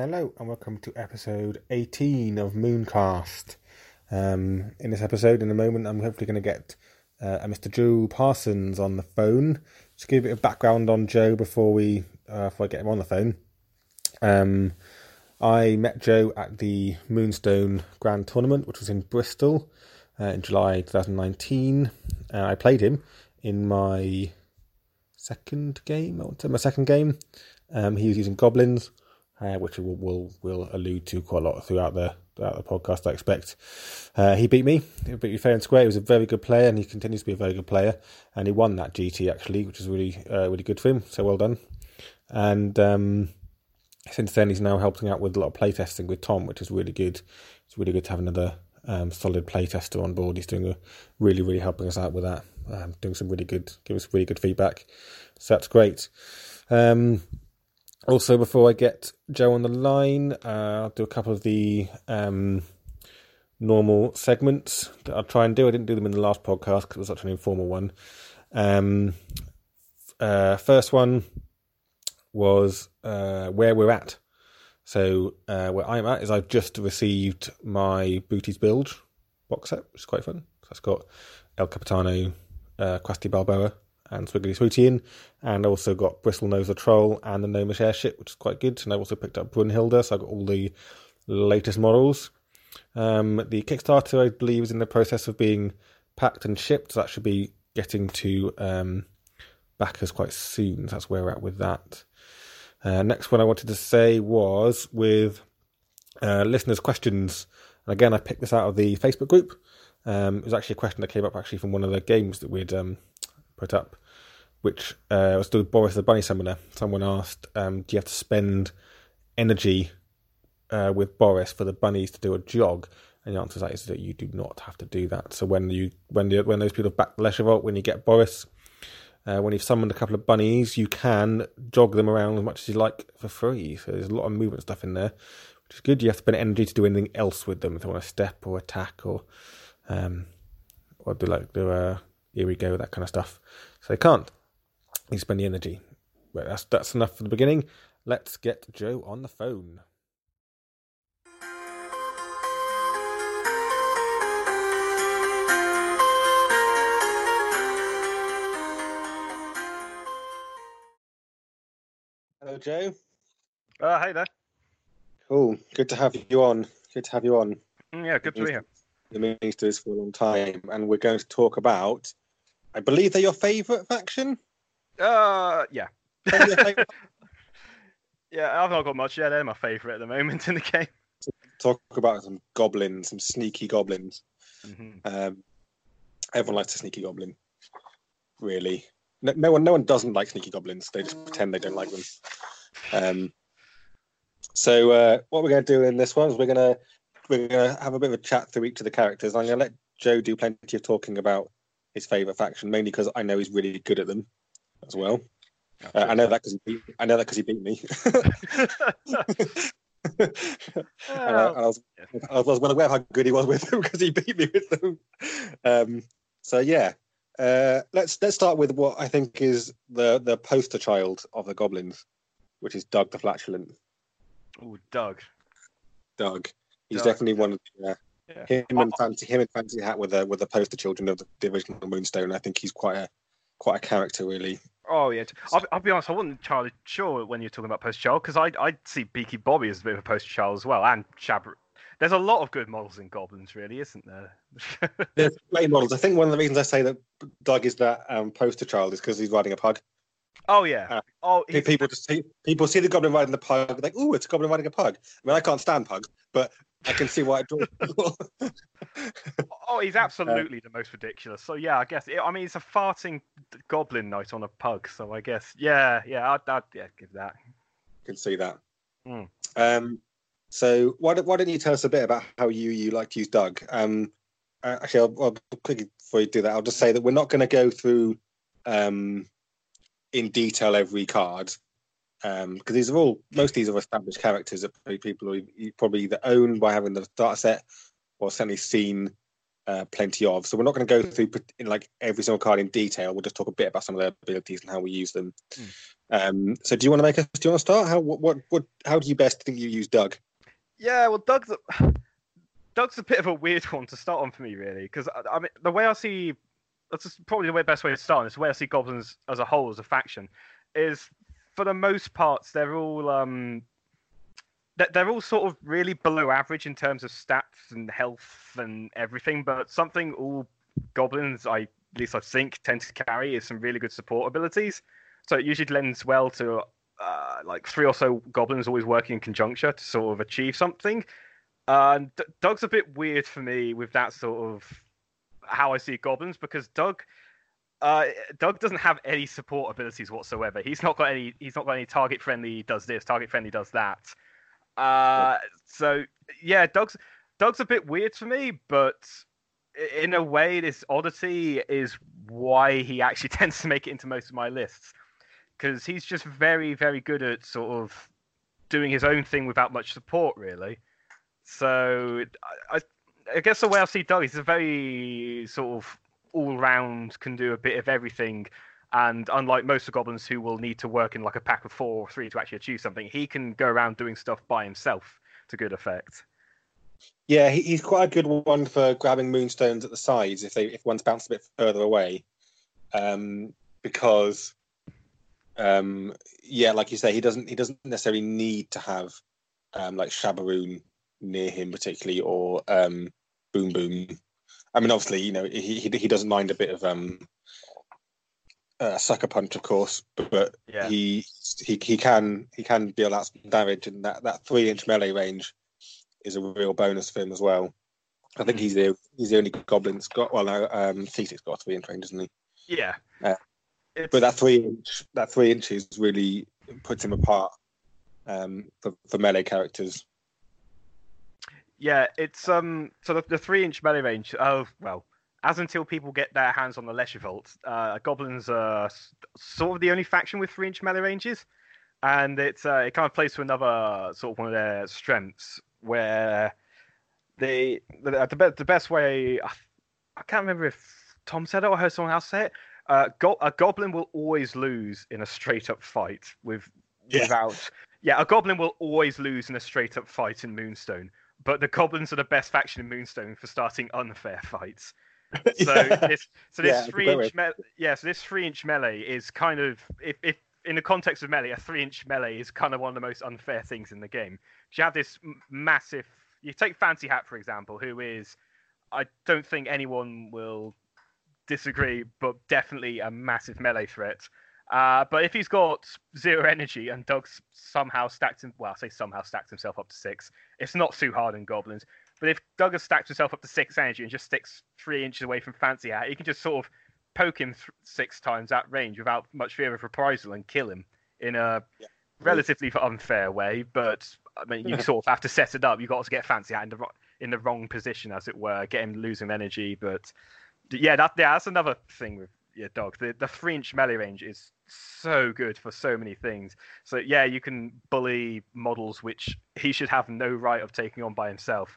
Hello and welcome to episode 18 of Mooncast. Um, in this episode, in a moment, I'm hopefully going to get uh, Mr. Joe Parsons on the phone. Just give a bit of background on Joe before we uh, before I get him on the phone. Um, I met Joe at the Moonstone Grand Tournament, which was in Bristol uh, in July 2019. Uh, I played him in my second game. I want to my second game. Um, he was using goblins, uh, which we'll, we'll will allude to quite a lot throughout the throughout the podcast. I expect. Uh, he beat me. He beat me fair and square. He was a very good player, and he continues to be a very good player. And he won that GT actually, which is really uh, really good for him. So well done. And um, since then, he's now helping out with a lot of playtesting with Tom, which is really good. It's really good to have another um, solid playtester on board. He's doing a really really helping us out with that. Um, doing some really good, giving us really good feedback. So that's great. Um, also, before I get Joe on the line, uh, I'll do a couple of the um, normal segments that I'll try and do. I didn't do them in the last podcast because it was such an informal one. Um, uh, first one was uh, where we're at. So, uh, where I'm at is I've just received my Booties Build box set, which is quite fun. So, it's got El Capitano, uh, Quasti Balboa, and Swiggly in, and also got Bristle Nose the Troll and the Gnomish Airship, which is quite good. And I also picked up Brunhilde, so I got all the latest models. Um, the Kickstarter, I believe, is in the process of being packed and shipped, so that should be getting to um, backers quite soon. So that's where we're at with that. Uh, next one I wanted to say was with uh, listeners' questions. And again, I picked this out of the Facebook group. Um, it was actually a question that came up actually from one of the games that we'd um, put up, which uh, was to Boris the Bunny Summoner. Someone asked, um, "Do you have to spend energy uh, with Boris for the bunnies to do a jog?" And the answer to that is that you do not have to do that. So when you when the, when those people back the Leshavult, when you get Boris, uh, when you've summoned a couple of bunnies, you can jog them around as much as you like for free. So there's a lot of movement stuff in there, which is good. You have to spend energy to do anything else with them if they want to step or attack or um, or do like do a here we go that kind of stuff. So they can't. You spend the energy. But that's that's enough for the beginning. Let's get Joe on the phone. Hello, Joe. Uh, hey there. Cool. Good to have you on. Good to have you on. Mm, yeah, good to be here. The Ministers for a long time, and we're going to talk about. I believe they're your favourite faction. Uh, yeah. They're your favourite- Yeah, I've not got much. Yeah, they're my favourite at the moment in the game. talk about some goblins, some sneaky goblins. hmm Um, everyone likes a sneaky goblin. Really, no, no one, no one doesn't like sneaky goblins. They just pretend they don't like them. Um, so uh, what we're going to do in this one is we're going to we're going to have a bit of a chat through each of the characters. I'm going to let Joe do plenty of talking about his favourite faction, mainly because I know he's really good at them as well. Uh, I know that because he beat, I know that because he beat me. and I, I was, I was well aware of how good he was with them because he beat me with them. Um, so yeah, uh, let's let's start with what I think is the the poster child of the goblins, which is Doug the Flatulent. Oh, Doug. Doug, he's Doug, definitely one of the, uh, Yeah. him and fancy him and fancy hat with the with the poster children of the original Moonstone. I think he's quite a quite a character, really. Oh yeah. I'll, I'll be honest. I wasn't entirely sure when you're talking about poster child because I I see Beaky Bobby as a bit of a poster child as well, and Shabra. There's a lot of good models in goblins, really, isn't there? There's play models. I think one of the reasons I say that Doug is that um, poster child is because he's riding a pug. oh yeah. Uh, oh, People just see people see the goblin riding the pug, they're like, "Ooh, it's a goblin riding a pug." I mean, I can't stand pugs, but I can see why it. Oh, he's absolutely the most ridiculous. So yeah, I guess. I mean, it's a farting goblin knight on a pug. So I guess, yeah, yeah, I'd, I'd yeah, give that. can see that. Hmm. Um, so why don't, why don't you tell us a bit about how you you like to use Doug? Um, uh, actually, I'll, I'll quickly before you do that, I'll just say that we're not going to go through um, in detail every card because these are all most of these are established characters that probably people who you probably either own by having the starter set or certainly seen uh, plenty of. So we're not going to go through in like every single card in detail. We'll just talk a bit about some of their abilities and how we use them. Mm. Um, so do you want to make us? Do you want to start? How what, what what how do you best think you use Doug? Yeah, well, Doug's a, Doug's a bit of a weird one to start on for me, really, because I, I mean the way I see that's probably the way, best way to start. Is the way I see goblins as a whole as a faction is for the most parts they're all um they're all sort of really below average in terms of stats and health and everything, but something all goblins, I at least I think, tend to carry is some really good support abilities. So it usually lends well to uh, like three or so goblins always working in conjuncture to sort of achieve something. Uh, Doug's a bit weird for me with that sort of how I see goblins because Doug. Uh, Doug doesn't have any support abilities whatsoever. He's not got any. He's not got any target friendly. Does this target friendly? Does that? Uh, so yeah, Doug's Doug's a bit weird for me, but in a way, this oddity is why he actually tends to make it into most of my lists because he's just very, very good at sort of doing his own thing without much support, really. So I, I guess the way I see Doug is a very sort of all round, can do a bit of everything. And unlike most of the goblins who will need to work in like a pack of four or three to actually achieve something, he can go around doing stuff by himself to good effect. Yeah, he's quite a good one for grabbing moonstones at the sides if they if one's bounced a bit further away, um, because, um, yeah, like you say, he doesn't he doesn't necessarily need to have um, like Shabaroon near him particularly or um, Boom Boom. I mean, obviously, you know, he he, he doesn't mind a bit of um, uh, sucker punch, of course, but yeah. he he he can he can deal out some damage, and that that three inch melee range is a real bonus for him as well. I think hmm. he's the he's the only goblin that's got well no um T6 got a three inch range, doesn't he? Yeah. Uh, but that three inch that three inches really puts him apart um for, for melee characters. Yeah, it's um so the, the three inch melee range. Oh well, as until people get their hands on the Leshavult, uh, goblins are sort of the only faction with three inch melee ranges, and it's uh, it kind of plays to another sort of one of their strengths where they the the, the best way I can't remember if Tom said it or heard someone else say it. Uh, go, a goblin will always lose in a straight up fight with yeah. without yeah a goblin will always lose in a straight up fight in Moonstone but the goblins are the best faction in Moonstone for starting unfair fights. So yeah. this, so this yeah, three inch, me- yeah, so this three inch melee is kind of if, if in the context of melee, a three inch melee is kind of one of the most unfair things in the game. You have this massive. You take Fancy Hat for example, who is, I don't think anyone will disagree, but definitely a massive melee threat. Uh, but if he's got zero energy and Doug's somehow stacked him, well, I say somehow stacked himself up to six, it's not too hard in goblins. But if Doug has stacked himself up to six energy and just sticks three inches away from Fancy Hat, he can just sort of poke him th- six times at range without much fear of reprisal and kill him in a yeah. relatively unfair way. But I mean, you sort of have to set it up. You've got to get Fancy Hat in the in the wrong position, as it were, get him losing energy. But yeah, that yeah, that's another thing with your dog. The the three inch melee range is so good for so many things. So yeah, you can bully models which he should have no right of taking on by himself.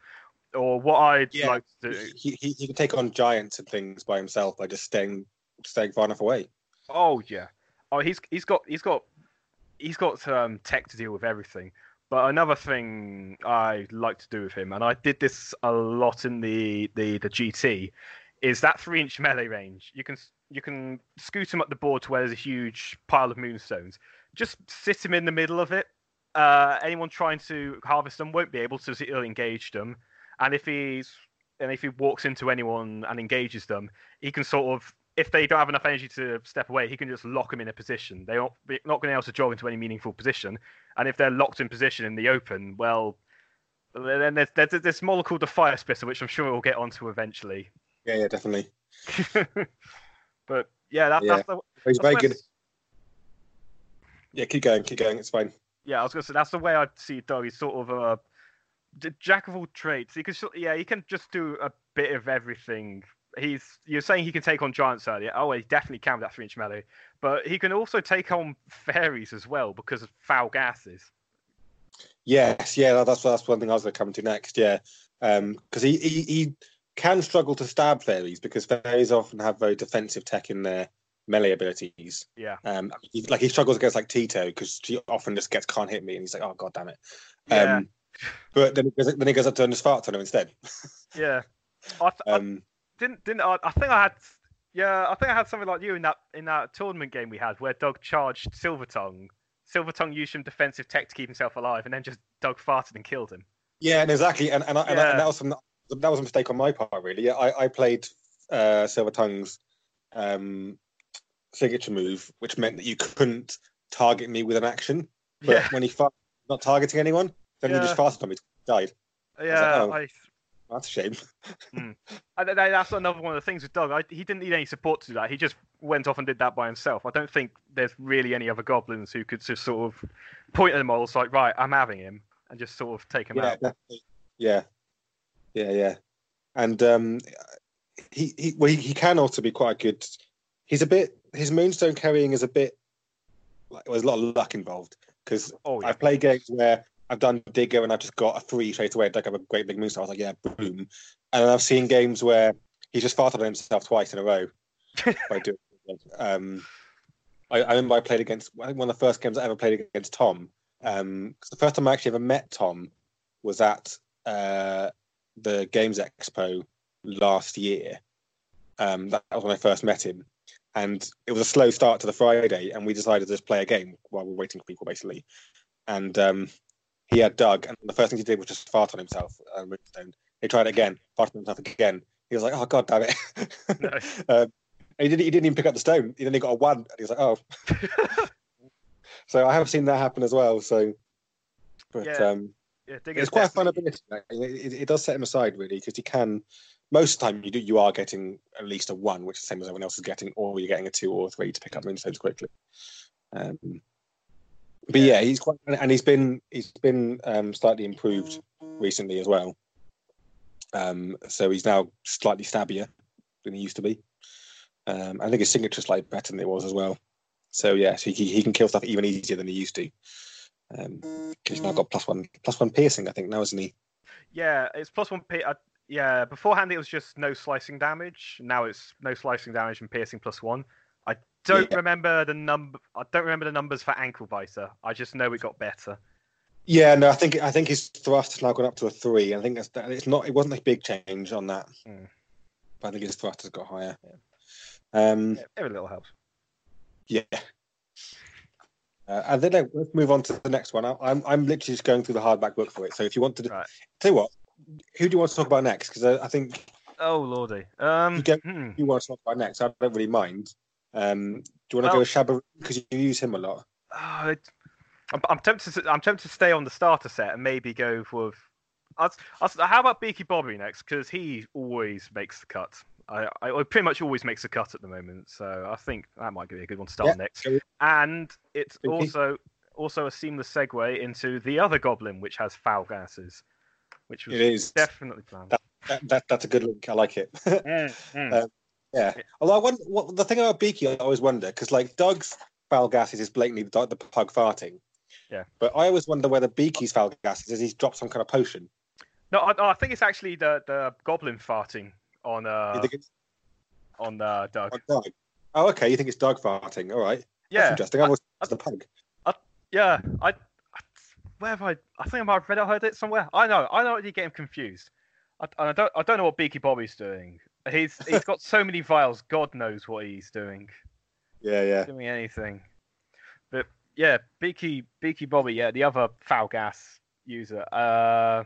Or what I'd yeah, like to do. He, he, he can take on giants and things by himself by just staying staying far enough away. Oh yeah. Oh he's he's got he's got he's got um, tech to deal with everything. But another thing I like to do with him, and I did this a lot in the the, the GT, is that three inch melee range. You can you can scoot him up the board to where there's a huge pile of moonstones. Just sit him in the middle of it. Uh, anyone trying to harvest them won't be able to he'll engage them. And if he's and if he walks into anyone and engages them, he can sort of if they don't have enough energy to step away, he can just lock them in a position. They're not, not going to be able to jog into any meaningful position. And if they're locked in position in the open, well, then there's, there's this model called the Fire Spitter, which I'm sure we'll get onto eventually. Yeah, yeah, definitely. but yeah, that, yeah. that's the. He's very good. Yeah, keep going, keep going. It's fine. Yeah, I was gonna say that's the way I see Doug. He's sort of a jack of all trades. He can, yeah, he can just do a bit of everything. He's you're saying he can take on giants earlier. Oh, he definitely can with that three inch melee, but he can also take on fairies as well because of foul gases. Yes, yeah, that's that's one thing I was going to come to next. Yeah, because um, he, he he can struggle to stab fairies because fairies often have very defensive tech in their melee abilities. Yeah. Um, he, like he struggles against like Tito because she often just gets can't hit me, and he's like, oh god damn it. Yeah. Um, but then he goes, then he goes up to farts on him instead. Yeah. I, th- I Um, didn't didn't I, I think I had yeah I think I had something like you in that in that tournament game we had where Doug charged Silver Tongue. Silver Tongue used some defensive tech to keep himself alive, and then just Doug farted and killed him. yeah, and exactly, and and, I, and, I, and that was some, that was a mistake on my part, really. I I played uh, Silver Tongue's um, signature move, which meant that you couldn't target me with an action. But Yeah. when he farted, not targeting anyone, then he just Yeah. farted on me, died. Yeah, oh. I, That's a shame. I, that's another one of the things with Doug. I, he didn't need any support to do that. He just went off and did that by himself. I don't think there's really any other goblins who could just sort of point at them all, it's like, right, I'm having him, and just sort of take him yeah, out. definitely. yeah, yeah, yeah. And um, he he well, he, he can also be quite good. He's a bit his moonstone carrying is a bit like there's a lot of luck involved because Oh, yeah. I've played games where I've done digger and I've just got a three straight away. Like I have a great big moonstone. I was like, yeah, boom. And I've seen games where he's just farted on himself twice in a row by doing. Um, I, I remember I played against I think one of the first games I ever played against Tom. Um, the first time I actually ever met Tom was at uh, the Games Expo last year. Um, that was when I first met him, and it was a slow start to the Friday, and we decided to just play a game while we were waiting for people, basically. And um, he had Doug, and the first thing he did was just fart on himself. Uh. He tried it again, farted on himself again. He was like, "Oh God, damn it!" No. um, and he didn't. He didn't even pick up the stone. He then he got a one, and he was like, "Oh." so I have seen that happen as well. So, but Yeah. um, yeah, it's quite a fun ability. like, It, it, does set him aside really because he can. Most of the time, you do you are getting at least a one, which is the same as everyone else is getting, or you're getting a two or a three to pick up moonstones quickly. Um, but yeah, he's quite, and he's been he's been um, slightly improved recently as well. Um, so he's now slightly stabbier than he used to be. Um, I think his signature's slightly better than it was as well. So yeah, so he, he can kill stuff even easier than he used to. Um, he's now got plus one plus one piercing, I think now, isn't he? Yeah, it's plus one. P- uh, yeah, beforehand it was just no slicing damage. Now it's no slicing damage and piercing plus one. I don't Yeah. remember the number. I don't remember the numbers for ankle biter. I just know it got better. Yeah, no, I think I think his thrust has now gone up to a three. I think that's it's not it wasn't a big change on that, Mm. but I think his thrust has got higher. Um, Yeah, every little helps. yeah. Uh, and then uh, let's move on to the next one. I, I'm I'm literally just going through the hardback book for it. So if you want to, do, Right. tell you what, who do you want to talk about next? Because I, I think Oh lordy. Um. You get- hmm. you want to talk about next. I don't really mind. Um, do you want to Well- go with Shabba because you use him a lot? Oh, it, I'm, I'm tempted. To, I'm tempted to stay on the starter set and maybe go with. I'll, I'll, how about Beaky Bobby next? Because he always makes the cut. I, I pretty much always makes a cut at the moment. So I think that might be a good one to start Yeah, next. And it's also also a seamless segue into the other Goblin, which has foul gases, which was It is. definitely planned. That, that, that's a good link. I like it. Mm, mm. Uh, yeah. Although I wonder, what, the thing about Beaky, I always wonder because like Doug's foul gases is blatantly the, the pug farting. Yeah. But I always wonder whether Beaky's foul gases is he's dropped some kind of potion. no, I, no, I think it's actually the the Goblin farting on uh on uh, Doug. on Doug? Oh, okay. You think it's Doug farting? All right. That's Yeah, interesting. I was the pug. Yeah, I, I where have I? I think I might have read it, heard it somewhere. I know, I know. You get him confused. I, and I don't, I don't know what Beaky Bobby's doing. He's, he's got so many vials. God knows what he's doing. Yeah, yeah. Doing anything. But yeah, Beaky, Beaky Bobby. Yeah, the other foul gas user. Uh,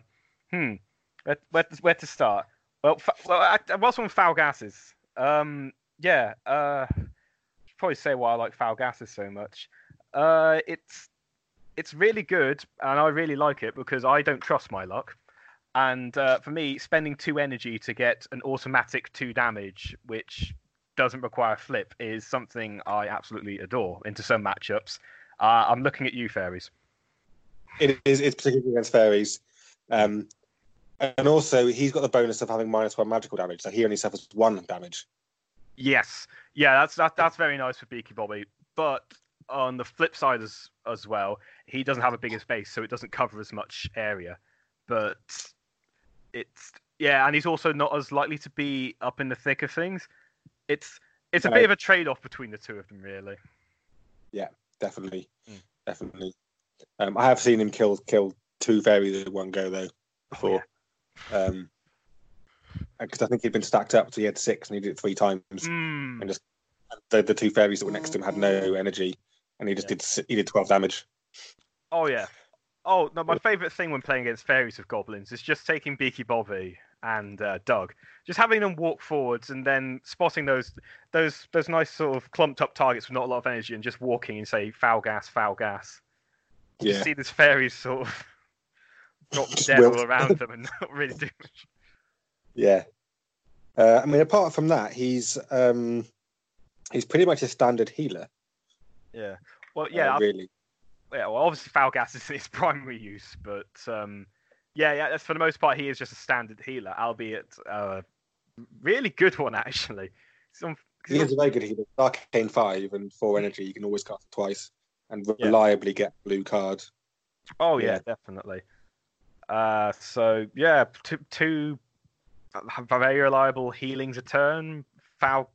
hmm. Where, where, where to start? Well, fa- well, I, was on foul gases. Um, yeah. Uh, should probably say why I like foul gases so much. Uh, it's it's really good, and I really like it because I don't trust my luck. And uh, for me, spending two energy to get an automatic two damage, which doesn't require flip, is something I absolutely adore into some matchups. Uh, I'm looking at you, fairies. It is. It's particularly against fairies. Um, and also, he's got the bonus of having minus one magical damage, so he only suffers one damage. Yes, yeah, that's that, that's very nice for Beaky Bobby. But on the flip side as as well, he doesn't have a bigger space, so it doesn't cover as much area. But it's yeah, and he's also not as likely to be up in the thick of things. It's it's a No. bit of a trade-off between the two of them, really. Yeah, definitely, Mm. definitely. Um, I have seen him kill kill two fairies in one go though Oh, before. Um, because I think he'd been stacked up, so he had six, and he did it three times. Mm. And just the, the two fairies that were next to him had no energy, and he just Yeah. did he did twelve damage. Oh yeah. Oh no, my favourite thing when playing against fairies with goblins is just taking Beaky Bobby and uh, Doug, just having them walk forwards and then spotting those those those nice sort of clumped up targets with not a lot of energy and just walking and say foul gas, foul gas. You see this fairies sort of drop Just dead all wilt. around them and not really do much. yeah. Uh, I mean, apart from that, he's um, he's pretty much a standard healer. Yeah. Well, uh, yeah, I- really. yeah. Well, obviously foul gas is its primary use, but um, yeah, yeah. That's for the most part, he is just a standard healer, albeit a really good one actually. Some, He is a very good healer. Arcane five and four energy. You can always cast it twice and Yeah. reliably get blue card. Oh yeah, Yeah. definitely. Uh, so yeah, two, two very reliable healings a turn. Foul,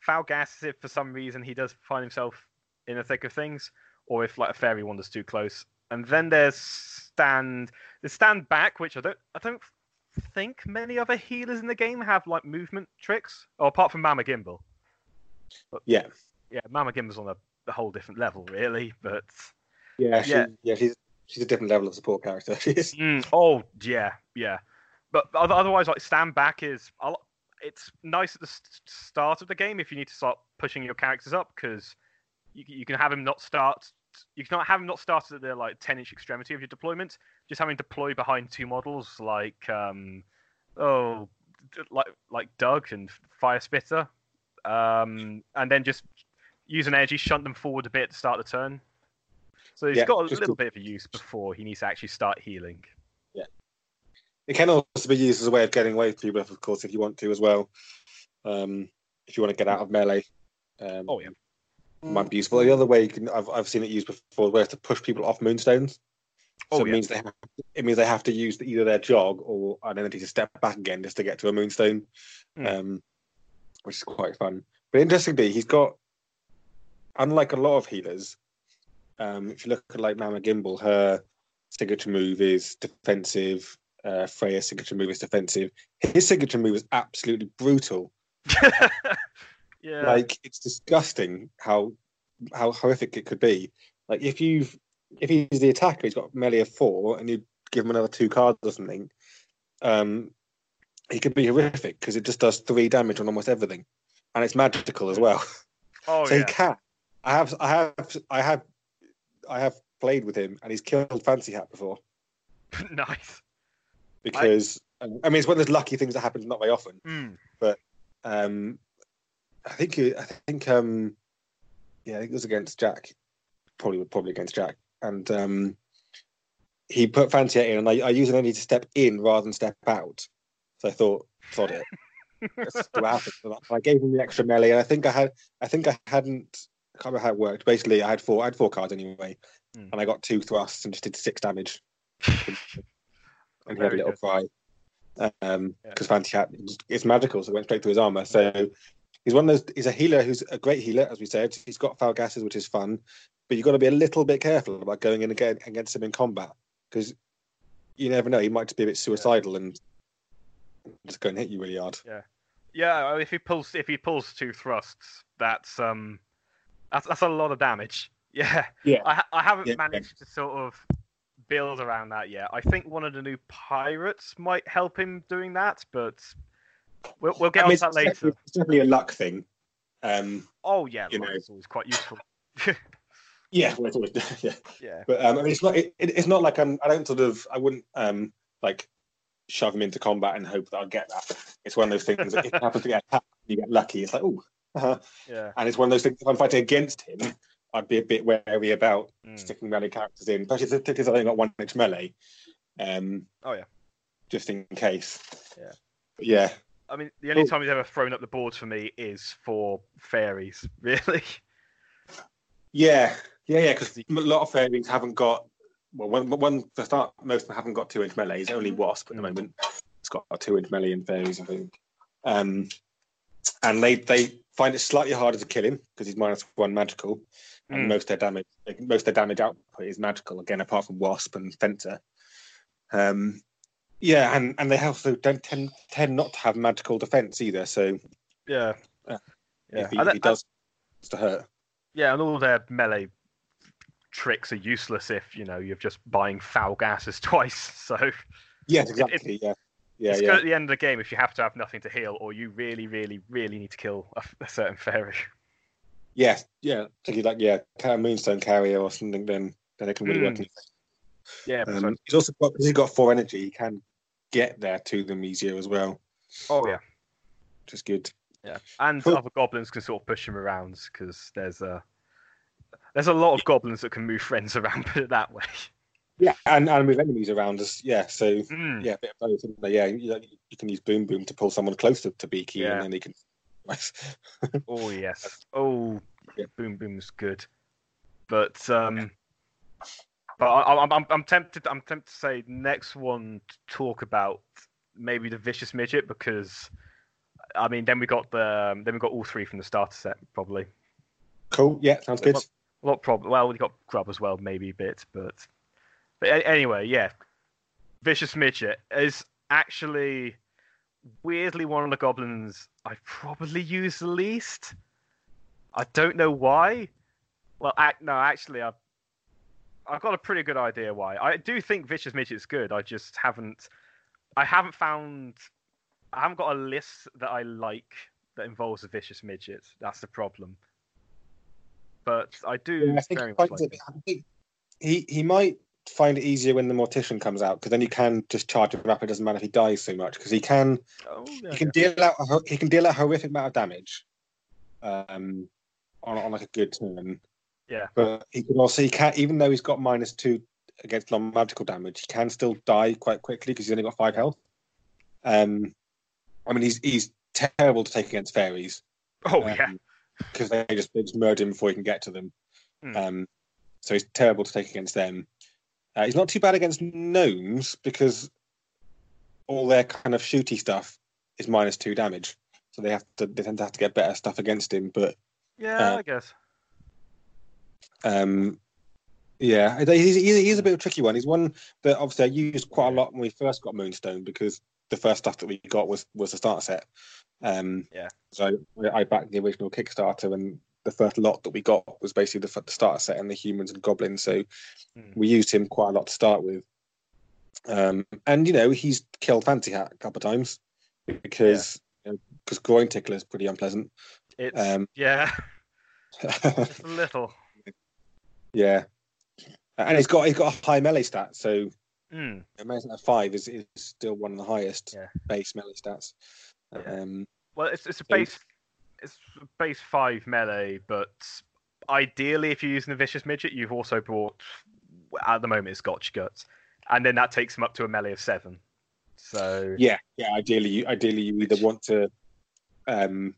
foul gas if for some reason he does find himself in the thick of things, or if like a fairy wanders too close. And then there's stand, the stand back, which I don't, I don't think many other healers in the game have like movement tricks, or apart from Mama Gimbal. But, Yeah. yeah, Mama Gimbal's on a, a whole different level, really. But Yeah, she, Yeah. yeah, she's she's a different level of support character. She is. Mm, oh yeah, yeah. But otherwise, like stand back is it's nice at the start of the game if you need to start pushing your characters up because you, you can have him not start. You cannot have him not started at the like ten inch extremity of your deployment. Just having deploy behind two models like um oh like like Doug and Fire Spitter, um and then just use an energy shunt them forward a bit to start the turn. So he's Yeah, got a little bit of a use before he needs to actually start healing. Yeah. It can also be used as a way of getting away with people, of course, if you want to as well. Um, if you want to get out of melee. Um, Oh yeah. might be useful. The other way you can, I've I've seen it used before, where it's to push people off moonstones. So Oh, it yeah. means they have, it means they have to use either their jog or an entity to step back again just to get to a moonstone, Hmm. um, which is quite fun. But interestingly, he's got unlike a lot of healers. Um, if you look at like Mama Gimbal, her signature move is defensive. Uh, Freya's signature move is defensive. His signature move is absolutely brutal. yeah. Like it's disgusting how how horrific it could be. Like if you've if he's the attacker, he's got melee of four, and you give him another two cards or something. Um, he could be horrific because it just does three damage on almost everything, and it's magical as well. oh so yeah. he can. I have, I have, I have, I have played with him, and he's killed Fancy Hat before nice. because um, I mean it's one of those lucky things that happens not very often. Mm. Um, I think I think um, yeah, I think it was against Jack, probably probably against Jack, and um, he put Fancy Hat in, and I, I used an energy to step in rather than step out. So I thought, sod it. Let's what happens. I gave him the extra melee, and I think I had, I think I hadn't, I can't remember how it worked. Basically, I had four, I had four cards anyway, Hmm. and I got two thrusts and just did six damage, and he had a little good. cry. Um, Yeah. because Fancy Hat, it's magical, so it went straight to his armor. So he's one of those. He's a healer who's a great healer, as we said. He's got foul gases, which is fun, but you've got to be a little bit careful about going in again against him in combat because you never know. He might just be a bit suicidal and just go and hit you really hard. Yeah, yeah, if he pulls if he pulls two thrusts, that's um that's that's a lot of damage. Yeah. Yeah. I I haven't Yeah. managed to sort of build around that yet. I think one of the new pirates might help him doing that, but we'll we'll get I mean, on to that later. definitely, it's definitely a luck thing. Um, Oh yeah, you luck know. is always quite useful. yeah, well, it's always, yeah. yeah. But um, I mean, it's not. It, it- it's not like I'm. I don't sort of. I wouldn't um like shove him into combat and hope that I'll get that. It's one of those things. that if it happens to get attacked, you get lucky. It's like oh, uh Yeah. and it's one of those things. If I'm fighting against him, I'd be a bit wary about Mm. sticking melee characters in, especially if if I've only got one inch melee. Um, Oh, yeah. just in case. Yeah. But yeah. I mean, the only time he's ever thrown up the boards for me is for fairies, really. Yeah, yeah, yeah. Because a lot of fairies haven't got. Well, one, one for start, most of them haven't got two inch melee. It's only Wasp at the Mm. moment. It's got a two inch melee in fairies, I think. Um, and they they find it slightly harder to kill him because he's minus one magical, and Mm. most of their damage most their damage output is magical again, apart from Wasp and Fenter. Um, yeah, and and they also don't tend tend not to have magical defense either. So Yeah. Yeah. Yeah. if he, if he does it's to hurt, Yeah, and all their melee tricks are useless if you know you're just buying foul gases twice. So yes, exactly. yeah, yeah, it's yeah. good at the end of the game if you have to have nothing to heal, or you really, really, really need to kill a, a certain fairy. Yeah, yeah. Thinking like yeah, kind of Moonstone carrier or something, then then it can really work. Mm. in- Yeah, but Um, he's also got he's got four energy. He can get there to them easier as well, oh yeah, which is good. yeah, and Cool. other goblins can sort of push him around because there's a there's a lot of goblins that can move friends around. Put it that way. Yeah, and and with enemies around us, yeah. So Mm. yeah, a bit of both. Yeah, you, you can use Boom Boom to pull someone closer to Beaky, Yeah. and then he can. Oh yes. Oh, Yeah. boom boom's good, but um, but I, I'm I'm I'm tempted I'm tempted to say next one to talk about maybe the vicious midget because I mean then we got the um, then we got all three from the starter set probably. Cool. Yeah, sounds good. A lot problem. Well, we got grub as well maybe a bit, but but anyway, yeah, vicious midget is actually weirdly one of the goblins I probably use the least. I don't know why. Well, no, actually, I've I've got a pretty good idea why. I do think vicious midget is good. I just haven't I haven't found I haven't got a list that I like that involves a vicious midget. That's the problem. But I do Yeah, I think much like I think he he might find it easier when the mortician comes out because then you can just charge him up. It doesn't matter if he dies so much because he can Oh, yeah, he can yeah. deal out a, he can deal out a horrific amount of damage, um, on on like a good turn. Yeah. But he can also he can even though he's got minus two against non magical damage, he can still die quite quickly because he's only got five health. Um, I mean he's he's terrible to take against fairies. Oh yeah. because they just they just murder him before he can get to them. Hmm. Um, so he's terrible to take against them. Uh, he's not too bad against gnomes because all their kind of shooty stuff is minus two damage. So they have to they tend to have to get better stuff against him. But Yeah, uh, I guess. um, yeah, he's, he's, a bit of a tricky one. He's one that obviously I used quite a lot when we first got Moonstone because the first stuff that we got was was the starter set. Um, Yeah. So I backed the original Kickstarter, and the first lot that we got was basically the, the starter set and the humans and goblins. So Hmm. we used him quite a lot to start with. Um, and you know he's killed Fancy Hat a couple of times because because groin tickler is pretty unpleasant. It's Um, yeah, just a little. yeah, and he's got he's got a high melee stat, so Mm. Amazing at five is, is still one of the highest Yeah. base melee stats. Yeah. Um, Well, it's it's a So- base it's base five melee, but ideally, if you're using the vicious midget, you've also brought at the moment it's Gotchguts, and then that takes him up to a melee of seven. So yeah, yeah. Ideally, you, ideally you either want to um,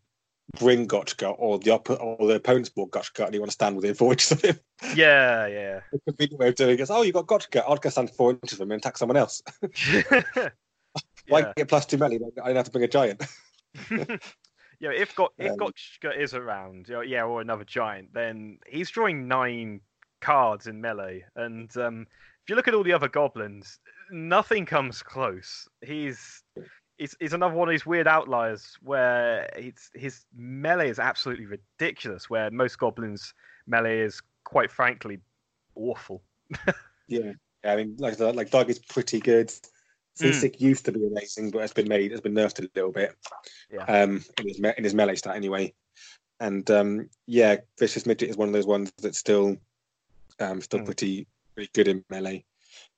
bring Gotchka or the or the opponent's bought Gotchka and you want to stand within four inches of him. yeah, yeah. The convenient way of doing it is, oh, you got Gotchka. I'll go stand four inches of him and attack someone else. Why yeah. get plus two melee? I don't have to bring a giant. Yeah, if got if Um, Gotchka is around, you know, yeah, or another giant, then he's drawing nine cards in melee, and um, if you look at all the other goblins, nothing comes close. He's he's, he's another one of these weird outliers where it's, his melee is absolutely ridiculous. Where most goblins' melee is quite frankly awful. Yeah, yeah. I mean, like like Doug is pretty good. Hmm. Seasick used to be amazing, but it's been made, it's been nerfed a little bit. Yeah. Um, in his me- in his melee stat anyway, and um, yeah, vicious midget is one of those ones that's still, um, still Hmm. pretty pretty good in melee.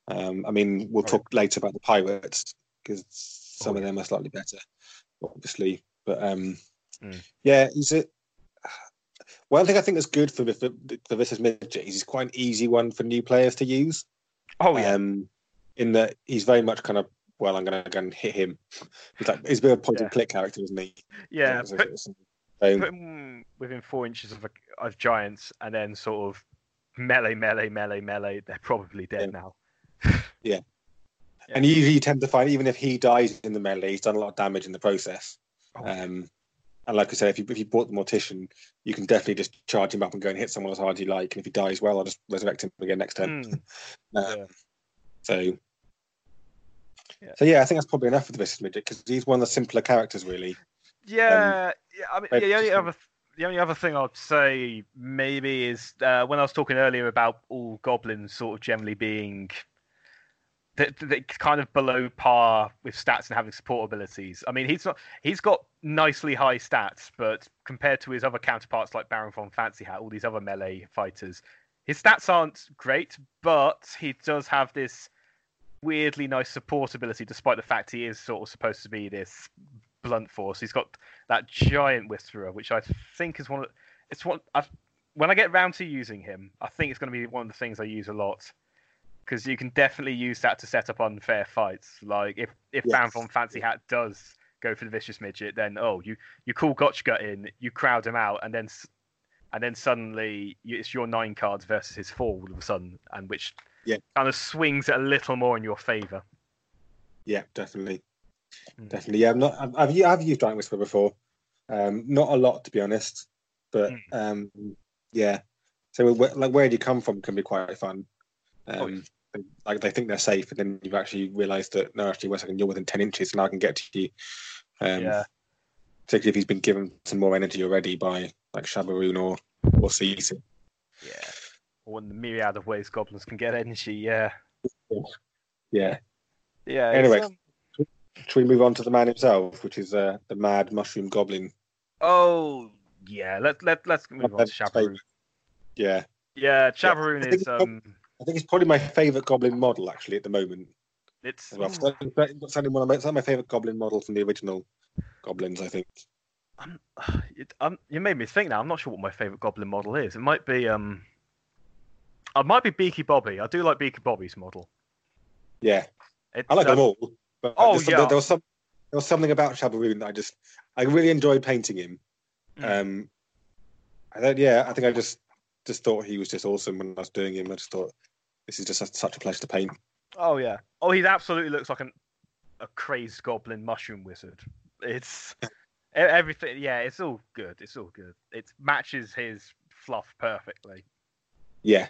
Um, I mean, we'll talk later about the pirates because some Oh, of them are slightly better, obviously. But um, Hmm. yeah, he's a. One thing I think that's good for for, for vicious midget is he's quite an easy one for new players to use. Oh yeah, Um, in that he's very much kind of well, I'm going to go and hit him. He's like he's a bit of a point Yeah. and click character, isn't he? yeah. Put, put him within four inches of a, of giants, and then sort of melee, melee, melee, melee. They're probably dead now. Yeah. and usually you tend to find even if he dies in the melee, he's done a lot of damage in the process. Oh, Um, and like I said, if you if you bought the mortician, you can definitely just charge him up and go and hit someone as hard as you like. And if he dies, well, I'll just resurrect him again next turn. Mm, yeah. So, Yeah. so yeah, I think that's probably enough for the vicious midget because he's one of the simpler characters, really. Yeah, yeah. I mean, maybe the only other the only other thing I'd say maybe is uh, when I was talking earlier about all goblins sort of generally being that that kind of below par with stats and having support abilities. I mean, he's not he's got nicely high stats, but compared to his other counterparts like Baron von Fancy Hat, all these other melee fighters, his stats aren't great, but he does have this weirdly nice support ability, despite the fact he is sort of supposed to be this blunt force. He's got that giant whisperer, which I think is one of it's one. I've, when I get round to using him, I think it's going to be one of the things I use a lot because you can definitely use that to set up unfair fights. Like if if Yes. Baron von Fancy Hat does go for the vicious midget, then oh you you call Gotchgut in, you crowd him out, and then s- and then suddenly it's your nine cards versus his four all of a sudden, and which Yeah. kind of swings it a little more in your favor. Yeah, definitely, Mm. definitely. Yeah, I'm not. I've, I've, I've used Giant Whisper before. Um, not a lot, to be honest, but Mm. um, yeah. So, where, like, where do you come from can be quite fun. Oh, Um, like they think they're safe, and then you've actually realised that no, actually, wait a second, you're within ten inches, and I can get to you. Um, yeah. Particularly if he's been given some more energy already by like Shabaroon or or Cece. Yeah. In the myriad of ways goblins can get energy, yeah. Yeah. Yeah. Anyway. it's, um, Should we move on to the man himself, which is uh, the Mad Mushroom Goblin? oh yeah, let let let's move on to That's Yeah, Yeah, I think is um I think it's probably my favourite Goblin model actually at the moment. it's well. Certainly certainly one of my, certainly my favourite Goblin model from the original Goblins. I think. I'm, it, um, you made me think now. I'm not sure what my favorite goblin model is. It might be um it might be Beaky Bobby. I do like Beaky Bobby's model. Yeah, It's, I like um, them all. But oh, yeah. there was some there was something about Shabaroon that I just I really enjoyed painting him. Mm. Um, I thought, yeah, I think I just just thought he was just awesome when I was doing him. I just thought this is just such a pleasure to paint. Oh yeah. Oh, he absolutely looks like an a crazed goblin mushroom wizard. It's everything. Yeah, it's all good. It's all good. It matches his fluff perfectly. Yeah,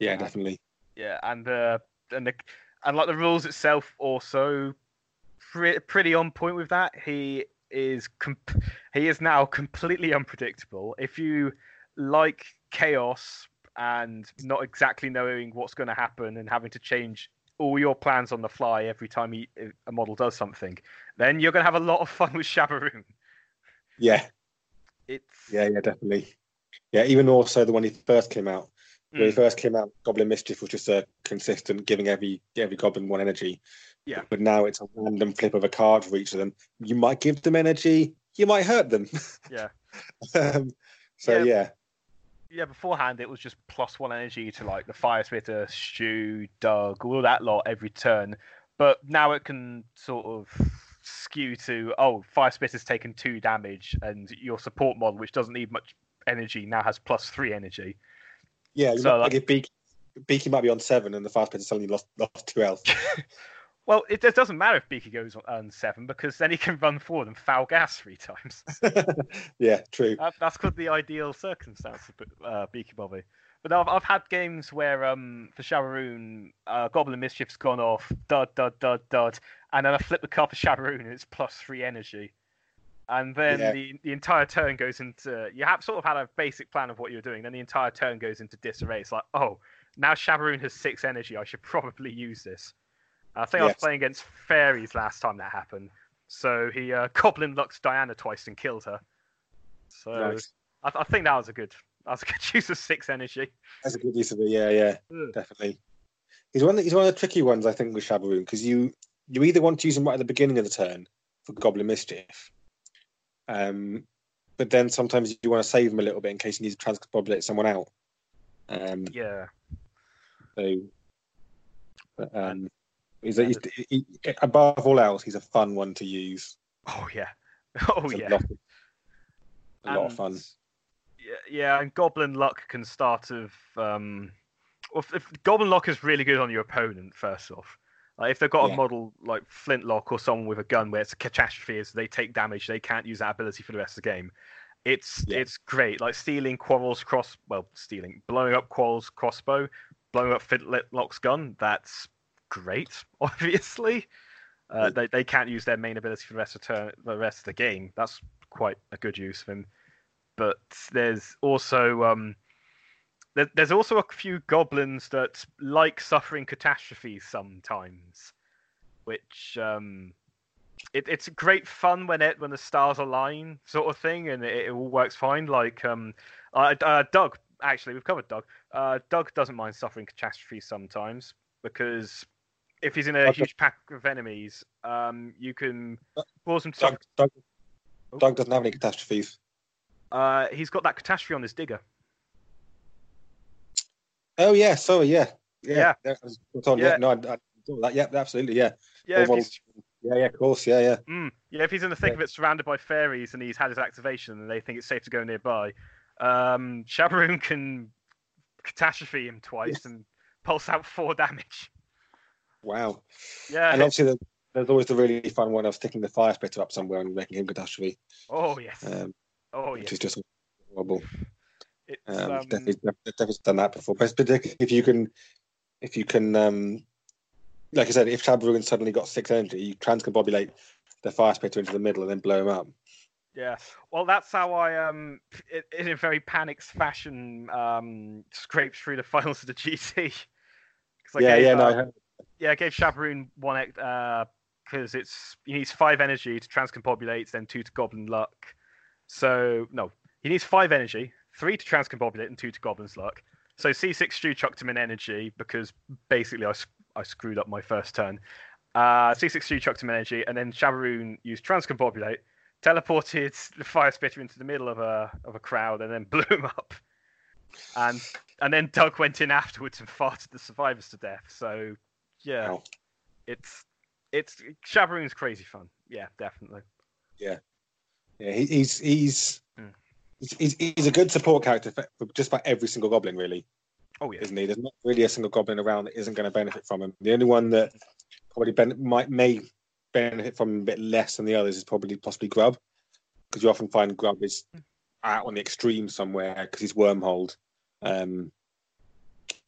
yeah, Yeah. definitely. Yeah, and uh, and the and like the rules itself also pre- pretty on point with that. He is comp- he is now completely unpredictable. If you like chaos and not exactly knowing what's going to happen and having to change all your plans on the fly every time he, a model does something, then you're going to have a lot of fun with Shabaroon. Yeah, It's yeah, yeah, definitely. Yeah, even also the when he first came out. When he Mm. first came out, Goblin Mischief was just a consistent, giving every every goblin one energy. Yeah. But now it's a random flip of a card for each of them. You might give them energy, you might hurt them. Yeah. um, so Yeah. yeah. yeah, beforehand it was just plus one energy to like the fire spitter, stew, Doug, all that lot every turn. But now it can sort of skew to oh, fire spitter's taken two damage, and your support model, which doesn't need much energy, now has plus three energy. Yeah, you So, might like- if Beaky, Beaky might be on seven and the fire spitter suddenly lost lost two health. Well, it, it doesn't matter if Beaky goes on on seven because then he can run forward and foul gas three times. yeah, true. That, that's called the ideal circumstance of uh, Beaky Bobby. But I've, I've had games where, um, for Shabaroon, uh, Goblin Mischief's gone off, dud, dud, dud, dud, and then I flip the card for Shabaroon and it's plus three energy. And then Yeah. the, the entire turn goes into. You have sort of had a basic plan of what you're doing, then the entire turn goes into disarray. It's like, oh, now Shabaroon has six energy, I should probably use this. I think I was playing against Fairies last time that happened. So he uh, Goblin Lux Diana twice and killed her. So Nice. I, I think that was a good that was a good use of six energy. That's a good use of it. Yeah, yeah, Ugh. definitely. He's one. He's one of the tricky ones, I think, with Shabaroon because you you either want to use him right at the beginning of the turn for Goblin Mischief, um, but then sometimes you want to save him a little bit in case you need to transcombobulate someone out. Um, Yeah. so, but, um, he's, a, he's he, he- above all else, he's a fun one to use. Oh yeah. Oh It's a yeah. lot, a lot of fun. Yeah, yeah, and Goblin Luck can start of um well, if, if Goblin Luck is really good on your opponent, first off. Like if they've got Yeah. a model like Flintlock or someone with a gun where it's a catastrophe, is they take damage, they can't use that ability for the rest of the game. It's Yeah. it's great. Like stealing Quarrel's cross, well, stealing, blowing up Quarrel's crossbow, blowing up Flintlock's gun. That's great. Obviously, uh, they they can't use their main ability for the rest of turn, the rest of the game. That's quite a good use of him. But there's also um, there, there's also a few goblins that like suffering catastrophes sometimes, which um, it, it's great fun when it when the stars align, sort of thing, and it, it all works fine. Like um, uh, uh, Doug, actually, we've covered Doug. Uh, Doug doesn't mind suffering catastrophes sometimes because if he's in a Doug- huge pack of enemies, um, you can cause him to. Doug, Doug, Doug doesn't have any catastrophes. Uh, he's got that catastrophe on his digger. Oh yeah, sorry, yeah, Yeah. yeah. that was- that's Yeah. yeah. no, I, I saw that. Yeah, absolutely, yeah. Yeah, All if models- he's, yeah, yeah, of course, yeah, yeah. mm, yeah, if he's in the thick Yeah. of it, surrounded by fairies, and he's had his activation, and they think it's safe to go nearby, um, Shabaroon can catastrophe him twice Yes. and pulse out four damage. Wow. Yeah. and obviously, there's, there's always the really fun one of sticking the fire spitter up somewhere and making him catastrophe, oh yes. um, oh which yes. is just horrible. It's Um, um, definitely, definitely done that before. But particularly if you can, if you can, um, like I said, if Shabaroon suddenly got six energy, you transcombobulate the fire spitter into the middle and then blow him up. Yeah, well, that's how I um, in a very panicked fashion, um, scraped through the finals of the GT. I yeah, gave, yeah, no, uh, I yeah, I gave Shabaroon one ex- uh because it's he needs five energy to transcombobulate, then two to Goblin Luck. So no, he needs five energy, three to transcombobulate, and two to Goblin's Luck. So C6 Stew chucked him in energy because basically I, I screwed up my first turn. Uh, C6 Stew chucked him in energy, and then Shabaroon used transcombobulate, teleported the fire spitter into the middle of a of a crowd, and then blew him up. And and then Doug went in afterwards and farted the survivors to death. So yeah, Wow. it's it's Shabaroon's crazy fun. Yeah, definitely. yeah, yeah, he, he's he's. He's he's a good support character for, for just about every single goblin, really, Oh yeah. isn't he? There's not really a single goblin around that isn't going to benefit from him. The only one that probably ben- might may benefit from him a bit less than the others is probably possibly Grub, because you often find Grub is out on the extreme somewhere because he's wormholed. Um,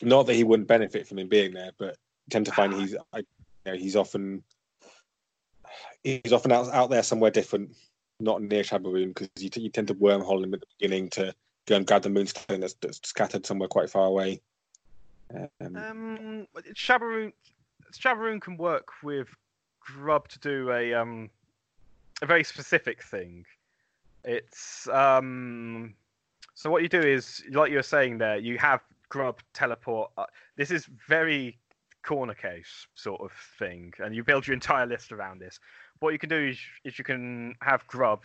not that he wouldn't benefit from him being there, but you tend to find he's I, you know, he's often he's often out, out there somewhere different, not near Shabaroon, because you, t- you tend to wormhole him at the beginning to go and grab the moonstone that's, that's scattered somewhere quite far away. Um, Um, Shabaroon, Shabaroon can work with Grub to do a um a very specific thing. It's um so what you do is like you were saying there, you have Grub teleport. Uh, this is very corner case sort of thing, and you build your entire list around this. What you can do is, is you can have Grub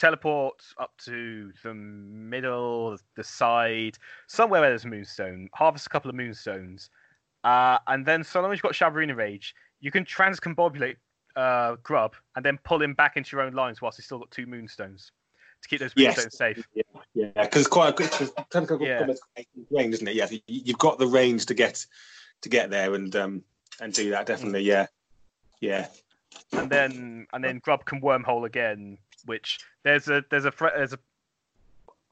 teleport up to the middle, the side, somewhere where there's a moonstone, harvest a couple of moonstones, uh, and then so long as you've got Shabaroon in rage, you can transcombobulate uh, Grub and then pull him back into your own lines whilst he's still got two moonstones to keep those Yes. moonstones safe. yeah, because it's quite a quick Yeah. range, isn't it? Yeah, you- you've got the range to get to get there and um and do that definitely. Yeah, yeah, and then and then Grub can wormhole again. Which there's a there's a there's a.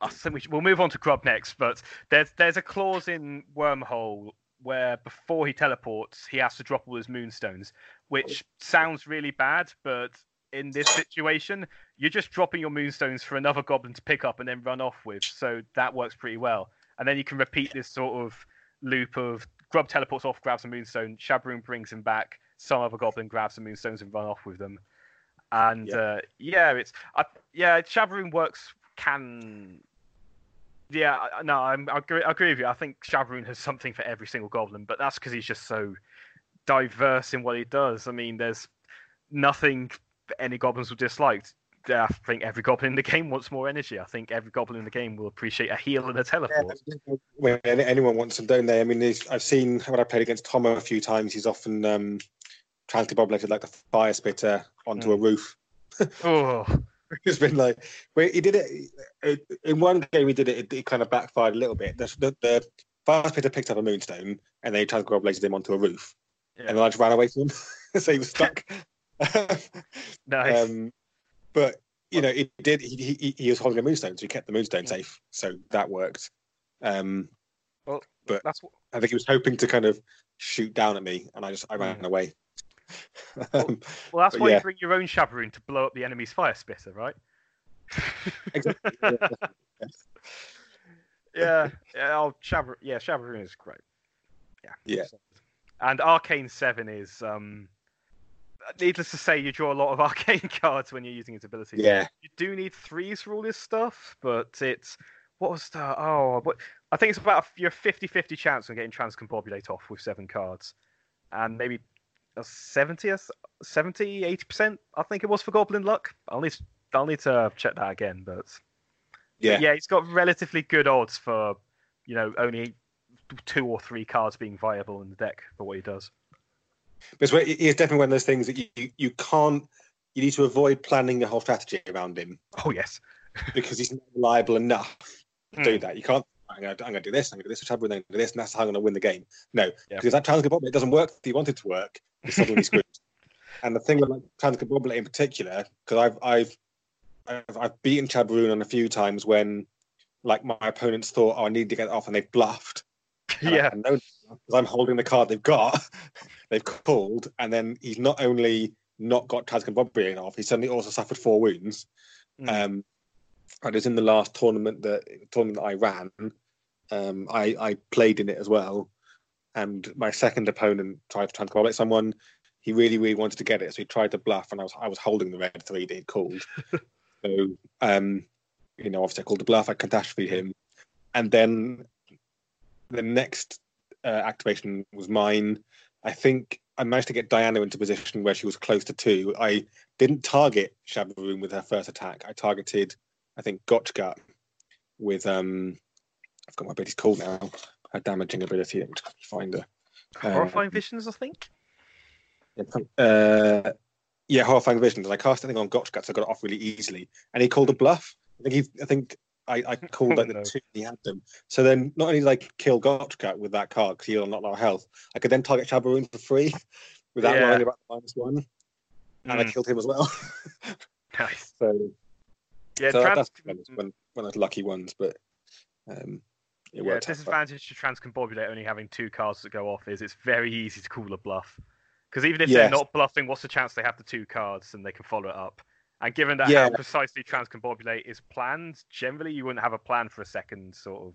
I think we should, we'll move on to Grub next, but there's there's a clause in wormhole where before he teleports, he has to drop all his moonstones, which sounds really bad, but in this situation, you're just dropping your moonstones for another goblin to pick up and then run off with. So that works pretty well. And then you can repeat this sort of loop of Grub teleports off, grabs a moonstone, Shabaroon brings him back, some other goblin grabs the moonstones and run off with them. And Yeah. uh, yeah, it's I, yeah, Shabaroon works can. Yeah, no, I'm, I agree, I agree with you. I think Shabaroon has something for every single goblin, but that's because he's just so diverse in what he does. I mean, there's nothing any goblins will dislike. I think every goblin in the game wants more energy. I think every goblin in the game will appreciate a heal and a teleport. when anyone wants them, don't they? I mean, I've seen when I played against Tomo a few times. He's often um, transcombobulated like the fire spitter onto a roof. Oh, it's been like where he did it in one game. He did it. It, it kind of backfired a little bit. The, the, the fire spitter picked up a moonstone and they transcombobulated him onto a roof. Yeah. and then I just ran away from him, so he was stuck. Nice. um, but you know, it did. He, he he was holding a moonstone, so he kept the moonstone safe, so that worked. Um, well, but- that's what, I think he was hoping to kind of shoot down at me, and I just I ran away. um, well, that's but why yeah. you bring your own Shabaroon to blow up the enemy's fire spitter, right? exactly. yeah. yeah, yeah, oh, Shabar- yeah, Shabaroon is great. Yeah. Yeah. And Arcane Seven is um. Needless to say, you draw a lot of arcane cards when you're using its ability. yeah, You do need threes for all this stuff, but it's what was the oh what I think it's about a, your 50-50 chance on getting Transcombobulate off with seven cards, and maybe a 70 70 80 percent I think it was for Goblin Luck. I'll need I'll need to check that again, but yeah, yeah, he's got relatively good odds for you know only two or three cards being viable in the deck for what he does. But it's, it's definitely one of those things that you, you, can't. You need to avoid planning the whole strategy around him Oh yes, because he's not reliable enough to do Hmm. that. You can't. I'm going to I'm gonna do this. I'm going to do this. I'm going to do this, and that's how I'm going to win the game. No, Yeah. because that Transcombobulate it doesn't work. If you want it to work, you're suddenly screwed. And the thing with like Transcombobulate in particular, because I've I've I've, I've beaten Shabaroon on a few times when like my opponents thought, oh, I need to get it off, and they've bluffed. And yeah, because I'm holding the card they've got, they've called, and then he's not only not got Transcombobulate off, he suddenly also suffered four wounds. Mm. Um, and it was in the last tournament that tournament that I ran. Um, I, I played in it as well, and my second opponent tried to transcombobulate someone. He really, really wanted to get it, so he tried to bluff, and I was I was holding the red three that he'd called. so, um, you know, obviously I called the bluff. I catastrophe him, and then the next uh, activation was mine. I think I managed to get Diana into position where she was close to two. I didn't target Shabaroon with her first attack. I targeted, I think, Gotchgut with um, I've got my ability's called now. Her damaging ability. Let me find her. horrifying um, visions, I think. Uh, yeah, horrifying visions. And I cast anything on Gotchgut, so I got it off really easily. And he called a bluff. I think he, I think I, I called like Oh, no. the two. He had them. So then, not only did I kill Gotchgut with that card because he had not a lot of health, I could then target Shabaroon for free without Yeah. worrying about the minus one, and I Mm. killed him as well. Nice. so Yeah, so trans- that's one of one of those lucky ones, but um, it yeah, disadvantage to Transcombobulate only having two cards that go off is it's very easy to call a bluff. Because even if they're not bluffing, what's the chance they have the two cards and they can follow it up? And given that Yeah. how precisely Transcombobulate is planned, generally you wouldn't have a plan for a second sort of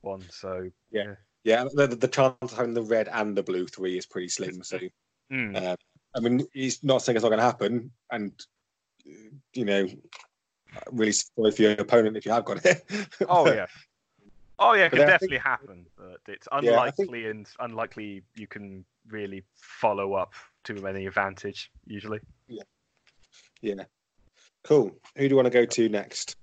one. So Yeah, yeah, the, the chance of having the red and the blue three is pretty slim. So mm, Uh, I mean, he's not saying it's not going to happen, and you know, really sorry for your opponent if you have got it. oh yeah, oh yeah, it But can think- definitely happen, but it's unlikely think- and unlikely you can really follow up to any advantage usually. yeah, cool. Who do you want to go to next?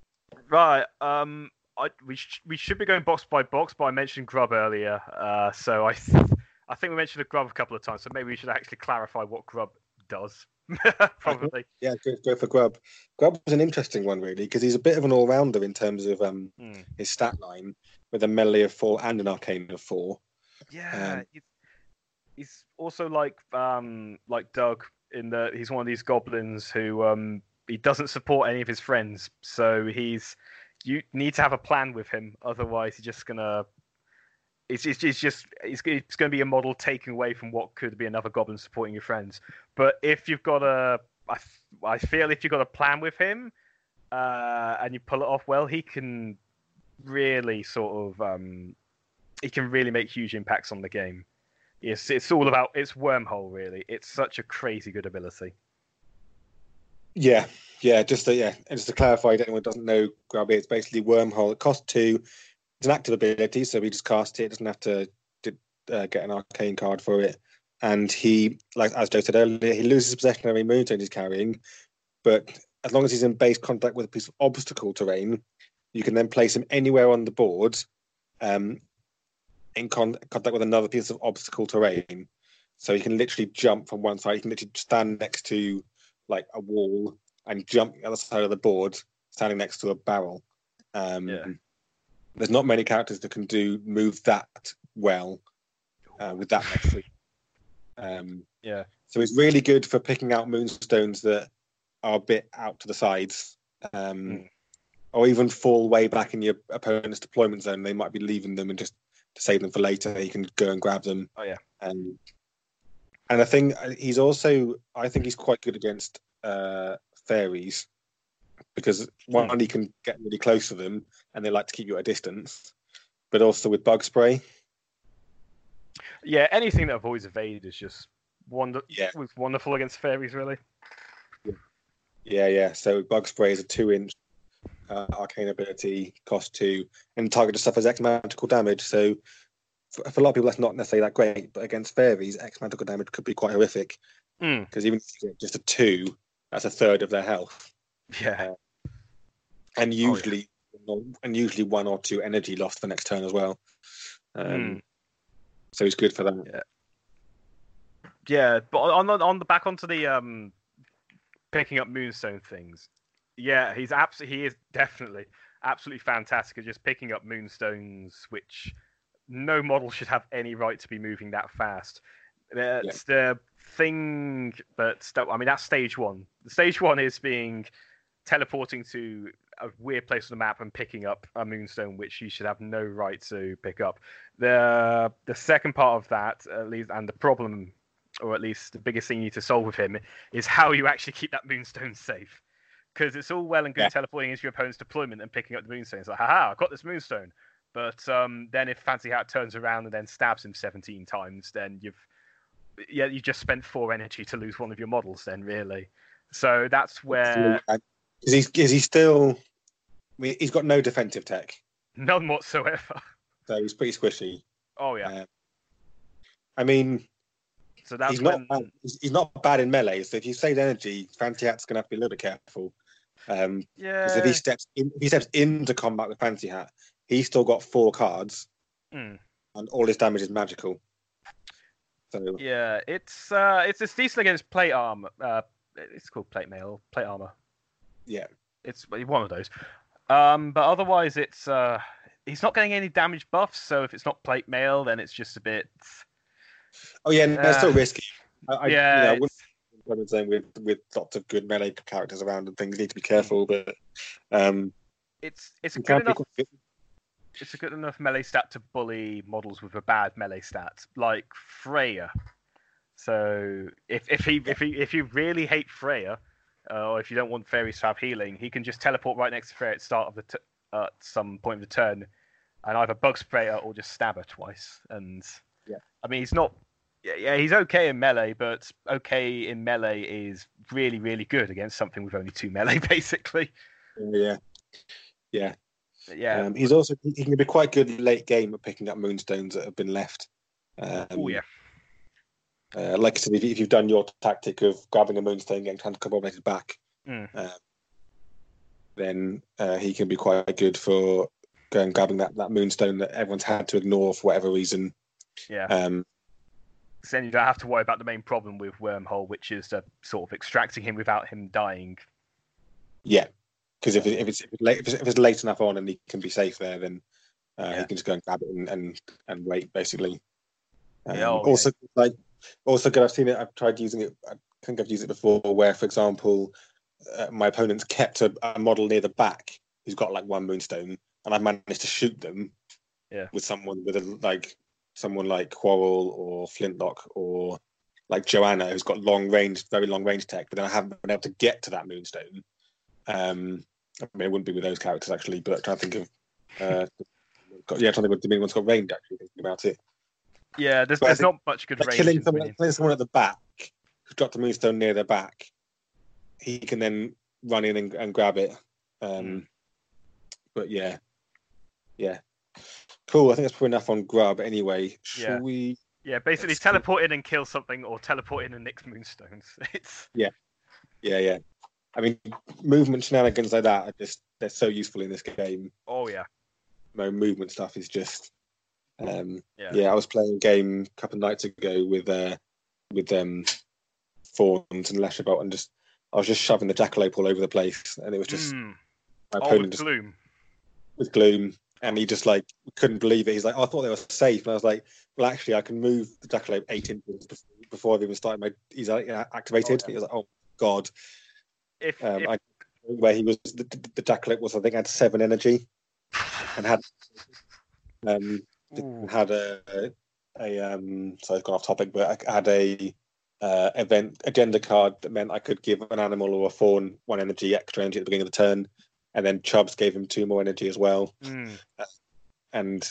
Right. Um. I we sh- we should be going box by box, but I mentioned Grub earlier. Uh. So I th- I think we mentioned a Grub a couple of times. So maybe we should actually clarify what Grub does. Probably. Yeah, go, go for Grub. Grub was an interesting one really because he's a bit of an all-rounder in terms of um Hmm. his stat line with a melee of four and an arcane of four. Yeah. Um, he's, he's also like um like Doug in that he's one of these goblins who um he doesn't support any of his friends. So he's you need to have a plan with him, otherwise he's just gonna. It's, it's, it's just it's, it's going to be a model taken away from what could be another goblin supporting your friends. But if you've got a, I, I feel if you've got a plan with him, uh, and you pull it off well, he can really sort of um, he can really make huge impacts on the game. It's it's all about it's wormhole really. It's such a crazy good ability. Yeah, yeah. Just to, yeah, and just to clarify, if anyone doesn't know, Grub it's basically wormhole. It costs two. It's an active ability, so we just cast it. Doesn't have to uh, get an arcane card for it. And he, like as Joe said earlier, he loses possession of every moonstone he's carrying. But as long as he's in base contact with a piece of obstacle terrain, you can then place him anywhere on the board, um, in con- contact with another piece of obstacle terrain. So he can literally jump from one side. He can literally stand next to like a wall and jump the other side of the board, standing next to a barrel. Um, Yeah. There's not many characters that can do move that well uh, with that much free. Um, Yeah. so it's really good for picking out moonstones that are a bit out to the sides, um, Mm. or even fall way back in your opponent's deployment zone. They might be leaving them and just to save them for later. You can go and grab them. Oh, yeah. Um, and I think he's also, I think he's quite good against uh, fairies because one, he can get really close to them and they like to keep you at a distance, but also with bug spray. Yeah, anything that avoids evade is just wonder Yeah. was wonderful against fairies, really. Yeah, yeah. So bug spray is a two-inch uh, arcane ability, cost two, and target just suffers X magical damage. So for, for a lot of people, that's not necessarily that great, but against fairies, X magical damage could be quite horrific Mm. because even if you get just a two, that's a third of their health, Yeah. and usually, and usually one or two energy lost for next turn as well. Um, Mm. So it's good for that. Yeah, but on the on the back onto the um picking up moonstone things. Yeah, he's absolutely he is definitely absolutely fantastic at just picking up moonstones, which no model should have any right to be moving that fast. That's the thing, but I mean that's stage one. The stage one is being teleporting to a weird place on the map and picking up a moonstone, which you should have no right to pick up. The the second part of that, at least, and the problem, or at least the biggest thing you need to solve with him, is how you actually keep that moonstone safe. Because it's all well and good Yeah. teleporting into your opponent's deployment and picking up the moonstone. It's like, haha, I got this moonstone. But um, then if Fancy Hat turns around and then stabs him 17 times, then you've yeah you just spent four energy to lose one of your models. Then really, so that's where Is he, is he still? I mean, he's got no defensive tech, none whatsoever. so he's pretty squishy. Oh yeah, Uh, I mean, so that's he's when not bad. He's, he's not bad in melee. So if you save energy, Fancy Hat's going to have to be a little bit careful. Um, yeah. if he steps in, if he steps into combat with Fancy Hat, he's still got four cards, Mm. and all his damage is magical. So Yeah, it's uh, it's it's decent against plate armor. Uh, it's called plate mail, plate armor. Yeah, It's one of those. Um, but otherwise, it's uh, he's not getting any damage buffs. So if it's not plate mail, then it's just a bit. oh yeah, no, it's still Uh, risky. I, I, yeah, you know, I it's- wouldn't I would say with with lots of good melee characters around and things, you need to be careful. But um, It's it's a good enough it's a good enough melee stat to bully models with a bad melee stat, like Freya. So if if he if he if you really hate Freya, uh, or if you don't want fairies to have healing, he can just teleport right next to Freya at the start of the t- uh, at some point of the turn, and either bug spray her or just stab her twice. And Yeah. I mean he's not. Yeah, yeah, he's okay in melee, but okay in melee is really, really good against something with only two melee, basically. yeah, yeah. Yeah. Um, he's also he can be quite good late game at picking up moonstones that have been left. Um, oh yeah. Uh, like I said, if, if you've done your tactic of grabbing a moonstone, and getting transcombinated back, Mm. uh, then uh, he can be quite good for going grabbing that, that moonstone that everyone's had to ignore for whatever reason. Yeah. Um, 'Cause then you don't have to worry about the main problem with Wormhole, which is uh, sort of extracting him without him dying. yeah, because if, it, if it's if it's, late, if, it's, if it's late enough on and he can be safe there, then uh, Yeah. he can just go and grab it and and, and wait basically. Um, Yeah, oh, also, like also good. I've seen it. I've tried using it. I think I've used it before. Where, for example, uh, my opponent's kept a, a model near the back who's got like one moonstone, and I've managed to shoot them. Yeah. With someone with a like someone like Quarrel or Flintlock or like Joanna who's got long range, very long range tech, but then I haven't been able to get to that moonstone. Um, I mean, it wouldn't be with those characters actually, but I'm trying to think of. Uh, got, yeah, I'm trying to think of the main one's got range actually. Thinking about it, Yeah, there's there's not much good range. killing someone, killing someone at the back who's dropped a moonstone near their back, he can then run in and, and grab it. Um, Hmm. But yeah, yeah, cool. I think that's probably enough on grub. Anyway, shall Yeah. we? Yeah, basically cool. teleport in and kill something, or teleport in and nick moonstones. It's yeah, Yeah, yeah. I mean, movement shenanigans like that are just they're so useful in this game. oh yeah, No movement stuff is just. Um, yeah, yeah, I was playing a game a couple of nights ago with uh, with um, Fawns and Leshavult, and just I was just shoving the jackalope all over the place, and it was just Mm. my Oh, opponent with just gloom. with gloom, and he just like couldn't believe it. He's like, oh, I thought they were safe, and I was like, well, actually, I can move the jackalope eight inches before, before I've even started my. He's like, activated. Oh, yeah. He was like, oh god. If, Um, if I, where he was the, the, the Jackalope was I think had seven energy and had um Ooh. had a a um so I've gone off topic, but I had a uh, event agenda card that meant I could give an animal or a fawn one energy extra energy at the beginning of the turn, and then Chubbs gave him two more energy as well, Mm. and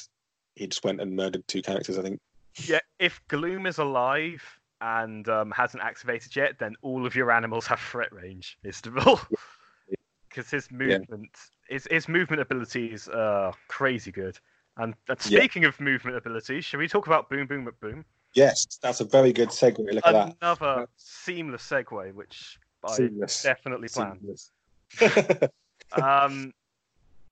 he just went and murdered two characters. I think. Yeah, if Gloom is alive and um, hasn't activated yet, then all of your animals have threat range. Is the rule? Because his movement, his his movement abilities are crazy good. And, and Yeah. speaking of movement abilities, should we talk about Boom Boom McBoom? Yes, that's a very good segue. Look at that. Another seamless segue, which I Seamless. definitely planned. Um,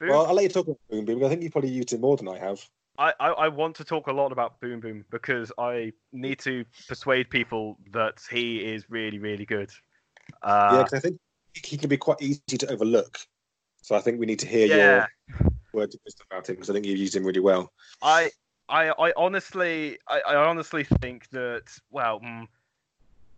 Boom, well, I'll let you talk about Boom Boom. I think you probably used it more than I have. I, I, I want to talk a lot about Boom Boom because I need to persuade people that he is really, really good. yeah, Uh, 'cause I think he can be quite easy to overlook. So I think we need to hear yeah. your words of wisdom about him because I think you've used him really well. I, I, I honestly, I, I honestly think that. Well, mm,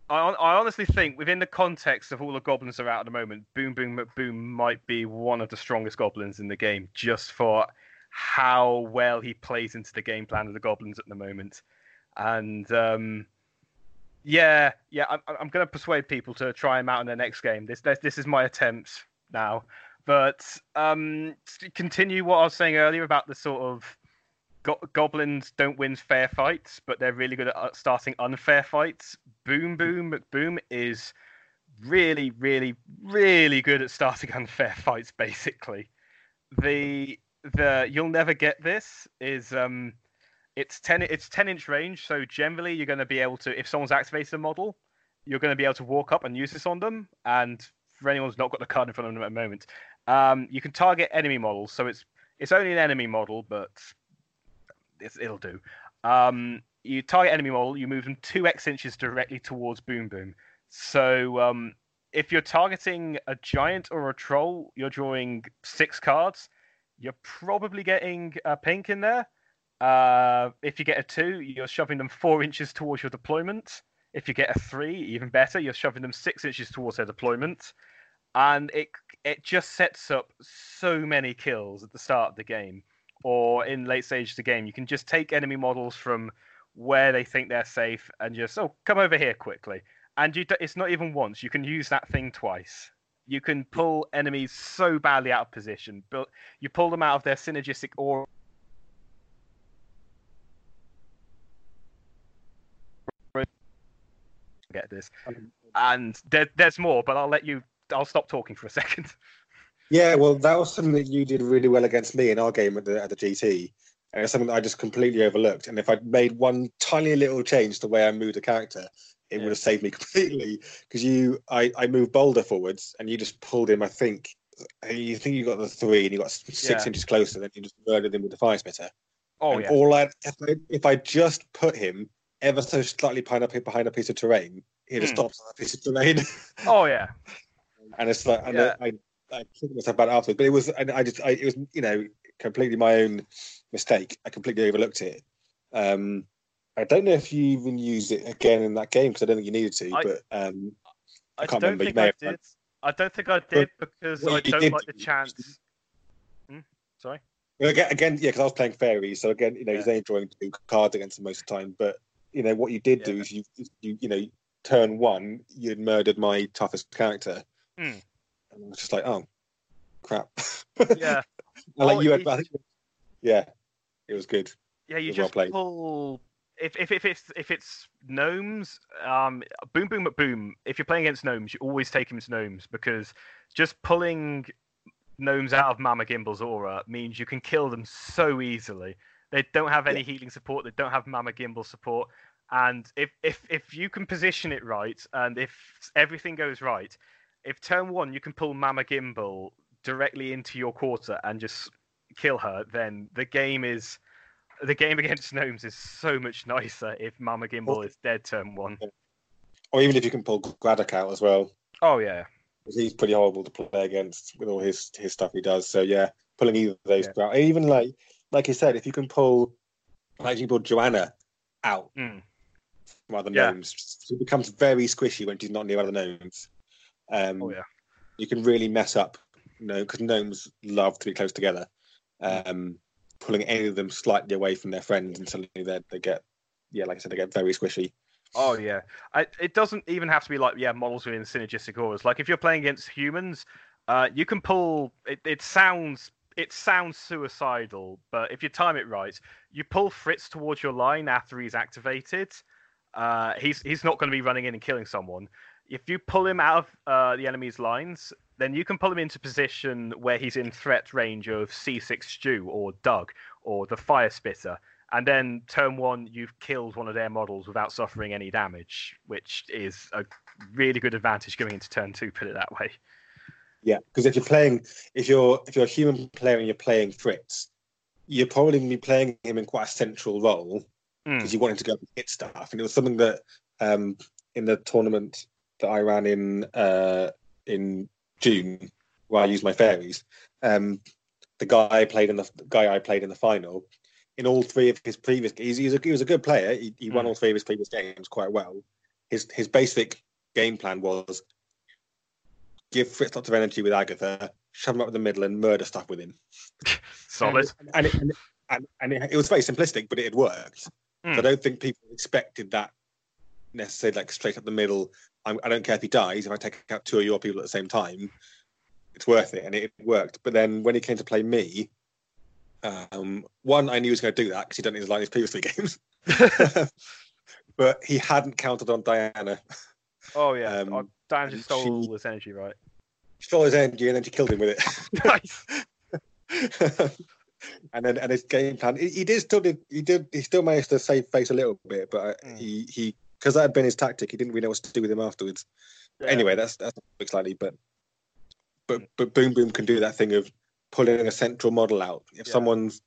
I, I honestly think within the context of all the goblins that are out at the moment, Boom Boom McBoom might be one of the strongest goblins in the game, just for how well he plays into the game plan of the goblins at the moment. And um, yeah, yeah, I'm, I'm going to persuade people to try him out in their next game. This, this, this is my attempt now. But um, continue what I was saying earlier about the sort of go- goblins don't win fair fights, but they're really good at uh, starting unfair fights. Boom Boom McBoom is really, really, really good at starting unfair fights. Basically, the the you'll never get this is um, it's ten it's ten inch range. So generally, you're going to be able to if someone's activated a model, you're going to be able to walk up and use this on them. And for anyone who's not got the card in front of them at the moment, um, you can target enemy models. So it's it's only an enemy model, but it'll do. Um, you target enemy model, you move them two x inches directly towards Boom Boom. So um, if you're targeting a giant or a troll, you're drawing six cards. You're probably getting a pink in there. Uh, if you get a two, you're shoving them four inches towards your deployment. If you get a three, even better, you're shoving them six inches towards their deployment. And it it just sets up so many kills at the start of the game or in late stages of the game. You can just take enemy models from where they think they're safe and just oh come over here quickly. And you, it's not even once. You can use that thing twice. You can pull enemies so badly out of position, but you pull them out of their synergistic aura. Get this, um, and there, there's more, but I'll let you. I'll stop talking for a second. Yeah, well, that was something that you did really well against me in our game at the at the GT, and it's something that I just completely overlooked. And if I'd made one tiny little change to the way I moved a character, it Yeah. would have saved me completely. Because you, I, I moved Boulder forwards, and you just pulled him. I think you think you got the three, and you got six Yeah. inches closer, then you just murdered him with the fire spitter. Oh and yeah, all I if, I if I just put him ever so slightly behind a behind a piece of terrain, he'd have Hmm. stopped on that piece of terrain. oh yeah. And it's like and Yeah. I, I kicked myself about it afterwards, but it was and I just I, it was you know completely my own mistake. I completely overlooked it. Um, I don't know if you even used it again in that game because I don't think you needed to, I- but um, I, can't don't remember, you think may I have did. I don't think I did because well, I don't did like the chance. Hmm? Sorry. well, again, again yeah, because I was playing fairies, so again, you know, he's only drawing two cards against them most of the time. But you know what you did do is you you you know turn one you'd murdered my toughest character, Hmm. and I was just like, oh crap. Yeah, I like Oh, you had, I think, yeah, it was good. yeah. You Well just played. pull. If, if, if it's if it's gnomes, um, boom boom boom. If you're playing against gnomes, you always take him as gnomes because just pulling gnomes out of Mama Gimbal's aura means you can kill them so easily. They don't have any healing support. They don't have Mama Gimbal support. And if, if if you can position it right, and if everything goes right, if turn one you can pull Mama Gimbal directly into your quarter and just kill her, then the game is the game against gnomes is so much nicer if Mama Gimbal Well- is dead turn one. Or even if you can pull Graddock out as well. Oh yeah. he's pretty horrible to play against with all his his stuff he does. So yeah, pulling either of those Yeah. out, even like like you said, if you can pull like you pull Joanna out Mm. from other Yeah. gnomes. He becomes very squishy when she's not near other gnomes. Um, Oh yeah. you can really mess up, you know, because gnomes love to be close together. Um, pulling any of them slightly away from their friends, and suddenly they they get, yeah, like I said, they get very squishy. Oh yeah, I, it doesn't even have to be like yeah models within synergistic auras. Like if you're playing against humans, uh, you can pull. It, it sounds it sounds suicidal, but if you time it right, you pull Fritz towards your line after he's activated. Uh, he's he's not going to be running in and killing someone. If you pull him out of uh, the enemy's lines, then you can pull him into position where he's in threat range of C6 Stew or Doug or the Fire Spitter and then turn one you've killed one of their models without suffering any damage which is a really good advantage going into turn two put it that way Yeah, because if you're playing, if you're if you're a human player and you're playing Fritz, you're probably going to be playing him in quite a central role Mm. because you want him to go and hit stuff. And it was something that um, in the tournament that I ran in uh, in June, where I used my fairies, um, the guy I played in the, the guy I played in the final. In all three of his previous, he's, he's a, he was a good player. He, he won Mm. all three of his previous games quite well. His his basic game plan was give Fritz lots of energy with Agatha, shove him up in the middle, and murder stuff with him. solid And, and, it, and, and, and it, it was very simplistic, but it had worked. Hmm. So I don't think people expected that necessarily, like straight up the middle. I'm, I don't care if he dies. If I take out two of your people at the same time, it's worth it, and it worked. But then when he came to play me, um, one I knew he was going to do that because he'd done it in his line his previous three games. but he hadn't counted on Diana. oh yeah Um, oh, Dan just stole she- all his energy right She stole his energy and then she killed him with it. nice and then and his game plan, he, he did still did he did he still managed to save face a little bit, but Mm. he he because that had been his tactic, he didn't really know what to do with him afterwards. Yeah. Anyway, that's that's slightly, but but but Boom Boom can do that thing of pulling a central model out. If Yeah. someone's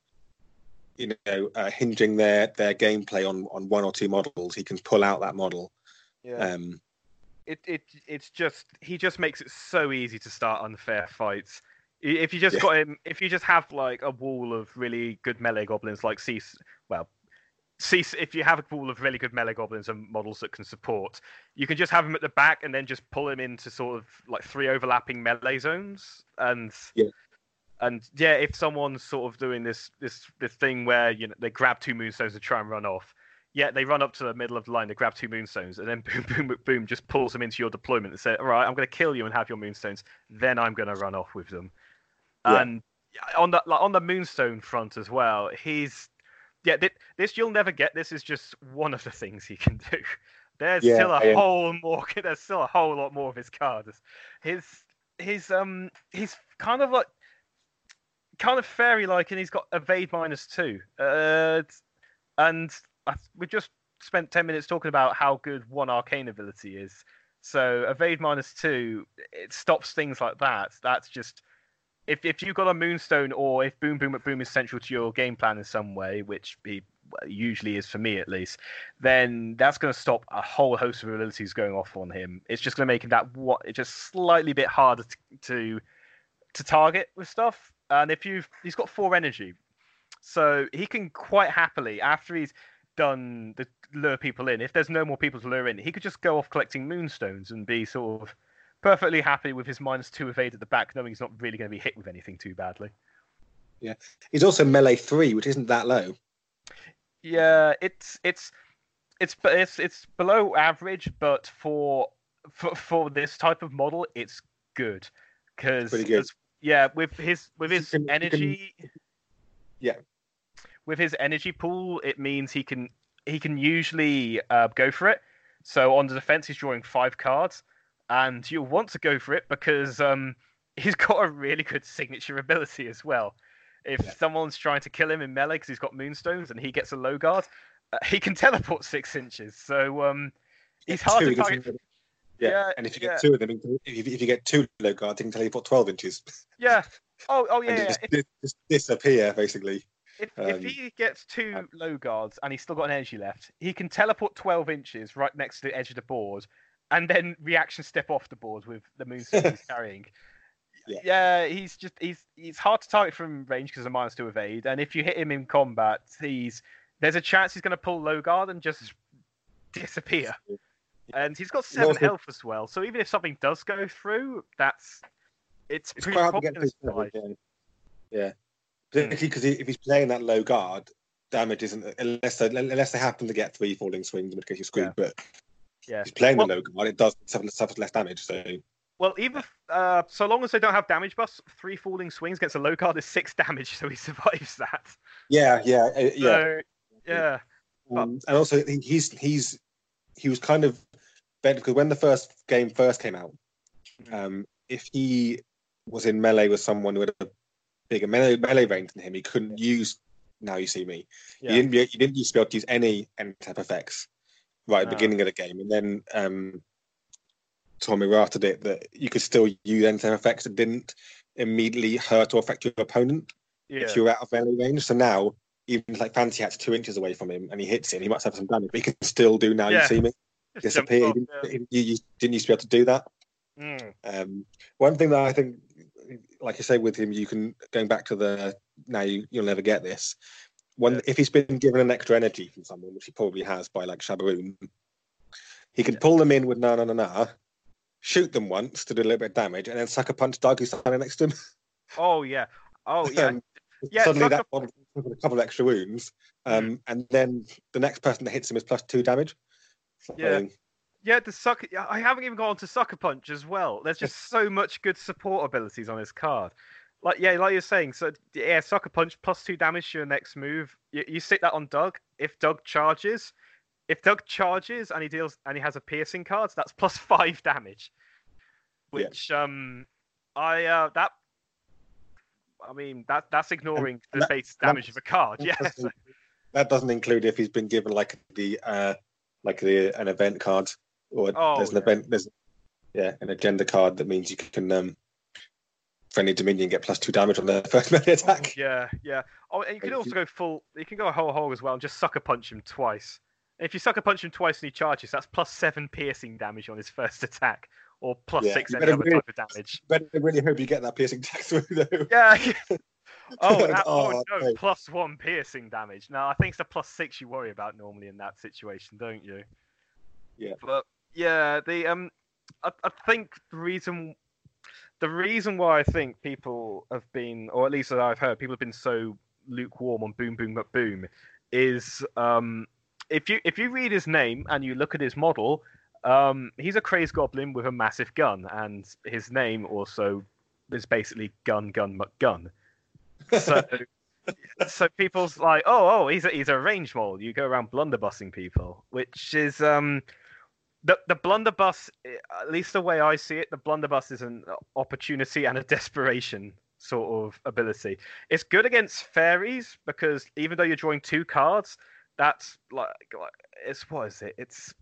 you know uh, hinging their their gameplay on on one or two models, he can pull out that model. yeah Um, it, it it's just he just makes it so easy to start unfair fights. If you just Yeah. got him, if you just have like a wall of really good melee goblins like Cease, well, Cease, if you have a pool of really good melee goblins and models that can support, you can just have them at the back and then just pull them into sort of like three overlapping melee zones. And Yeah. and yeah, if someone's sort of doing this this this thing where you know they grab two moonstones and try and run off, yeah, they run up to the middle of the line, they grab two moonstones, and then boom, boom, boom, boom, just pulls them into your deployment and say, "All right, I'm going to kill you and have your moonstones. Then I'm going to run off with them." Yeah. And on the like, on the moonstone front as well, he's yeah. Th- this you'll never get. This is just one of the things he can do. There's Yeah, still a I am- whole more. There's still a whole lot more of his cards. His his um he's kind of like kind of fairy like, and he's got evade minus two. Uh, and I, we just spent 10 minutes talking about how good one arcane ability is. So evade minus two, it stops things like that. That's just if if you've got a moonstone or if boom boom boom is central to your game plan in some way, which usually is for me at least, then that's going to stop a whole host of abilities going off on him. It's just going to make him that what it's just slightly bit harder to, to to target with stuff. And if you've he's got four energy, so he can quite happily after he's done the lure people in. If there's no more people to lure in, he could just go off collecting moonstones and be sort of perfectly happy with his minus two evade at the back, knowing he's not really going to be hit with anything too badly. Yeah, he's also melee three, which isn't that low. Yeah, it's it's it's it's it's below average, but for for for this type of model, it's good because yeah, with his with his can- you can- energy, Yeah. with his energy pool, it means he can he can usually uh, go for it. So on the defense, he's drawing five cards, and you'll want to go for it because um, he's got a really good signature ability as well. If Yeah. someone's trying to kill him in melee because he's got moonstones and he gets a low guard, uh, he can teleport six inches. So um, he's hard two, to target. Yeah. Yeah, and if you yeah. get two of them, if you, if you get two low guards, he can what twelve inches, Yeah. Oh, oh yeah. just, If, just disappear basically. if, if um, he gets two um, low guards and he's still got an energy left, he can teleport 12 inches right next to the edge of the board and then reaction step off the board with the moonstone he's carrying. Yeah. he's just he's he's hard to target from range because of minus two evade, and if you hit him in combat, he's there's a chance he's going to pull low guard and just disappear. And he's got seven also- health as well, so even if something does go through, that's it's, It's pretty quite hard to get through. Yeah, yeah. particularly because if he's playing that low guard, damage isn't unless they, unless they happen to get three falling swings, in which case you're screwed. Yeah. But Yeah. he's playing Well- the low guard, it does suffer, suffer less damage. So Well, even uh, so long as they don't have damage buffs, three falling swings against a low card is six damage, so he survives that. yeah, yeah, uh, yeah. So, yeah. Um, and also he's he's he was kind of bent because when the first game first came out, Mhm. um, if he was in melee with someone who had a bigger melee, melee range than him, he couldn't use. Now you see me. Yeah. You didn't. Be, you didn't used to be able to use any end type effects right at the No. beginning of the game, and then um, Tommy rafted it that you could still use end effects that didn't immediately hurt or affect your opponent yeah. if you're out of melee range. So now, even like Fancy Hat's two inches away from him and he hits it, he might have some damage, but he can still do now. Yeah. You see me Just disappear. You, yeah. didn't, you, you didn't used to be able to do that. Mm. Um, one thing that I think, like you say, with him, you can going back to the now you, you'll never get this. One, Yeah. if he's been given an extra energy from someone, which he probably has by like Shabaroon, he can Yeah. pull them in with na na na na, shoot them once to do a little bit of damage, and then sucker punch Doug who's standing next to him. Oh yeah. Oh yeah. Um, Yeah, suddenly sucker that one with a couple of extra wounds, um, Mm-hmm. and then the next person that hits him is plus two damage. So, Yeah. Yeah, the sucker. I haven't even gone on to sucker punch as well. There's just so much good support abilities on his card. Like yeah, like you're saying. So yeah, sucker punch plus two damage to your next move. You, you stick that on Doug. If Doug charges, if Doug charges and he deals and he has a piercing card, that's plus five damage. Yeah. Which um, I uh that. I mean that that's ignoring and the that- base damage of a card. That Yeah. doesn't- That doesn't include if he's been given like the uh like the an event card or Oh, there's an yeah. event there's yeah an agenda card that means you can um friendly dominion get plus two damage on their first melee attack. Yeah, yeah. Oh, and you can also go full. You can go a whole hog as well and just sucker punch him twice. And if you sucker punch him twice and he charges, that's plus seven piercing damage on his first attack, or plus Yeah, six any other really- type of damage. But I really hope you get that piercing attack through though. Yeah. oh, that, oh, Oh, no, no. plus one piercing damage. Now I think it's the plus six you worry about normally in that situation, don't you? Yeah. But yeah, the um, I, I think the reason, the reason why I think people have been, or at least that I've heard, people have been so lukewarm on Boom Boom But Boom, is um, if you if you read his name and you look at his model, um, he's a crazed goblin with a massive gun, and his name also is basically gun gun gun. So, so people's like, oh, oh, he's a, he's a range model. You go around blunderbussing people, which is um, the the blunderbuss. eh, At least the way I see it, the blunderbuss is an opportunity and a desperation sort of ability. It's good against fairies because even though you're drawing two cards, that's like, like it's what is it? It's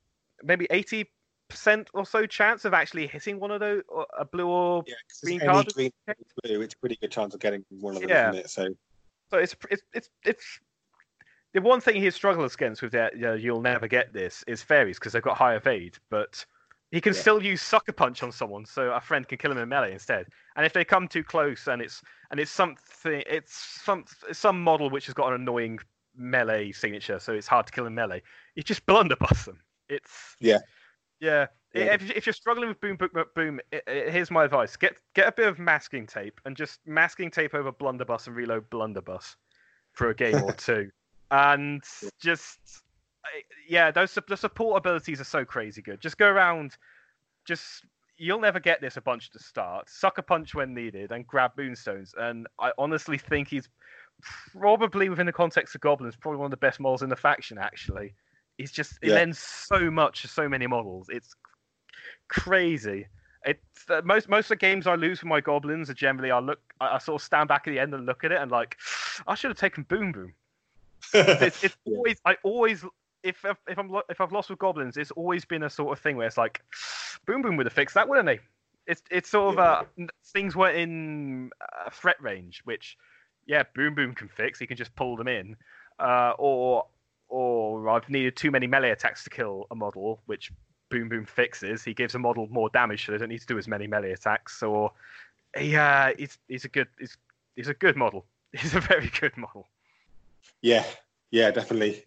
maybe eighty percent or so chance of actually hitting one of those, a blue or Yeah, Green card? green blue, it's a pretty good chance of getting one of them, Yeah. it? So So it's it's it's it's the one thing he struggles against with that you know, you'll never get this is fairies because they've got high evade, but he can Yeah. still use sucker punch on someone, so a friend can kill him in melee instead. And if they come too close and it's and it's something it's some it's some model which has got an annoying melee signature, so it's hard to kill in melee. You just blunderbuss them. It's Yeah. yeah. Yeah. If, if you're struggling with boom, boom, boom, boom, i- i- here's my advice: get get a bit of masking tape and just masking tape over blunderbuss and reload blunderbuss for a game or two, and just yeah, those the support abilities are so crazy good. Just go around, just you'll never get this a bunch to start. Sucker punch when needed and grab moonstones, and I honestly think he's probably within the context of goblins, probably one of the best models in the faction. Actually, he's just it Yeah. lends so much to so many models. It's crazy. It's uh, most most of the games I lose for my goblins are generally I look I, I sort of stand back at the end and look at it and like I should have taken boom boom. It's, it's always I always if if I'm if I've lost with goblins, it's always been a sort of thing where it's like boom boom would have fixed that, wouldn't they? It's it's sort of uh things were in uh, threat range, which yeah, boom boom can fix. He can just pull them in, uh, or or I've needed too many melee attacks to kill a model, which Boom Boom fixes. He gives a model more damage, so they don't need to do as many melee attacks. Or yeah, he's he's a good he's he's a good model. He's a very good model. Yeah, yeah, definitely.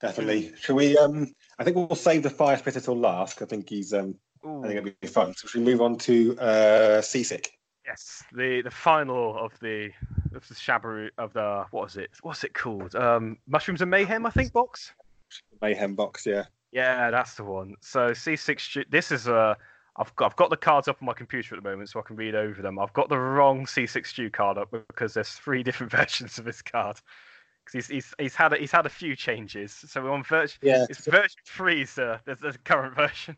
definitely. Shall we? Um, I think we'll save the fire spitter till last. I think he's. Um, Ooh, I think it'll be fun. So should we move on to uh, Seasick? yes, the the final of the of the Shabaru of the what was it? What's it called? Um, Mushrooms and Mayhem, I think. Box. Mayhem box, yeah. Yeah, that's the one. So C6. This is a. I've got, I've got the cards up on my computer at the moment, so I can read over them. I've got the wrong C6 Stew card up because there's three different versions of this card. Because he's, he's he's had a, he's had a few changes. So we're on version. Yeah, It's version three, sir. There's the current version.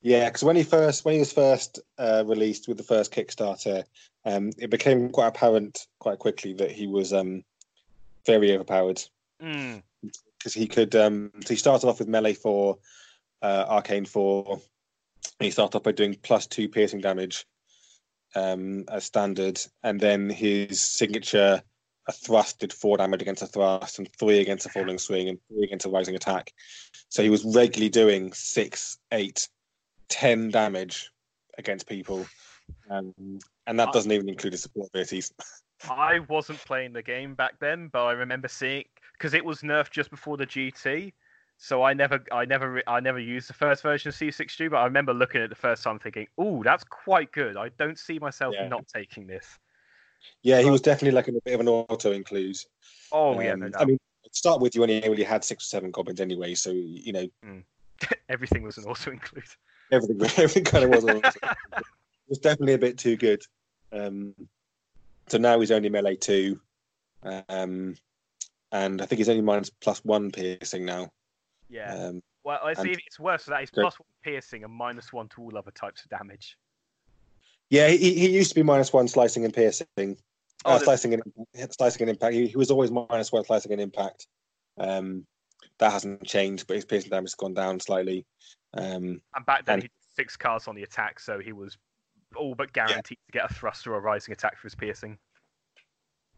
yeah. Because when he first when he was first uh, released with the first Kickstarter, um, it became quite apparent quite quickly that he was um, very overpowered Mm, because he could. Um, so he started off with melee four, uh, arcane four. He started off by doing plus two piercing damage um, as standard, and then his signature a thrust did four damage against a thrust, and three against a falling swing, and three against a rising attack. So he was regularly doing six, eight, ten damage against people, um, and that doesn't even include his support abilities. I wasn't playing the game back then, but I remember seeing because it was nerfed just before the GT. So I never, I never, I never used the first version of Seasick Stu, but I remember looking at it the first time thinking, "Oh, that's quite good. I don't see myself Yeah. not taking this." Yeah, he was definitely like a bit of an auto include. Oh yeah, Um, no I mean, start with, you only really had six or seven goblins anyway, so you know Everything was an auto include. everything everything kind of was An it was definitely a bit too good. Um, so now he's only melee two, um, and I think he's only minus plus one piercing now. Yeah. Um, Well, I see. and- It's worse. So that Great. plus one piercing and minus one to all other types of damage. Yeah, he, he used to be minus one slicing and piercing, Oh, uh, the- slicing and slicing and impact. He, he was always minus one slicing and impact. Um, that hasn't changed, but his piercing damage has gone down slightly. Um, And back then and- he had six cards on the attack, so he was all but guaranteed to get a thrust or a rising attack for his piercing.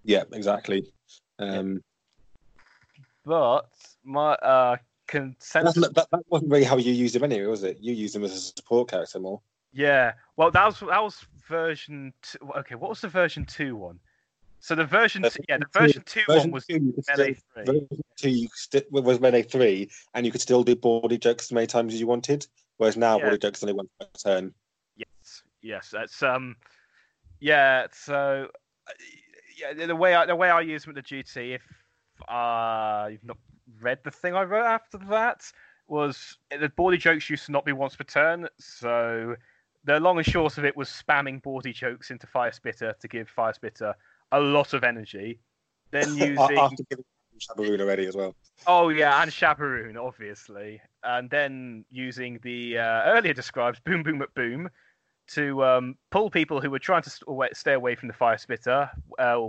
yeah, exactly. Um, But my uh, consensus. That, that, that wasn't really how you used him anyway, was it? You used him as a support character more. Yeah. Well, that was that was version. Two, okay, what was the version two one? So the version, Uh, two, yeah, the version version two Version one was two, melee still, three. version two you sti- was melee three, and you could still do bawdy jokes as many times as you wanted. Whereas now, Yeah. bawdy jokes only one per turn. Yes, yes, that's um, yeah. So, uh, yeah, the way I the way I use them at the GT, if uh, you've not read the thing I wrote after that, was the bawdy jokes used to not be once per turn. So, the long and short of it was spamming bawdy jokes into Fire Spitter to give Fire Spitter a lot of energy. Then using After giving Shabaroon already as well. Oh yeah, and Shabaroon, obviously, and then using the uh, earlier described Boom Boom McBoom to um, pull people who were trying to st- stay away from the fire spitter uh,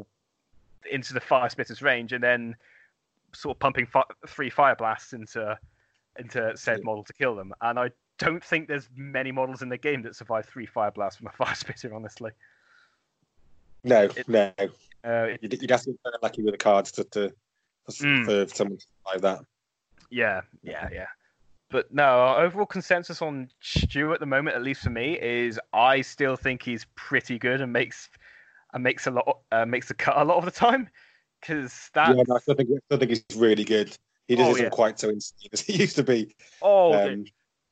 into the fire spitter's range, and then sort of pumping fi- three fire blasts into into said Yeah. model to kill them. And I don't think there's many models in the game that survive three fire blasts from a fire spitter, honestly. No, It- no. Uh, it- You'd, you'd have to be lucky with the cards to, to for, Mm. for someone to survive that. Yeah, yeah, yeah. But no, our overall consensus on Stu at the moment, at least for me, is I still think he's pretty good and makes and makes a lot uh, makes the cut a lot of the time because that Yeah, no, I still think, I still think he's really good. He just Oh, isn't yeah. quite so insane as he used to be. oh Um,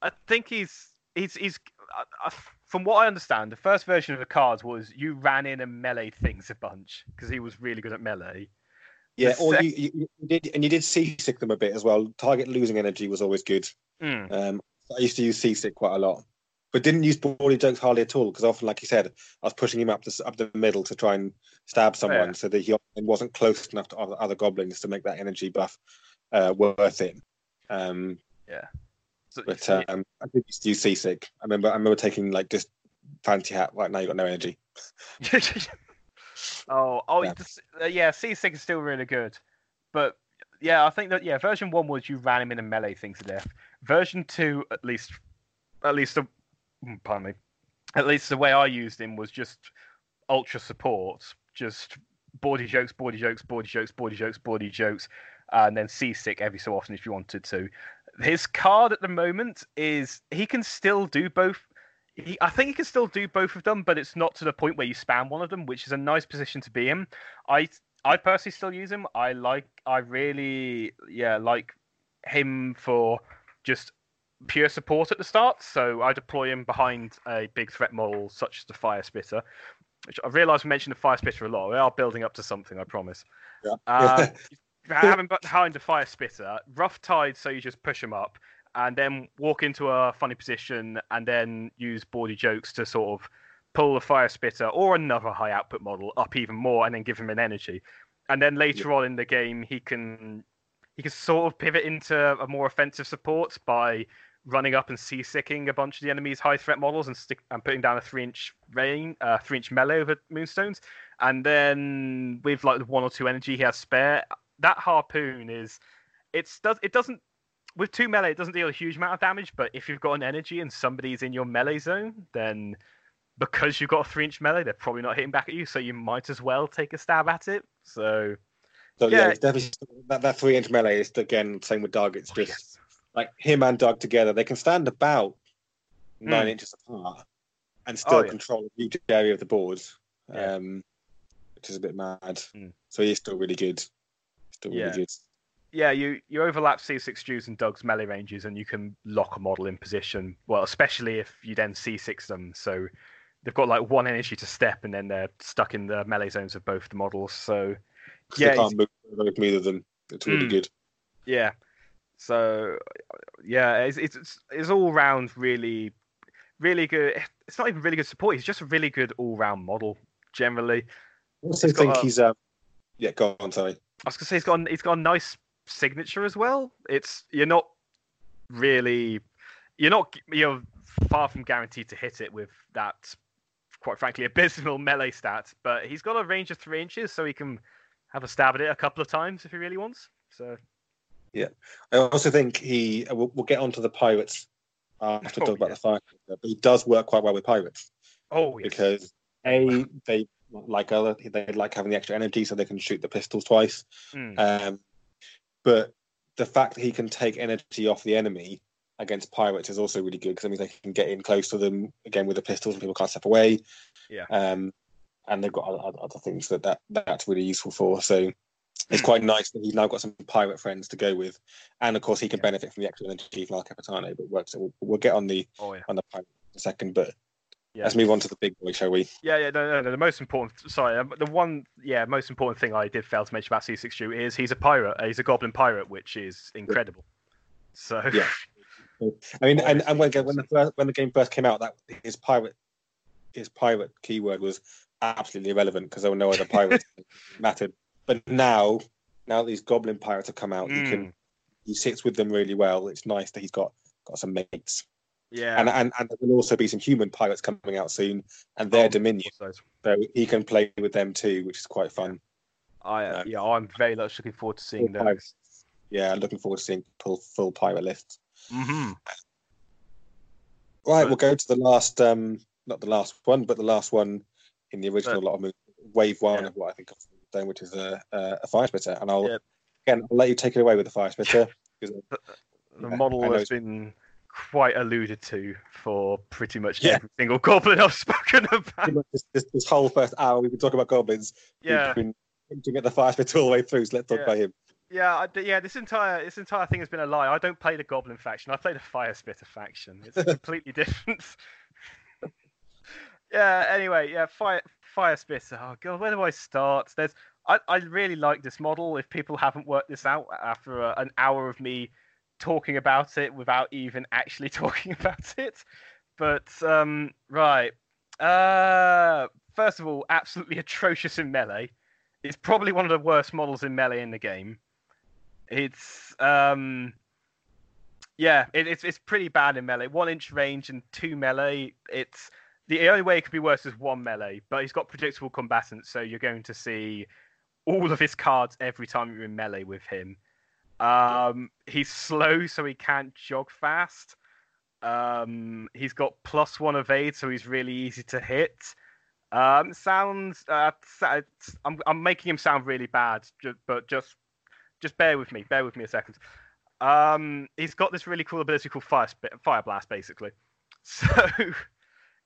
I think he's he's he's uh, uh, from what I understand, the first version of the cards was you ran in and melee things a bunch because he was really good at melee. yeah, The or sec- you, you, did, and you did seasick them a bit as well. Target losing energy was always good. Mm. Um, I used to use seasick quite a lot, but didn't use bawdy jokes hardly at all because often, like you said, I was pushing him up the up the middle to try and stab someone, Oh, yeah. so that he wasn't close enough to other, other goblins to make that energy buff uh, worth it. Um, So, but um, I used to use seasick. I remember, I remember taking like just fancy hat. Right now, you got no energy. oh, oh, Yeah. Just, uh, yeah. Seasick is still really good, but yeah, I think that yeah, version one was you ran him in a melee thing to death. Version two, at least, at least the, mm, pardon me, at least the way I used him was just ultra support, just bawdy jokes, bawdy jokes, bawdy jokes, bawdy jokes, bawdy jokes, and then Seasick every so often if you wanted to. His card at the moment is he can still do both he, I think he can still do both of them, but it's not to the point where you spam one of them, which is a nice position to be in. I I personally still use him. I like I really yeah like him for just pure support at the start. So I deploy him behind a big threat model such as the Fire Spitter, which I realise we mentioned the Fire Spitter a lot. We are building up to something, I promise. Yeah. Uh, having behind the Fire Spitter, rough tide, so you just push him up and then walk into a funny position and then use bawdy jokes to sort of pull the Fire Spitter or another high output model up even more and then give him an energy. And then later on in the game, he can he can sort of pivot into a more offensive support by running up and seasicking a bunch of the enemy's high threat models and stick and putting down a three inch rain, uh, three inch melee over moonstones. And then with like one or two energy he has spare, that harpoon is it's does it doesn't with two melee it doesn't deal a huge amount of damage, but if you've got an energy and somebody's in your melee zone, then because you've got a three inch melee, they're probably not hitting back at you, so you might as well take a stab at it. So So yeah, Yeah. it's definitely that, that three inch melee is again same with Doug. It's Oh, just yes. like him and Doug together. They can stand about nine Mm. inches apart and still Oh, yeah. control a huge area of the board, Yeah. um, which is a bit mad. Mm. So he's still really good. Yeah. yeah, you you overlap Seasick Stu's and Doug's melee ranges, and you can lock a model in position. Well, especially if you then Seasick them, so they've got like one energy to step, and then they're stuck in the melee zones of both the models. So Yeah, they can't move either of them. It's really Mm. good. yeah, so yeah, it's it's, it's all round really, really good. It's not even really good support. He's just a really good all round model generally. I also think a- he's um, yeah. Go on, sorry. I was gonna say he's got he's got a nice signature as well. It's you're not really you're not you're far from guaranteed to hit it with that quite frankly abysmal melee stat, but he's got a range of three inches, so he can have a stab at it a couple of times if he really wants. So yeah, I also think he. Uh, we'll, we'll get onto the pirates after Oh, talk about yeah. the fire, but he does work quite well with pirates. oh yes. because a they like other they like having the extra energy so they can shoot the pistols twice. Mm, Um, but the fact that he can take energy off the enemy against pirates is also really good because I mean they can get in close to them again with the pistols and people can't step away. Yeah. Um, and they've got other, other things that, that that's really useful for. So it's quite nice that he's now got some pirate friends to go with, and of course he can Yeah. benefit from the extra energy from El Capitano. But works. So we'll, we'll get on the oh yeah. on the pirate in a second, but Yeah. let's move on to the big boy, shall we? Yeah, yeah, no, no, no. The most important, sorry, um, the one, yeah, most important thing I did fail to mention about Seasick Stu is he's a pirate. uh, He's a goblin pirate, which is incredible. So, Yeah. I mean, and, and when, when the first, when the game first came out, that his pirate his pirate keyword was absolutely irrelevant because there were no other pirates that mattered. But now, now these goblin pirates have come out, he Mm. can he sits with them really well. It's nice that he's got got some mates, yeah, and and and there will also be some human pilots coming out soon, and their Oh, dominion, so he can play with them too, which is quite fun. I, uh, No. yeah, I'm very much looking forward to seeing those. pirates. Yeah, looking forward to seeing full full pirate lists. hmm Right, But- we'll go to the last, um, not the last one, but the last one in the original lot of movies, wave one Yeah. of what I think of then, which is a, a, a fire spitter. And I'll Yeah. again I'll let you take it away with the fire spitter. because- The Yeah, model I know has been quite alluded to for pretty much Yeah. every single goblin I've spoken about. this, this, this whole first hour we've been talking about goblins. Yeah, We've been hinting at the fire spitter all the way through. So let's talk Yeah. about him. yeah, I, yeah. This entire this entire thing has been a lie. I don't play the goblin faction. I play the fire spitter faction. It's completely different. yeah. Anyway, yeah. Fire fire spitter. Oh god, where do I start? There's. I, I really like this model. If people haven't worked this out after a, an hour of me talking about it without even actually talking about it, but um, right. Uh, first of all, absolutely atrocious in melee. It's probably one of the worst models in melee in the game. It's um, yeah, it, it's it's pretty bad in melee. One inch range and two melee. It's the only way it could be worse is one melee, but he's got predictable combatants, so you're going to see all of his cards every time you're in melee with him. Um, he's slow, so he can't jog fast. Um, he's got plus one evade, so he's really easy to hit. Um, sounds. Uh, I'm I'm making him sound really bad, but just just bear with me. Bear with me a second. Um, he's got this really cool ability called Fire Fire Blast, basically. So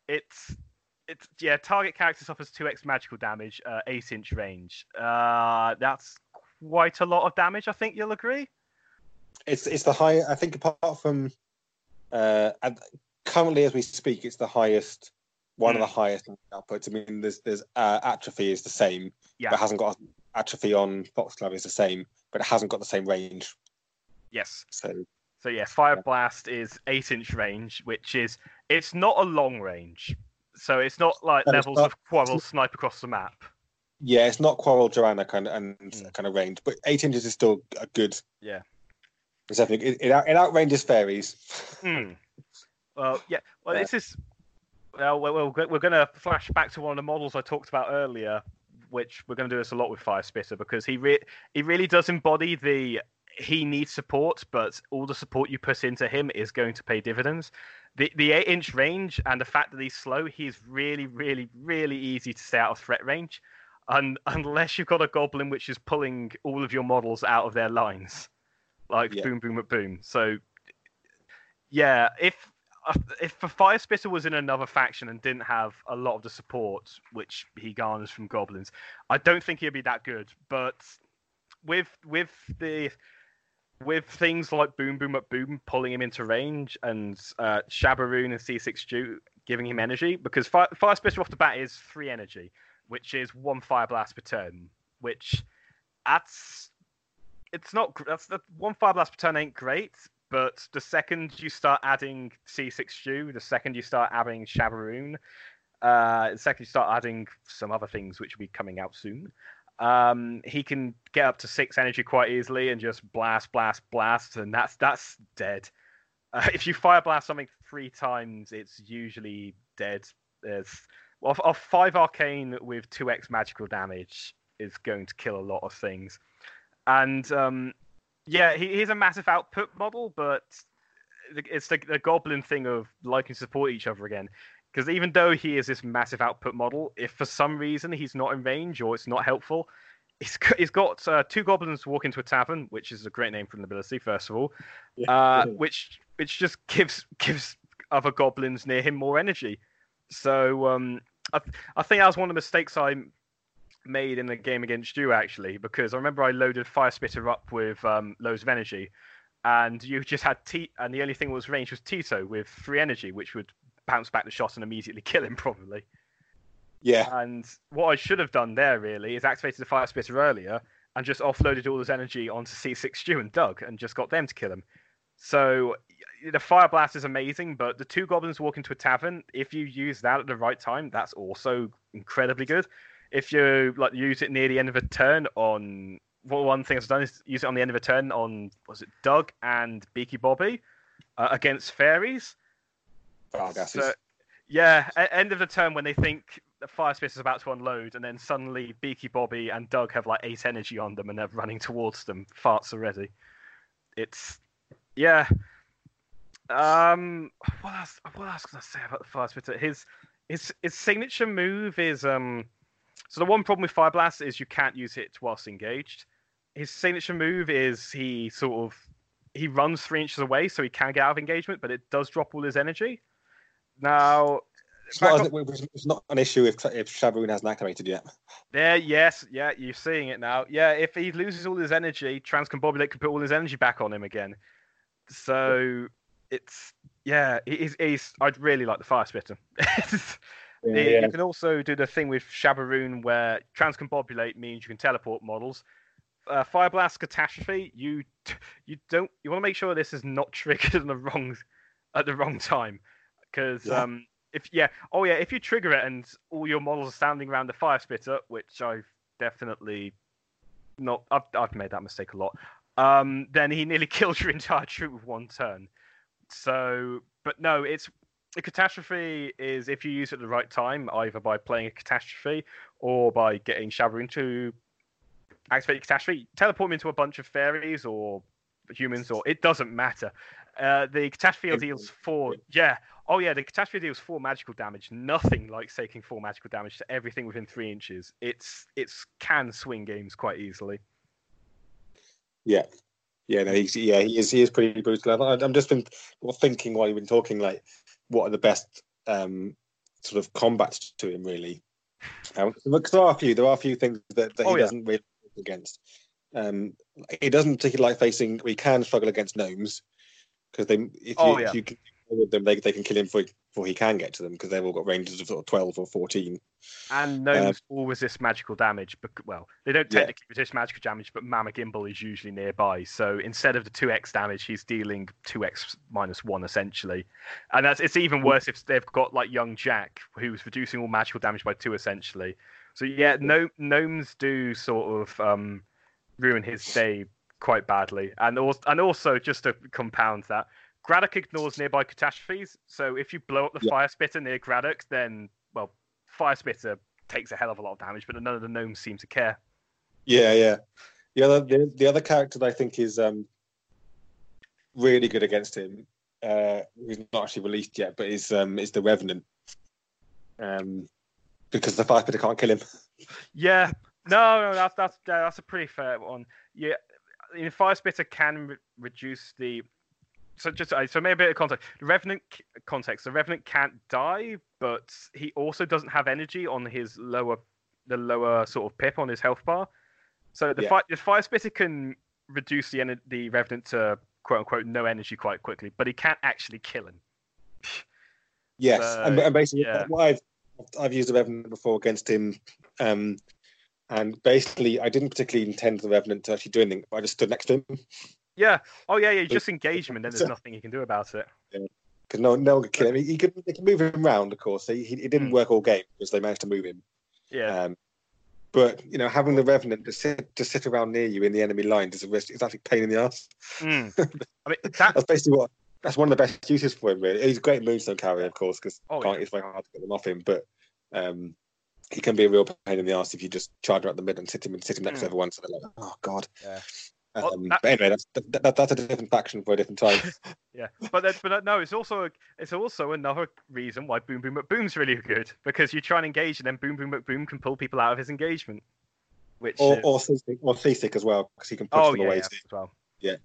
it's it's yeah. Target character suffers two x magical damage, uh, eight inch range. Uh, that's quite a lot of damage. I think you'll agree. It's it's the high. I think apart from uh, and currently as we speak, it's the highest, one Hmm. of the highest outputs. I mean, there's there's uh, atrophy is the same, Yeah. but it hasn't got atrophy on Foxglove is the same, but it hasn't got the same range. Yes. So So yeah, Fire Blast is eight inch range, which is it's not a long range. So it's not like No, levels not. of Quarrel snipe across the map. Yeah, it's not Quarrel Joanna kind of and Mm. kind of range, but eight inches is still a good. Yeah. It's definitely it, it, out, it outranges fairies. Hmm. Well, yeah. Well, Yeah. this is. Well, we're, we're, we're going to flash back to one of the models I talked about earlier, which we're going to do this a lot with Fire Spitter because he re- he really does embody the he needs support, but all the support you put into him is going to pay dividends. The the eight inch range and the fact that he's slow, he's really, really, really easy to stay out of threat range, and unless you've got a goblin which is pulling all of your models out of their lines, like Yeah. boom, boom, boom. So yeah, if uh, if the Fire Spitter was in another faction and didn't have a lot of the support which he garners from goblins, I don't think he'd be that good. But with with the with things like Boom Boom McBoom pulling him into range and uh, Shabaroon and Seasick Stu giving him energy, because Fire, Fire Spitter off the bat is three energy, which is one Fire Blast per turn, which that's it's not that's the one Fire Blast per turn ain't great, but the second you start adding Seasick Stu, the second you start adding Shabaroon, uh, the second you start adding some other things which will be coming out soon, um, he can get up to six energy quite easily and just blast, blast, blast, and that's that's dead. Uh, if you fire blast something three times, it's usually dead. There's well, a five arcane with two x magical damage is going to kill a lot of things, and um, yeah, he, he's a massive output model, but it's the, the goblin thing of liking to support each other again. Because even though he is this massive output model, if for some reason he's not in range or it's not helpful, he's got, he's got uh, two goblins walk into a tavern, which is a great name for an ability, first of all, Yeah. uh, which which just gives gives other goblins near him more energy. So um, I, I think that was one of the mistakes I made in the game against you actually, because I remember I loaded Fire Spitter up with um, loads of energy, and you just had T, and the only thing that was range was Tito with three energy, which would bounce back the shot and immediately kill him probably. Yeah, And what I should have done there really is activated the fire spitter earlier and just offloaded all his energy onto Seasick Stu and Doug and just got them to kill him. So the fire blast is amazing, but the two goblins walk into a tavern. If you use that at the right time, that's also incredibly good. If you like use it near the end of a turn on well, one thing I've done is use it on the end of a turn on was it Doug and Beaky Bobby uh, against fairies. So, yeah, end of the turn when they think the fire spitter is about to unload, and then suddenly Beaky Bobby and Doug have like eight energy on them, and they're running towards them. Farts already. It's yeah. Um, what else? What else can I say about the fire spitter? His his his signature move is um. So the one problem with Fire Blast is you can't use it whilst engaged. His signature move is he sort of he runs three inches away, so he can get out of engagement, but it does drop all his energy. Now, It's not, it's not an issue if if Shabaroon hasn't activated yet. there, yes, yeah, you're seeing it now. Yeah, if he loses all his energy, Transcombobulate can put all his energy back on him again. So it's yeah, he's, he's I'd really like the fire spitter. The- You can also do the thing with Shabaroon where transcombobulate means you can teleport models. Uh, Fire Blast Catastrophe, you you don't you want to make sure this is not triggered at the wrong at the wrong time because Yeah. um if yeah oh yeah if you trigger it and all your models are standing around the fire spitter which I've definitely not I've I've made that mistake a lot um then he nearly kills your entire troop with one turn so but no it's a catastrophe is if you use it at the right time, either by playing a catastrophe or by getting Shabaroon to activate catastrophe, teleport him into a bunch of fairies or humans, or it doesn't matter. Uh, the catastrophe deals four. Yeah. Oh yeah, the catastrophe deals four magical damage. Nothing like taking four magical damage to everything within three inches. It's it's can swing games quite easily. Yeah, yeah, no, he's yeah, he is he is pretty brutal. I- I'm just been thinking while you've been talking, like what are the best um, sort of combats to him, really? Um, there are a few, there are a few things that, that he Oh, yeah. doesn't really against. Um, he doesn't particularly like facing. We can struggle against gnomes because they if you, Oh, yeah. if you can with them, they, they can kill him before, before he can get to them because they've all got ranges of sort of twelve or fourteen. And gnomes all resist magical damage. But well, they don't Yeah. technically resist magical damage, but Mama Gimbal is usually nearby. So instead of the two x damage, he's dealing two x minus one essentially. And that's it's even worse if they've got like young Jack, who's reducing all magical damage by two essentially. So yeah, no gnomes do sort of um, ruin his day quite badly. And also, and also just to compound that, Graddock ignores nearby catastrophes. So if you blow up the Yeah. fire spitter near Graddock, then well, fire spitter takes a hell of a lot of damage, but none of the gnomes seem to care. Yeah, yeah. The other the, the other character that I think is um, really good against him, uh, who's not actually released yet, but is um, is the Revenant. Um, because the fire spitter can't kill him. Yeah, no, no, that's that's that's a pretty fair one. Yeah, the fire spitter can re- reduce the. So just uh, so maybe a bit of context. The revenant context. The revenant can't die, but he also doesn't have energy on his lower, the lower sort of pip on his health bar. So the Yeah. fi- the fire spitter can reduce the ener- the revenant to quote unquote no energy quite quickly, but he can't actually kill him. Yes, So, and, and basically, yeah. I've I've used the Revenant before against him, um, and basically, I didn't particularly intend the Revenant to actually do anything. But I just stood next to him Yeah. Oh yeah, yeah. You just engage him, and then there's nothing you can do about it. because no, no one could kill him. He, he could they could move him around, of course. He, he, it didn't Hmm. work all game because they managed to move him. Yeah. Um, but you know, having the Revenant to sit to sit around near you in the enemy line is a risk. It's actually pain in the ass. Mm. I mean that. That's basically what. That's one of the best uses for him. Really, he's a great moonstone carrier, of course, because Oh, yeah. it's very hard to get them off him. But um, he can be a real pain in the ass if you just charge him at the mid and sit him and sit him next to Hmm. everyone. So they're like, oh god. Yeah. Um, that- But anyway, that's that, that, that's a different faction for a different time. Yeah, but then, but no, it's also it's also another reason why Boom Boom McBoom's really good because you try and engage and then Boom Boom McBoom can pull people out of his engagement, which or is- or Seasick as well, because he can push oh them yeah, away yeah, as well. Yeah.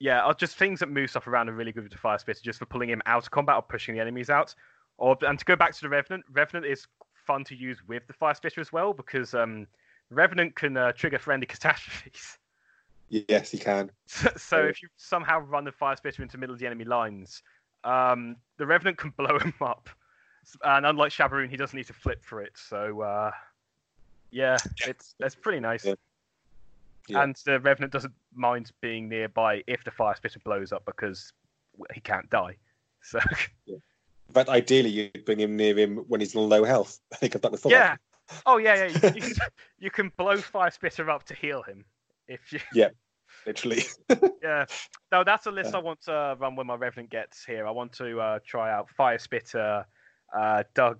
yeah, or just things that move stuff around are really good with the Fire Spitter just for pulling him out of combat or pushing the enemies out. Or and to go back to the Revenant, Revenant is fun to use with the Fire Spitter as well because um, Revenant can uh, trigger friendly catastrophes. Yes, he can. So, so Oh. if you somehow run the fire spitter into the middle of the enemy lines, um, the revenant can blow him up. And unlike Shabaroon, he doesn't need to flip for it. So uh, yeah, Yeah. it's that's pretty nice. Yeah. Yeah. And the revenant doesn't mind being nearby if the fire spitter blows up because he can't die. So In fact, ideally, you'd bring him near him when he's on low health. He comes back with full yeah, oh yeah, yeah, you, you, can, blow fire spitter up to heal him if you health, literally. Yeah, no, that's a list Yeah. I want to run when my Revenant gets here. I want to uh, try out Fire Spitter, uh, Doug,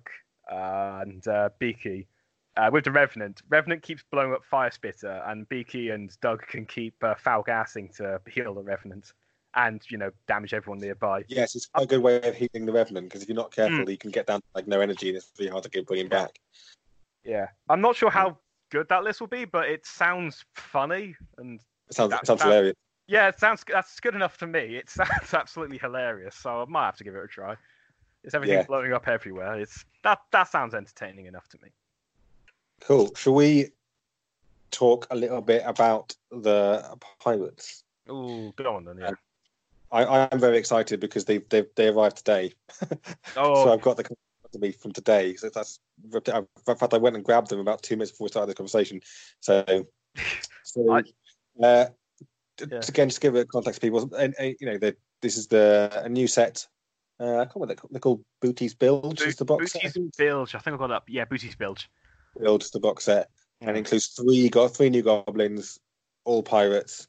uh, and uh, Beaky. Uh, with the Revenant, Revenant keeps blowing up Fire Spitter, and Beaky and Doug can keep uh, foul gassing to heal the Revenant, and you know damage everyone nearby. Yes, it's quite a good way of healing the Revenant because if you're not careful, you can get down to like no energy and it's really hard to get bring him Hmm. Yeah. back. Yeah, I'm not sure how good that list will be, but it sounds funny, and It sounds, That- sounds that- hilarious. yeah, it sounds that's good enough to me. It sounds absolutely hilarious, so I might have to give it a try. It's everything Yeah. blowing up everywhere. It's that that sounds entertaining enough to me. Cool. Shall we talk a little bit about the pirates? Oh, go on then. Yeah. Um, I, I'm very excited because they they they arrived today. Oh, So I've got the to me from today. So that's in fact I went and grabbed them about two minutes before we started the conversation. So, so I- uh, Yeah. again, just give a context, to people. And, and, you know, the, this is the a new set. Uh, I can't remember they're called. Booty's Bilge. is the box set. Booty's think? Bilge. I think I got up. Yeah, Booty's Bilge. Build the box set and includes three got three new goblins, all pirates.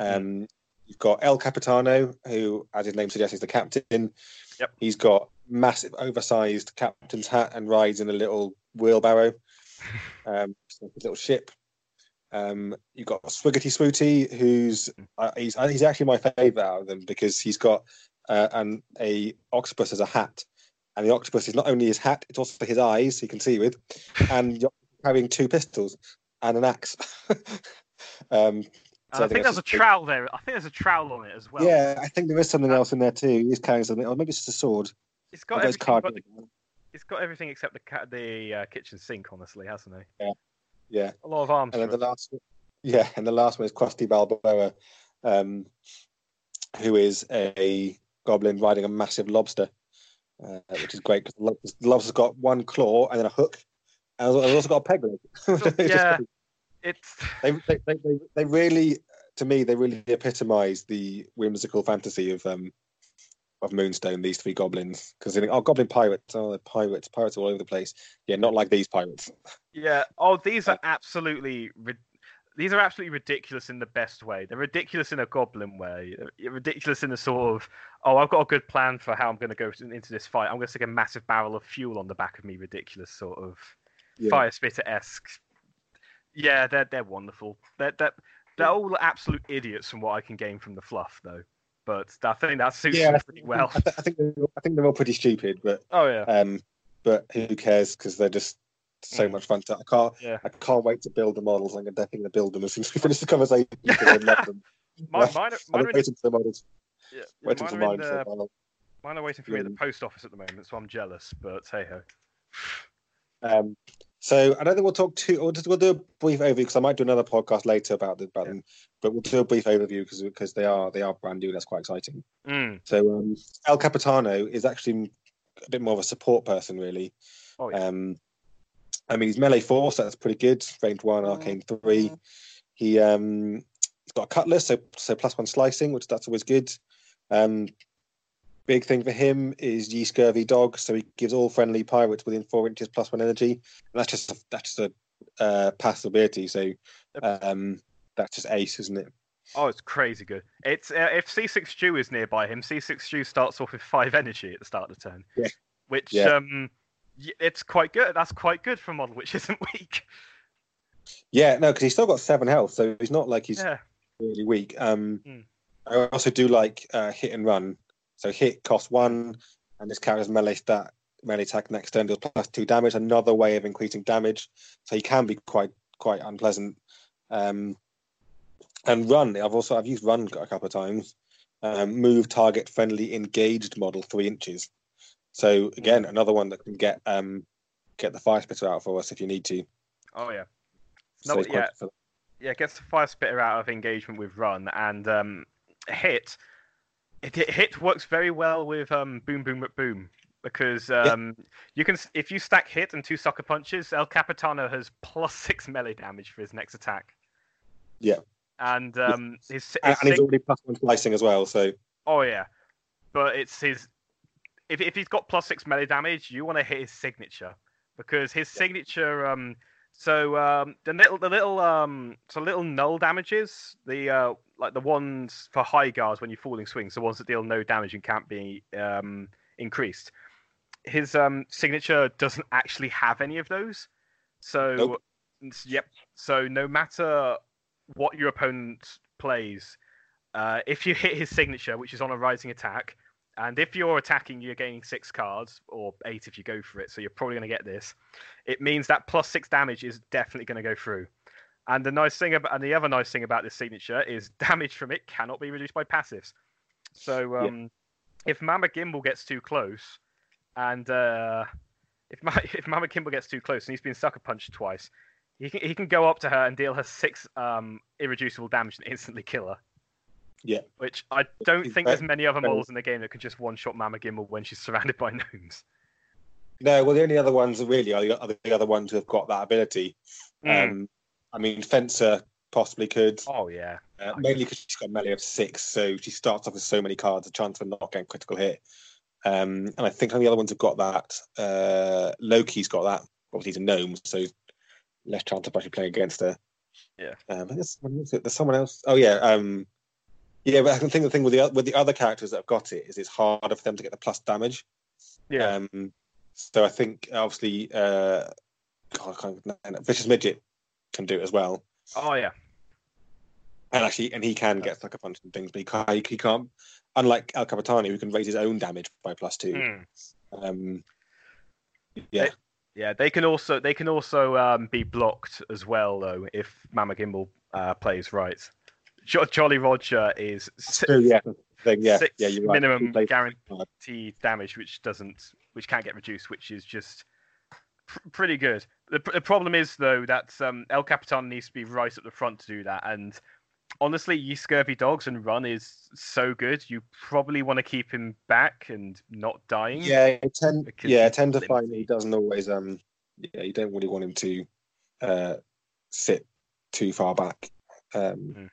Um, You've got El Capitano, who, as his name suggests, is the captain. Yep. He's got massive, oversized captain's hat and rides in a little wheelbarrow, um, little ship. Um, you've got Swiggity Swooty, who's uh, he's uh, he's actually my favourite out of them because he's got uh, an a octopus as a hat, and the octopus is not only his hat, it's also his eyes he can see with, and you're carrying two pistols and an axe. um, so I think there's a trowel there. I think there's a trowel on it as well. yeah, I think there is something else in there too. He's carrying something, or maybe it's just a sword. It's got everything. But the, it's got everything except the ca- the uh, kitchen sink. Honestly, hasn't it? Yeah, A lot of arms. and then the last, Yeah, and the last one is Krusty Balboa, um, who is a goblin riding a massive lobster, uh, which is great because the lobster's got one claw and then a hook, and it's also got a peg leg. yeah, it's they, they, they, they really, to me, they really epitomise the whimsical fantasy of um of Moonstone. These three goblins because they think, oh, goblin pirates, oh, they're pirates, pirates all over the place. Yeah, not like these pirates. Yeah. Oh, these are absolutely these are absolutely ridiculous in the best way. They're ridiculous in a goblin way. They're ridiculous in the sort of, oh, I've got a good plan for how I'm going to go into this fight. I'm going to stick a massive barrel of fuel on the back of me. Ridiculous sort of yeah. fire spitter esque. Yeah, they're they're wonderful. They're they're, they're all absolute idiots from what I can gain from the fluff, though. But I think that suits yeah, them pretty well. I, th- I think they're, I think they're all pretty stupid, but oh yeah. Um, but who cares? Because they're just so mm. much fun. To, I can't. Yeah. I can't wait to build the models. I'm definitely going to definitely build them as soon as we finish the conversation. I love them. mine, mine, mine, I'm waiting for the models. Yeah, waiting for mine. The, so mine are waiting for me at the post office at the moment, so I'm jealous. But hey ho. Um, so I don't think we'll talk too. We'll just we'll do a brief overview because I might do another podcast later about the about yeah. them. But we'll do a brief overview because because they are they are brand new. That's quite exciting. Mm. So um, El Capitano is actually a bit more of a support person, really. Oh, yeah. Um, I mean, he's melee four, so that's pretty good. Range one, arcane three. He um, he's got a cutlass, so so plus one slicing, which that's always good. Um, big thing for him is Ye Scurvy Dog, so he gives all friendly pirates within four inches plus one energy, and that's just a, that's just a uh, passive ability. So um, that's just ace, isn't it? Oh, it's crazy good. It's uh, if Seasick Stu is nearby him, Seasick Stu starts off with five energy at the start of the turn, yeah. which yeah. um, it's quite good. That's quite good for a model which isn't weak. Yeah, no, because he's still got seven health, so he's not like he's yeah. really weak. Um, mm. I also do like uh, hit and run, so hit costs one, and this character's melee stat melee attack next turn deals plus two damage. Another way of increasing damage, so he can be quite quite unpleasant. Um, and run, I've also I've used run a couple of times. Um, move target friendly engaged model three inches. So again, another one that can get um, get the fire spitter out for us if you need to. Oh yeah, no, yeah, yeah, gets the fire spitter out of engagement with run and um, hit it, it, hit works very well with um, Boom Boom Boom because um, yeah. you can if you stack hit and two sucker punches, El Capitano has plus six melee damage for his next attack. Yeah, and um, his, his and, and he's already plus one slicing as well. So oh yeah, but it's his if if he's got plus six melee damage, you want to hit his signature because his yeah. signature um so um, the little, the little, um, so little null damages, the uh, like the ones for high guards when you're falling swings, the ones that deal no damage and can't be um, increased. His um, signature doesn't actually have any of those. So, nope. yep. So no matter what your opponent plays, uh, if you hit his signature, which is on a rising attack, and if you're attacking, you're gaining six cards, or eight if you go for it, so you're probably going to get this. It means that plus six damage is definitely going to go through. And the nice thing about, and the other nice thing about this signature is damage from it cannot be reduced by passives. So um, yeah. if Mama Gimbal gets too close, and uh, if Ma- if Mama Gimbal gets too close and he's been sucker punched twice, he can he can go up to her and deal her six um, irreducible damage and instantly kill her. Yeah. Which I don't think there's many other models in the game that can just one shot Mama Gimbal when she's surrounded by gnomes. No, well, the only other ones really are the, are the other ones who have got that ability. Mm. Um, I mean, Fencer possibly could. Oh, yeah. Uh, mainly because she's got melee of six, so she starts off with so many cards, a chance of not getting critical hit. Um, and I think only other ones have got that. Uh, Loki's got that. Obviously, he's a gnome, so less chance of actually playing against her. Yeah. Um, there's, there's someone else. Oh, yeah. Um, yeah, but I think the thing with the with the other characters that have got it is it's harder for them to get the plus damage. Yeah. Um, so I think obviously, uh, God, I can't, vicious midget can do it as well. Oh yeah. And actually, and he can get sucker punch and things, but he can't. He can't. Unlike El Capitano, who can raise his own damage by plus two. Mm. Um, yeah. They, yeah, they can also they can also um, be blocked as well though if Mama Gimbal uh, plays right. Jolly Roger is six, oh, yeah, thing, yeah, six yeah, you're right. minimum guaranteed damage, which doesn't, which can't get reduced, which is just pr- pretty good. The, the problem is though that um, El Capitan needs to be right at the front to do that, and honestly, Ye Scurvy Dogs and Run is so good. You probably want to keep him back and not dying. Yeah, I tend, yeah, I tend to find he doesn't always. Um, yeah, you don't really want him to uh, sit too far back. Um,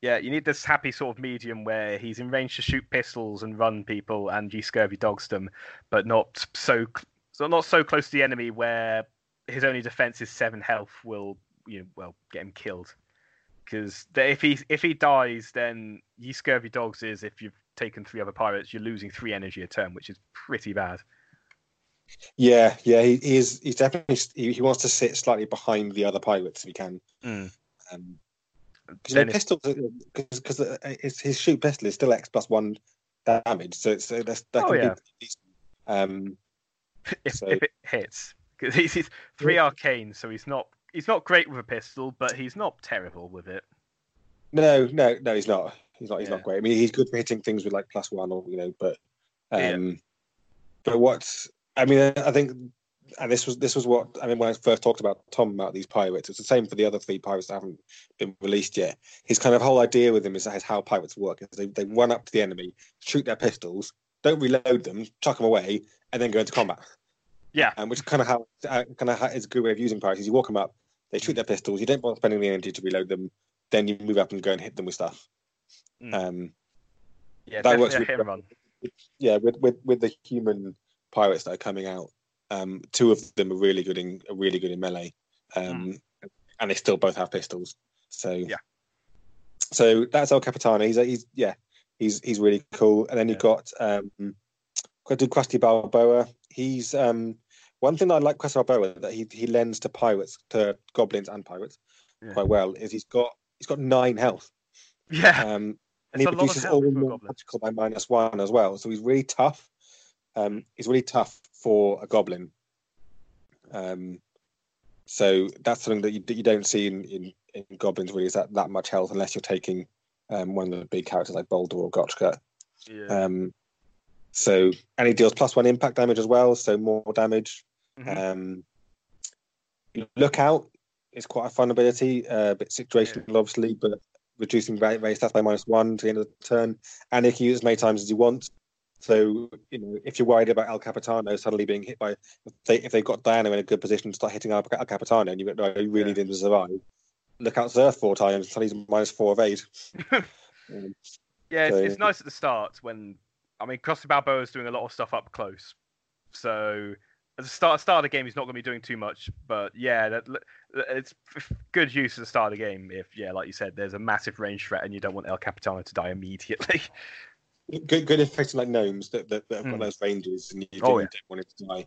Yeah, you need this happy sort of medium where he's in range to shoot pistols and run people, and Ye Scurvy Dogs them, but not so so not so close to the enemy where his only defense is seven health will you know well get him killed. Because if he if he dies, then Ye Scurvy Dogs is if you've taken three other pirates, you're losing three energy a turn, which is pretty bad. yeah, yeah, he, he is. He's definitely. He, he wants to sit slightly behind the other pirates if he can. Mm. Um, because know, pistols, because his, shoot pistol is still X plus one damage, so it's so that's, that Oh, can yeah. be decent. Um, if, So- if it hits because he's, he's three arcane, so he's not he's not great with a pistol, but he's not terrible with it. no, no, no, he's not. He's not. He's Yeah. not great. I mean, he's good for hitting things with like plus one or you know, but Yeah. um, but what's I mean, I think, and this was this was what I mean when I first talked about Tom about these pirates. It's the same for the other three pirates that haven't been released yet. His kind of whole idea with them is, is how pirates work. Is they they run up to the enemy, shoot their pistols, don't reload them, chuck them away, and then go into combat. Yeah. Um, which is kind of how uh, kind of how, is a good way of using pirates. Is you walk them up, they shoot their pistols, you don't bother spending the energy to reload them, then you move up and go and hit them with stuff. Mm. Um, Yeah, That works with- and yeah, with with with the human pirates that are coming out, um, two of them are really good in are really good in melee, um, and they still both have pistols. So. Yeah. so that's El Capitano. He's he's yeah, he's he's really cool. And then you've Yeah. got um, got do Krusty Balboa. He's um, one thing I like Krusty Balboa that he he lends to pirates to goblins and pirates Yeah. quite well is he's got he's got nine health. Yeah, Um, it's and he lot of produces all for a non goblin. magical by minus one as well. So he's really tough. Um, he's really tough for a goblin. Um, so that's something that you, that you don't see in, in, in goblins really is that, that much health unless you're taking um, one of the big characters like Boulder or Gotchka. Yeah. Um, so and he deals plus one impact damage as well, so more damage. Mhm. Um, lookout is quite a fun ability, uh, a bit situational, obviously, but reducing ra- raise stats by minus one to the end of the turn, and he can use as many times as you want. So, you know, if you're worried about El Capitano suddenly being hit by, if, they, if they've got Diana in a good position to start hitting El, El Capitano, and you, no, you really Yeah. need him to survive, look out Earth four times, suddenly he's minus four of eight. Um, Yeah, it's, So- it's nice at the start when I mean Krusty Balboa is doing a lot of stuff up close. So at the start start of the game, he's not going to be doing too much. But yeah, that, it's good use at the start of the game. If yeah, like you said, there's a massive range threat and you don't want El Capitano to die immediately. good, good effects like gnomes that, that, that have got Mm. those ranges, and you Oh, don't, want it to die.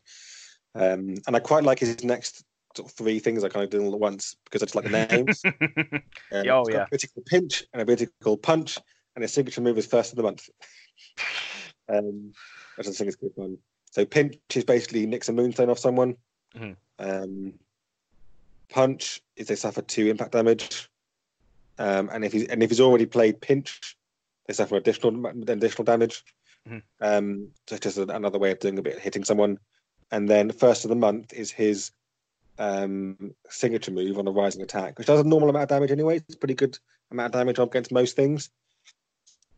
Um, and I quite like his next sort of three things I kind of do all at once because I just like the names. Um, oh, yeah. a ability called pinch and a ability called punch, and his signature move is first of the month. um, I just think it's good fun. So pinch is basically nicks a moonstone off someone. Mhm. Um, punch is they suffer two impact damage, um, and if he's and if he's already played pinch, they suffer additional additional damage. Mhm. Um, so it's just another way of doing a bit hitting someone. And then first of the month is his um, signature move on a rising attack, which does a normal amount of damage anyway. It's a pretty good amount of damage against most things.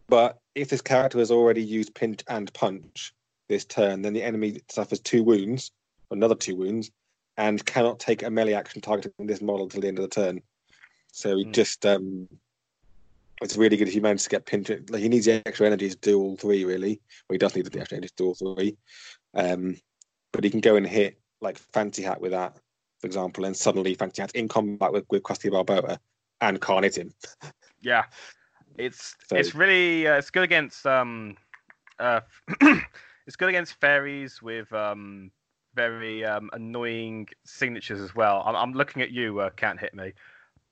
But if this character has already used pinch and punch this turn, then the enemy suffers two wounds, another two wounds, and cannot take a melee action targeting this model till the end of the turn. So he Hmm. just um, it's really good if you manage to get pinch. Like he needs the extra energy to do all three, really. Well, he does need the extra energy to do all three. Um, but he can go and hit like Fancy Hat with that, for example, and suddenly Fancy Hat's in combat with, with Krusty Balboa and can't hit him. yeah, it's So- it's really uh, it's good against um uh it's good against fairies with um very um annoying signatures as well. I'm, I'm looking at you, uh, can't hit me,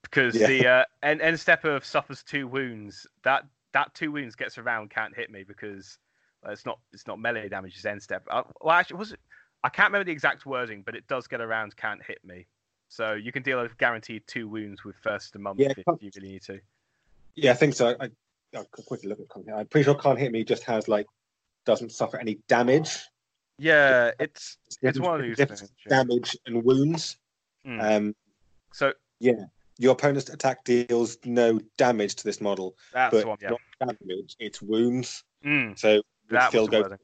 because Yeah. the uh, end, end stepper suffers two wounds. That that two wounds gets around can't hit me because uh, it's not it's not melee damage, it's end step. Uh, well, actually, was it? I can't remember the exact wording, but it does get around can't hit me. So you can deal a guaranteed two wounds with first the month Yeah, if you really need to. Yeah, I think so. I, I'll quickly look at Can't Hit. I'm pretty sure Can't Hit Me just has like doesn't suffer any damage Yeah, it's it's one of these things. in damage and wounds. Mm. Um, So yeah, your opponent's attack deals no damage to this model, that's but one. Yeah. not damage. It's wounds, Mm, so it still go wording.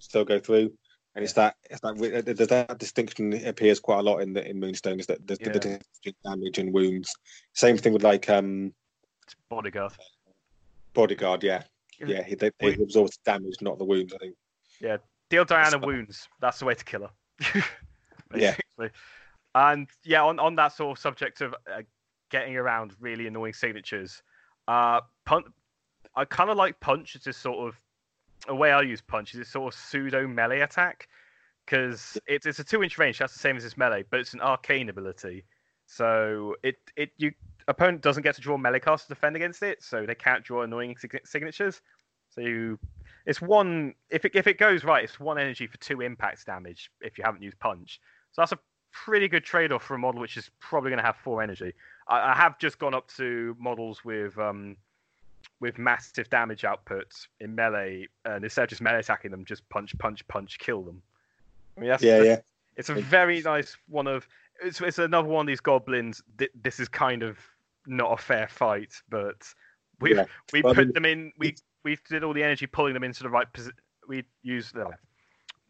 still go through. And it's that it's that that, that distinction appears quite a lot in the in Moonstone is that the, Yeah. the distinction damage and wounds. Same thing with like um It's bodyguard. bodyguard. Yeah, Yeah. yeah. He, they, absorb the damage, not the wounds. I think. Yeah, deal Diana That's- wounds. That's the way to kill her. Yeah. And yeah, on, on that sort of subject of uh, getting around really annoying signatures, uh, punch. I kind of like punch. It's just sort of a way I use punch is a sort of pseudo melee attack because it's it's a two inch range. That's the same as this melee, but it's an arcane ability. So it it you opponent doesn't get to draw melee cards to defend against it, so they can't draw annoying sig- signatures. So you it's one if it if it goes right, it's one energy for two impacts damage if you haven't used punch. So that's a pretty good trade off for a model which is probably going to have four energy. I, I have just gone up to models with um with massive damage outputs in melee, and instead of just melee attacking them, just punch, punch, punch, kill them. I mean, that's, Yeah, yeah. it's a very nice one of. It's, it's another one of these goblins. Th- this is kind of not a fair fight, but we Yeah. we Well, I put mean, them in. We we did all the energy pulling them into the right position. We used uh,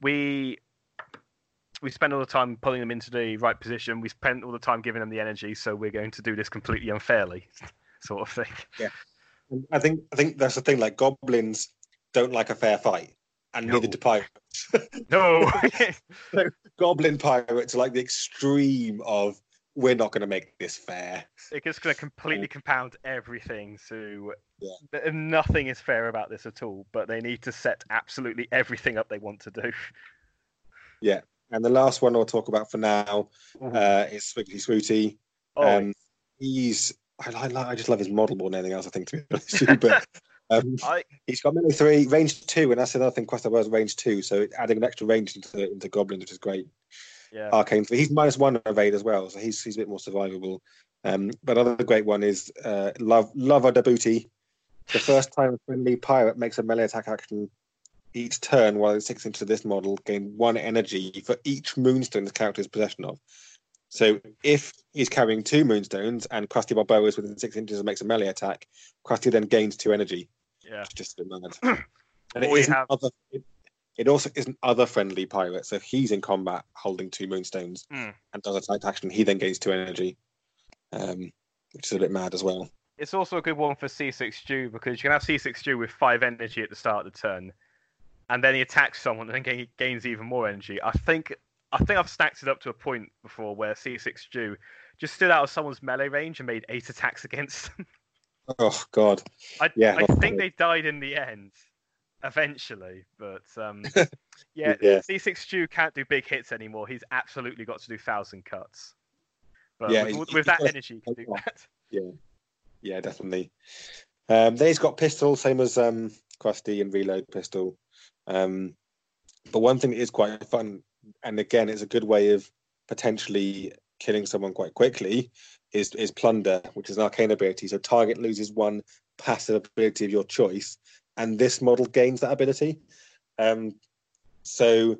we we spend all the time pulling them into the right position. We spent all the time giving them the energy. So we're going to do this completely unfairly, sort of thing. And I think I think that's the thing. Like goblins don't like a fair fight, and No. neither do pirates. No. Goblin pirates are like the extreme of we're not going to make this fair. It's just going to completely compound everything. So Yeah. nothing is fair about this at all. But they need to set absolutely everything up they want to do. And the last one I'll talk about for now uh, is Swiggity Swooty. oh, Um, he's I, I, I just love his model more than anything else. I think to be honest, with you, but um, I he's got melee three, range two, and that's another thing. Quest was range two, so adding an extra range into into goblins, which is great. yeah. Arcane three. He's minus one evade as well, so he's he's a bit more survivable. Um, but another great one is uh, love lover the booty. The first time a friendly pirate makes a melee attack action each turn while it sticks into this model, gain one energy for each moonstone the character is possession of. So if he's carrying two moonstones and Krusty Balboa is within six inches and makes a melee attack, Krusty then gains two energy. Yeah. It's just a bit mad. and it isn't have- other. It, it also isn't other friendly pirates. So if he's in combat holding two moonstones Hmm. and does a attack action, he then gains two energy, um, which is a bit mad as well. It's also a good one for Seasick Stu because you can have Seasick Stu with five energy at the start of the turn, and then he attacks someone and then gains even more energy. I think I think I've stacked it up to a point before where Seasick Stu just stood out of someone's melee range and made eight attacks against them. Oh God, I, Yeah, I think they died in the end, eventually. But um, yeah, Yeah. Seasick Stu can't do big hits anymore. He's absolutely got to do thousand cuts. But Yeah, with, with that energy, he can do that. yeah, definitely. Um, then he's got pistol, same as um, Krusty and reload pistol. Um, but one thing that is quite fun, and again, it's a good way of potentially killing someone quite quickly, is is plunder, which is an arcane ability. So target loses one passive ability of your choice, and this model gains that ability. Um, so,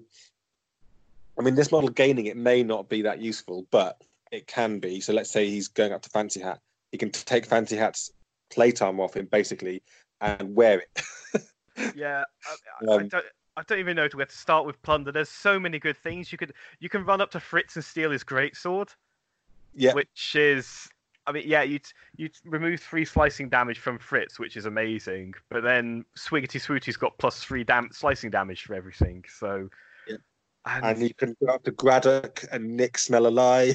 I mean, this model gaining it may not be that useful, but it can be. So let's say he's going up to Fancy Hat, he can take Fancy Hat's playtime off him basically and wear it. Yeah, I, I, I Um, don't. I don't even know where to start with plunder. There's so many good things you could. You can run up to Fritz and steal his greatsword, yeah, which is. I mean, yeah, you you remove three slicing damage from Fritz, which is amazing. But then Swiggity Swooty's got plus three dam- slicing damage for everything. So, Yeah. and, and you can go up to Braddock and Nick smell a lie.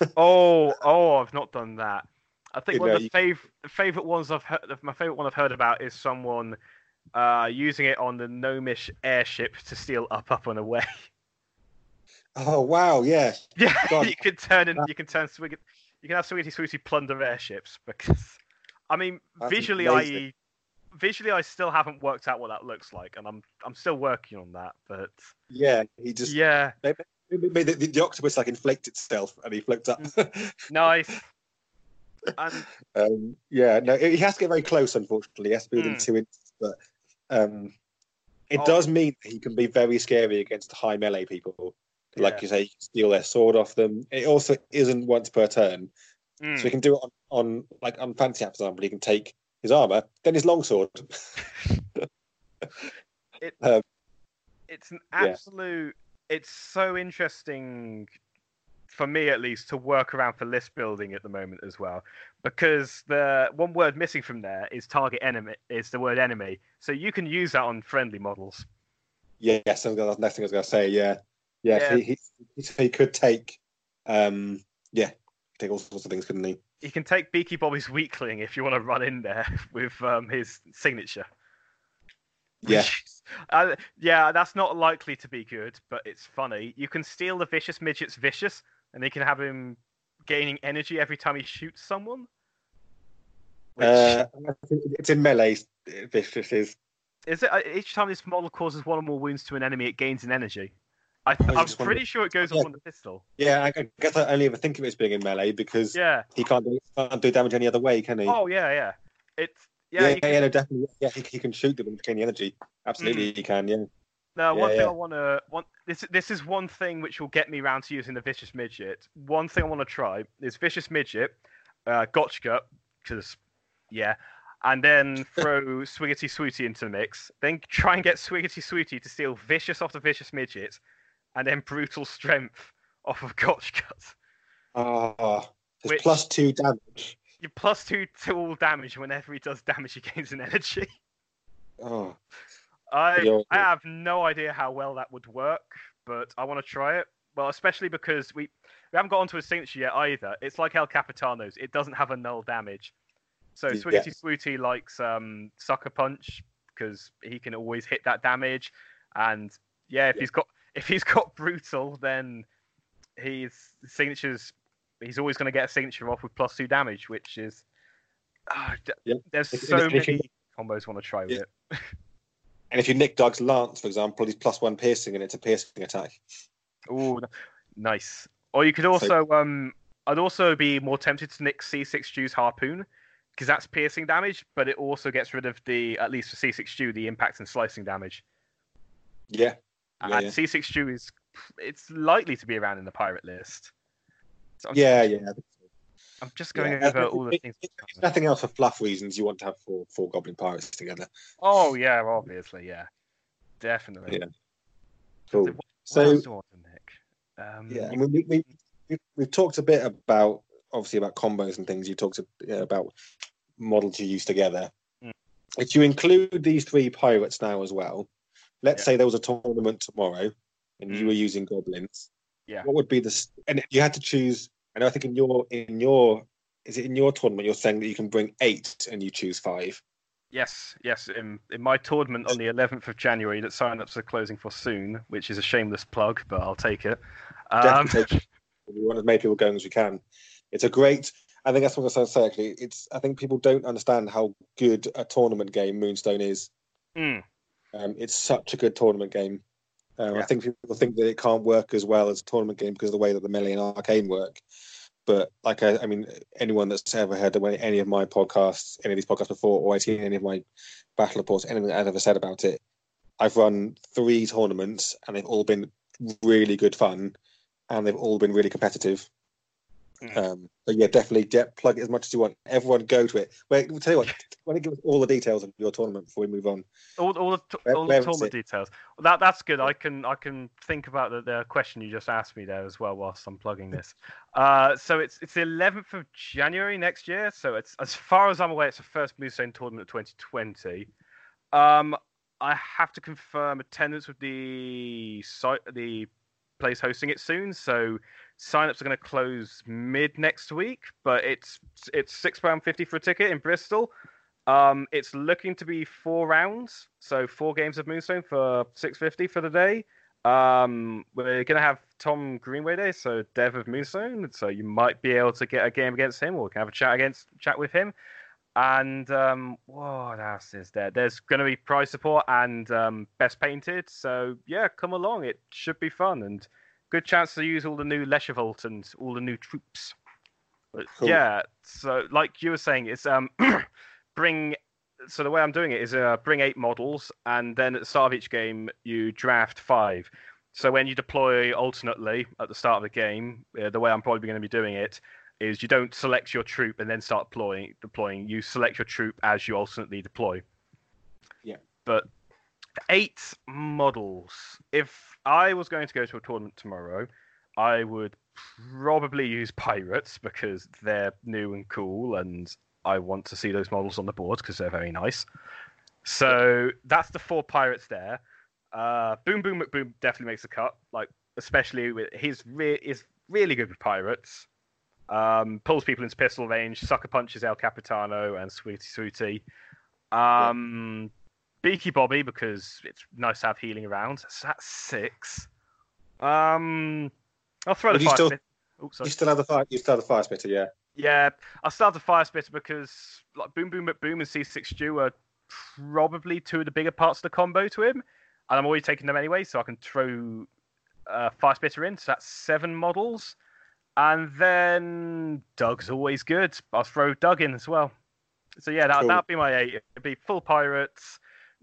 oh, oh, I've not done that. I think You one know, of the fav- favorite ones I've heard. My favorite one I've heard about is someone uh, using it on the Gnomish airship to steal up, up, and away. Oh wow, yeah. Yeah, God. you can turn and you can turn Swiggy, you can have Swiggity Swooty plunder airships because, I mean, That's visually amazing. I visually I still haven't worked out what that looks like, and I'm I'm still working on that. But Yeah, he just yeah, made the, the, the octopus like inflate itself and he floats up. nice. And um, yeah, no, he has to get very close. Unfortunately, he has to be within Hmm. two inches. But um, It Oh. does mean that he can be very scary against high melee people. Like Yeah. you say, you can steal their sword off them. It also isn't once per turn, Mm. so he can do it on, on like on Fancy Hat, for example. He can take his armor, then his longsword. It, it's an Yeah. absolute it's so interesting for me at least to work around for list building at the moment as well because the one word missing from there is target enemy is the word enemy so you can use that on friendly models yes, that's the next thing I was going to say. Yeah, yeah. Yeah. He, he, he, he could take, um, yeah, take all sorts of things, couldn't he? you can take beaky bobby's weakling if you want to run in there with um, his signature Yeah. Uh, yeah that's not likely to be good but it's funny you can steal the vicious midget's vicious and they can have him gaining energy every time he shoots someone which Uh, it's in melee. This, this is. is it uh, each time this model causes one or more wounds to an enemy it gains an energy I, you i'm just wanna- pretty sure it goes Yeah. on the pistol Yeah, I, I guess I only ever think of it as being in melee because yeah he can't do, can't do damage any other way, can he? oh yeah yeah it's yeah, yeah, yeah, can- no, definitely. Yeah, he, he can shoot them and gain the energy. Absolutely, Mm. he can. Yeah. No, Yeah, one thing yeah. I want to want this this is one thing which will get me round to using the vicious midget. One thing I want to try is vicious midget, uh, Gotchka, because yeah, and then throw Swiggity Swooty into the mix. Then try and get Swiggity Swooty to steal vicious off the vicious midget, and then brutal strength off of Gotchka. Ah, Which- plus two damage. You plus two to all damage whenever he does damage, he gains an energy. Oh, I I have no idea how well that would work, but I want to try it. Well, especially because we we haven't got onto a signature yet either. It's like El Capitano's; it doesn't have a null damage. So Yeah. Swiggity Swooty likes um, Sucker Punch because he can always hit that damage, and yeah, if he's got if he's got brutal, then his signatures he's always going to get a signature off with plus two damage, which is ah, Yeah. there's so many combos I want to try with Yeah. it. And if you nick Doug's lance, for example, he's plus one piercing, and it's a piercing attack. Oh, nice. Or you could also, um, I'd also be more tempted to nick Seasick Stu's harpoon because that's piercing damage, but it also gets rid of the, at least for Seasick Stu, the impact and slicing damage. Yeah, and Yeah, yeah. Seasick Stu is, it's likely to be around in the pirate list. So yeah, yeah. I'm just going yeah. over all the things. if nothing else for fluff reasons, you want to have four four goblin pirates together. Oh yeah, obviously, yeah, definitely. Yeah. Cool. So else do I want to nick? Um, yeah, I mean, we, we, we we've talked a bit about obviously about combos and things. You talked about models you use together. Mm. If you include these three pirates now as well, let's Yeah. say there was a tournament tomorrow and you Mm. were using goblins. Yeah. What would be the and you had to choose? And I think in your in your is it in your tournament you're saying that you can bring eight and you choose five. Yes, yes. In, in my tournament on the 11th of January that sign-ups are closing for soon, which is a shameless plug, but I'll take it. Um, we want as many people going as we can. It's a great. I think that's what I was going to say. Actually, it's. I think people don't understand how good a tournament game Moonstone is. mm, Um, it's such a good tournament game. Um, I think people think that it can't work as well as a tournament game because of the way that the melee and arcane work. But like, I, I mean, anyone that's ever heard of any of my podcasts, any of these podcasts before, or I've seen any of my battle reports, anything that I've ever said about it, I've run three tournaments and they've all been really good fun, and they've all been really competitive. Mm. Um, but yeah, definitely de- plug it as much as you want. Everyone go to it. Wait, we'll tell you what. Why don't you give us all the details of your tournament before we move on? all, all the, t- Where- all where the tournament details. Well, that that's good. I can I can think about the, the question you just asked me there as well whilst I'm plugging this. Uh, so it's it's the 11th of January next year. So it's as far as I'm aware, it's the first Moonstone tournament of 2020. Um, I have to confirm attendance with the site, the place hosting it soon. So signups are going to close mid next week, but it's it's six pound fifty for a ticket in Bristol. Um, it's looking to be four rounds, so four games of Moonstone for six fifty for the day. Um, we're gonna have Tom Greenway there, so Dev of Moonstone, so you might be able to get a game against him, or we can have a chat against chat with him. And um, what else is there? There's gonna be prize support and um, best painted. So yeah, come along. It should be fun and good chance to use all the new Leshavult and all the new troops. But Cool. Yeah, so like you were saying, it's um bring so the way I'm doing it is uh, bring eight models, and then at the start of each game you draft five. So when you deploy alternately at the start of the game, uh, the way I'm probably going to be doing it is you don't select your troop and then start deploying. Deploying, you select your troop as you alternately deploy. Yeah. But eight models. If I was going to go to a tournament tomorrow, I would probably use pirates because they're new and cool, and I want to see those models on the board because they're very nice. So that's the four pirates there. Uh, Boom Boom McBoom definitely makes a cut, like especially with he's re- is really good with pirates. Um, pulls people into pistol range, sucker punches El Capitano and Swiggity Swooty. Um, Beaky Bobby because it's nice to have healing around. So that's six. Um, I'll throw Would the you fire still- spit- Oh, sorry. You still have the fire. You still have the fire spitter, yeah. Yeah, I'll start the fire spitter because like Boom Boom McBoom and Seasick Stu are probably two of the bigger parts of the combo to him, and I'm always taking them anyway, so I can throw uh, fire spitter in. So that's seven models, and then Doug's always good. I'll throw Doug in as well. So yeah, that Cool. that'd be my eight. It'd be full pirates,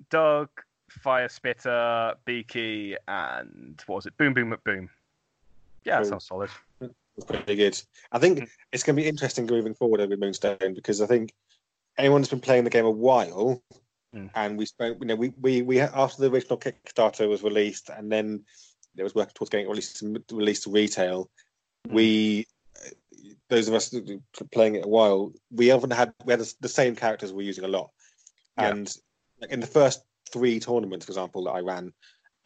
Doug, fire spitter, Beaky, and what was it? Boom Boom McBoom. Yeah, that sounds solid. It's pretty good. I think Mm. it's going to be interesting moving forward with Moonstone because I think anyone that's been playing the game a while, Mm. and we spoke, you know, we, we we after the original Kickstarter was released, and then it was working towards getting released released to retail. Mm. We those of us that have been playing it a while, we haven't had we had the same characters we're using a lot, Yeah. and like in the first three tournaments, for example, that I ran,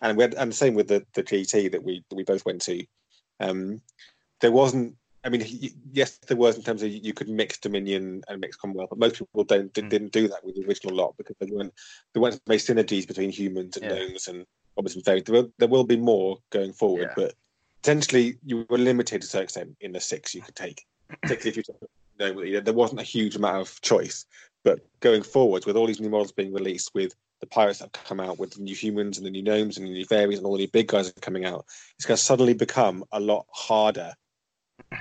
and we had, and the same with the the GT that we that we both went to. Um, there wasn't. I mean, yes, there was in terms of you could mix Dominion and mix Commonwealth, but most people don't Mm. didn't do that with the original lot because there weren't there weren't very synergies between humans and Yeah. gnomes and obviously there, there will, there will be more going forward, Yeah. but potentially you were limited to a certain extent in the six you could take, particularly if you took gnome. There wasn't a huge amount of choice, but going forwards with all these new models being released with the pirates that have come out with the new humans and the new gnomes and the new fairies and all the new big guys that are coming out, it's going to suddenly become a lot harder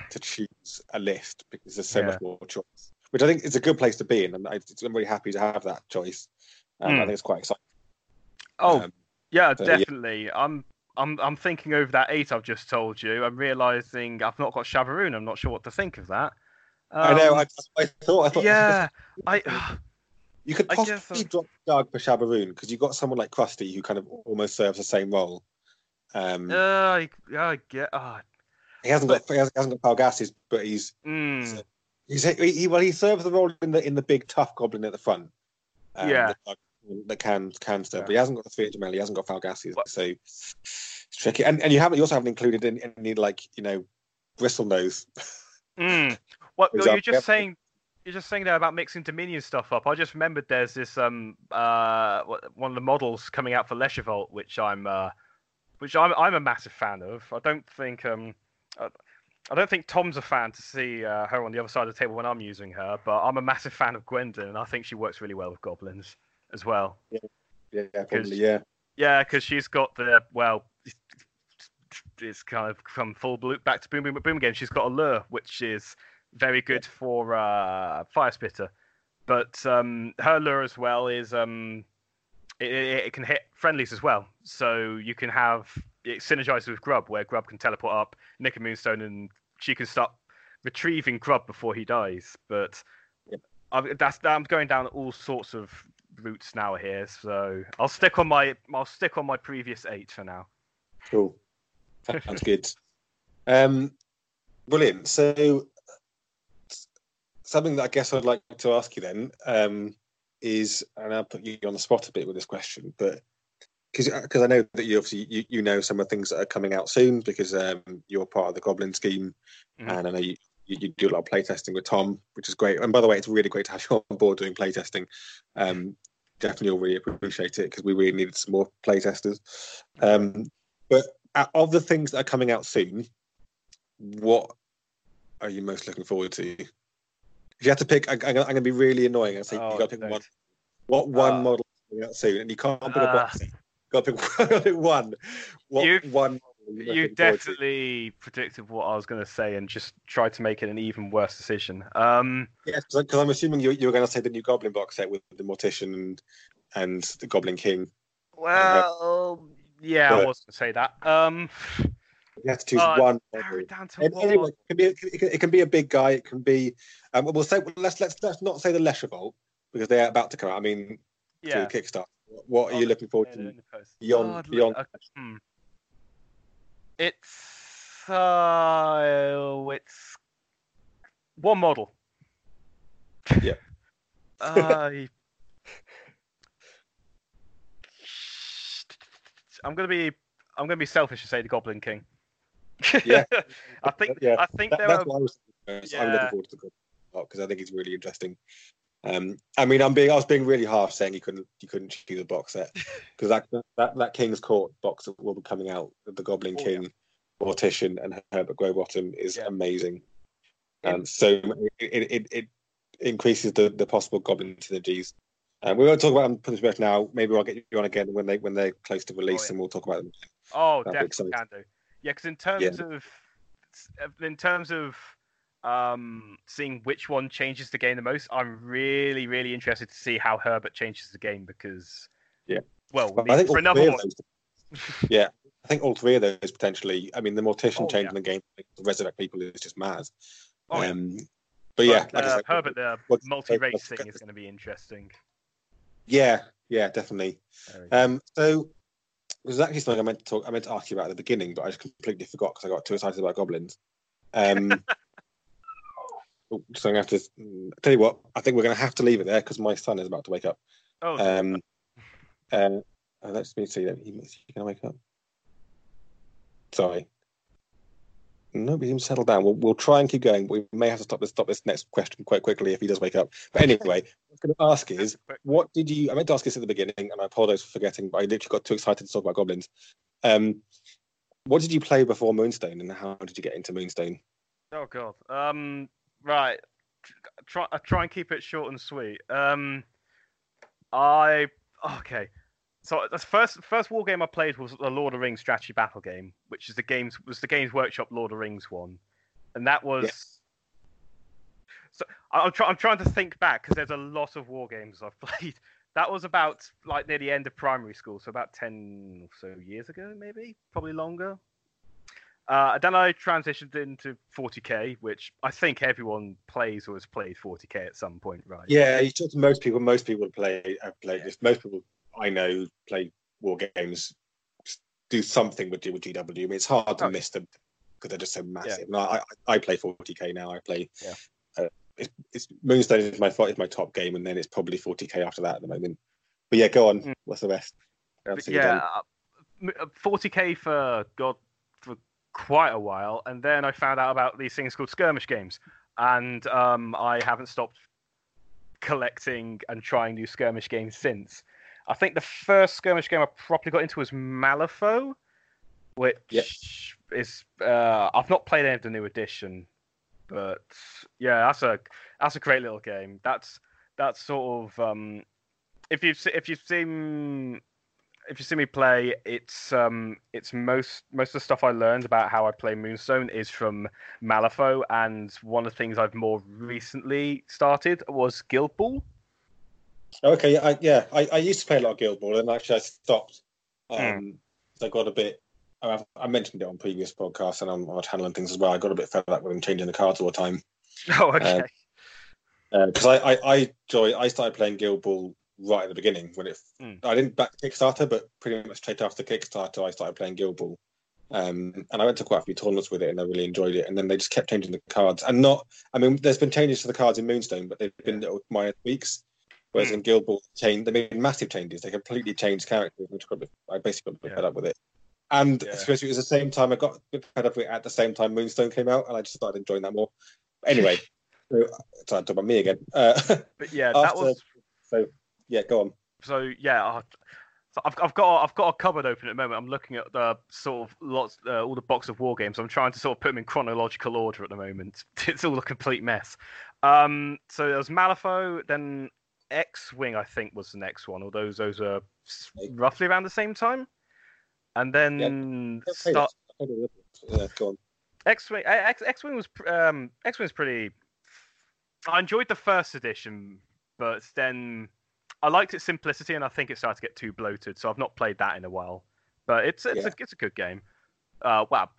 to choose a list because there's so Yeah. much more choice, which I think is a good place to be in. And I, I'm really happy to have that choice. Um, I Hmm. think it's quite exciting. Oh, Um, Yeah, So, yeah. definitely. I'm I'm I'm thinking over that eight I've just told you. I'm realizing I've not got Shabaroon. I'm not sure what to think of that. I know. Um, I, I thought. I thought yeah, I You could I possibly drop Doug for Shabaroon because you've got someone like Krusty who kind of almost serves the same role. Um, uh, I, I get. Uh, he hasn't got he hasn't, got Palgassis, but he's mm, he's he, he well he serves the role in the in the big tough goblin at the front. Um, Yeah. that, that can can stuff, Yeah. but he hasn't got the three Jamel, he hasn't got Falgassis, What- so it's tricky. And and you haven't you also haven't included in any like you know bristle nose. mm. Well, you're just saying? You're just saying there about mixing Dominion stuff up. I just remembered there's this um uh one of the models coming out for Leshavult, which I'm uh which I'm I'm a massive fan of. I don't think um I, don't think Tom's a fan to see uh, her on the other side of the table when I'm using her, but I'm a massive fan of Gwendolyn, and I think she works really well with goblins as well. Yeah, probably yeah. Yeah, because she's got the well, it's kind of come full blue, back to boom boom boom again. She's got a lure, which is very good for uh, fire spitter, but um, her lure as well is um, it, it, can hit friendlies as well. So you can have it synergizes with Grub, where Grub can teleport up, nick a moonstone, and she can start retrieving Grub before he dies. But Yep. I, that's I'm going down all sorts of routes now here, so I'll stick on my I'll stick on my previous eight for now. Cool. Sounds good. Um, brilliant. So, something that I guess I'd like to ask you then um, is, and I'll put you on the spot a bit with this question, but because I know that you obviously you, you know some of the things that are coming out soon because um, you're part of the Goblin scheme, Mhm. and I know you, you, you do a lot of playtesting with Tom, which is great. And by the way, it's really great to have you on board doing playtesting. Um, definitely, will really appreciate it because we really needed some more playtesters. Um, but of the things that are coming out soon, what are you most looking forward to? If you have to pick, I, I'm going to be really annoying and say Oh, you got to pick don't. one. What one Uh, model is coming out soon? And you can't put a uh, box. Got to pick, one. What You've- one You to. definitely predicted what I was going to say and just tried to make it an even worse decision. Um, Yes, because I'm assuming you, you were going to say the new Goblin box set with the Mortician and and the Goblin King. well, yeah, I was going to say that. Um, You have to choose Uh, one. narrow it down to And one. anyway, it can be it can, it can be a big guy. It can be. Um, we'll say let's let's let's not say the Leshavult because they're about to come out. I mean, yeah. to Kickstarter. What are Oh, you looking forward to they're in the post. beyond God, beyond? uh, hmm. It's uh, it's one model. Yeah. uh, I'm gonna be I'm gonna be selfish and say the Goblin King. Yeah. I think Yeah, I think That, there that's are what I was. first. I'm looking forward to the Goblin because I think it's really interesting. Um, I mean, I'm being I was being really harsh saying you couldn't you couldn't choose a box set because that, that that King's Court box that will be coming out, the Goblin Oh, King, Mortician, and Herbert Growbottom is Yeah. amazing. Um, so it, it, it increases the, the possible Goblin synergies. Um, we won't talk about them rest now. Maybe I'll get you on again when they when they're close to release, yeah. and we'll talk about them. Oh, That'd definitely can do. Yeah, because in terms of in terms of um, seeing which one changes the game the most, I'm really, really interested to see how Herbert changes the game because, Yeah. well, I think for another one, yeah, I think all three of those potentially. I mean, the Mortician Oh, changing yeah. the game to resurrect people is just mad. Oh, yeah. um, but yeah, but, like I uh, said, Herbert, the multi-race thing is going to be interesting. yeah, yeah, definitely. There we go. Um, so there's actually something I meant to talk. I meant to ask you about at the beginning, but I just completely forgot because I got too excited about goblins. Um, oh, so I'm gonna have to mm, tell you what. I think we're gonna have to leave it there because my son is about to wake up. oh, Um, uh, let's me see. He, is gonna wake up? Sorry. No, we can settle down. We'll, we'll try and keep going. We may have to stop this stop this next question quite quickly if he does wake up. But anyway, what I was going to ask is, what did you? I meant to ask this at the beginning, and I apologize for forgetting, but I literally got too excited to talk about goblins. Um, what did you play before Moonstone, and how did you get into Moonstone? Oh god. Um. Right. Try. I try and keep it short and sweet. Um. I. Okay. So the first first war game I played was the Lord of the Rings strategy battle game, which is the games was the Games Workshop Lord of the Rings one, and that was. So I- I'm trying. I'm trying to think back because there's a lot of war games I've played. That was about like near the end of primary school, so about ten or so years ago, maybe, probably longer. Uh, then I transitioned into 40k, which I think everyone plays or has played 40k at some point, right? Yeah, you talk to most people. Most people play have played this. Most people I know play war games. Do something with, with GW. I mean, it's hard to Oh, miss them because they're just so massive. No, I, I I play 40k now. I play. Yeah. Uh, it's, it's Moonstone is my is my top game, and then it's probably 40k after that at the moment. But yeah, go on. Mm. What's the rest? But Else you've yeah, uh, m- uh, 40k for God for quite a while, and then I found out about these things called skirmish games, and um, I haven't stopped collecting and trying new skirmish games since. I think the first skirmish game I properly got into was Malifaux, which Yep. is uh, I've not played any of the new edition, but yeah, that's a that's a great little game. That's that's sort of um, if you've if you've seen if you see me play, it's um it's most most of the stuff I learned about how I play Moonstone is from Malifaux, and one of the things I've more recently started was Guild Ball. Okay, yeah, I, yeah. I, I used to play a lot of Guild Ball, and actually I stopped. Um, Hmm. so I got a bit. I, I mentioned it on previous podcasts and on our channel and things as well. I got a bit fed up with them changing the cards all the time. Oh, okay. because I, I I enjoy I started playing Guild Ball right at the beginning when it Mm. I didn't back Kickstarter but pretty much straight after Kickstarter I started playing Guild Ball um, and I went to quite a few tournaments with it and I really enjoyed it and then they just kept changing the cards and not I mean there's been changes to the cards in Moonstone but they've been little minor tweaks whereas Mm. in Guild Ball change they made massive changes they completely changed characters which got I basically got Yeah. fed up with it and Yeah. especially it was the same time I got fed up with it at the same time Moonstone came out and I just started enjoying that more anyway so, sorry, talk about me again. Uh, But yeah, that after- was yeah, go on. so yeah. I, so I've, I've got I've got a cupboard open at the moment. I'm looking at the sort of lots uh, all the box of war games. I'm trying to sort of put them in chronological order at the moment. It's all a complete mess. Um, so there was Malifaux, then X Wing. I think was the next one. All those are roughly around the same time. And then Yeah, start played all the other ones. Yeah, go on. X-wing, X, X-wing was um, X-wing was pretty. I enjoyed the first edition, but then I liked its simplicity, and I think it started to get too bloated. So I've not played that in a while. But it's it's Yeah. a it's a good game. Uh, well,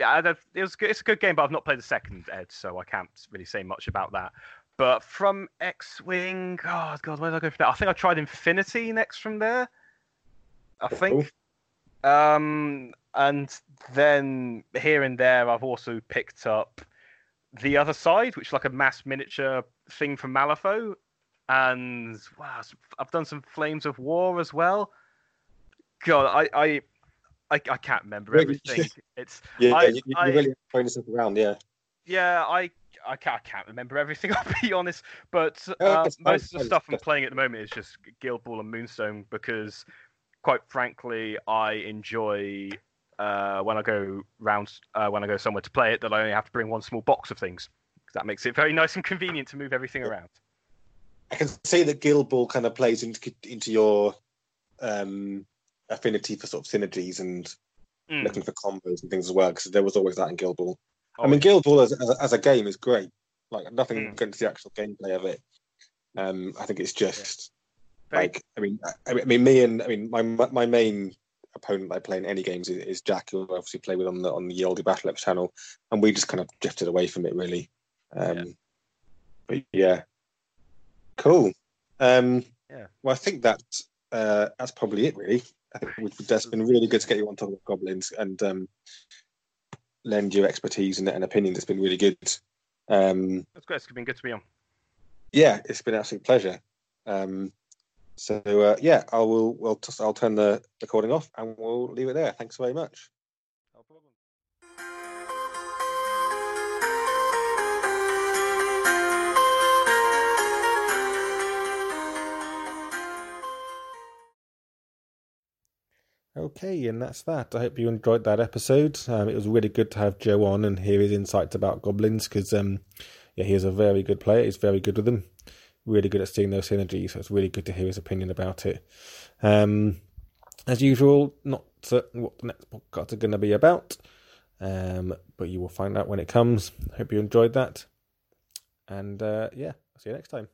yeah, it was good- it's a good game, but I've not played the second Ed, so I can't really say much about that. But from X-wing, oh god, where did I go from there? I think I tried Infinity next from there. I think. Um, and then here and there, I've also picked up the other side, which is like a mass miniature thing from Malifaux, and wow, I've done some Flames of War as well. God, I I I, I can't remember everything. It's Yeah, I- you, you I- really throwing yourself around. Yeah. yeah, I I can't, I can't remember everything. I'll be honest, but uh, most of the stuff I'm playing at the moment is just Guild Ball and Moonstone because, quite frankly, I enjoy uh, when I go round uh, when I go somewhere to play it that I only have to bring one small box of things. That makes it very nice and convenient to move everything around. I can see that Guild Ball kind of plays into into your um, affinity for sort of synergies and Mm. looking for combos and things as well. Because there was always that in Guild Ball. I Oh, mean, Guild Ball as, as, a, as a game is great. Like nothing Mm. against the actual gameplay of it. Um, I think it's just very- like I mean, I, I mean, me and I mean my my main opponent I play in any games is, is Jack, who I obviously play with on the on the Yoldi Battle channel, and we just kind of drifted away from it really. Um, Yeah. But yeah, cool. Um, Yeah. Well, I think that uh, that's probably it really. I think we've, that's been really good to get you on top of goblins and um, lend your expertise and, and opinion. It's been really good. Um, That's great. It's been good to be on. yeah, it's been an absolute pleasure. Um, so uh, yeah, I will. We'll just, I'll turn the recording off and we'll leave it there. Thanks very much. Okay, and that's that. I hope you enjoyed that episode. Um, it was really good to have Joe on and hear his insights about goblins because, um, yeah, he is a very good player. He's very good with them. Really good at seeing those synergies. So it's really good to hear his opinion about it. Um, as usual, not certain what the next podcast are going to be about, um, but you will find out when it comes. Hope you enjoyed that. And uh, yeah, I'll see you next time.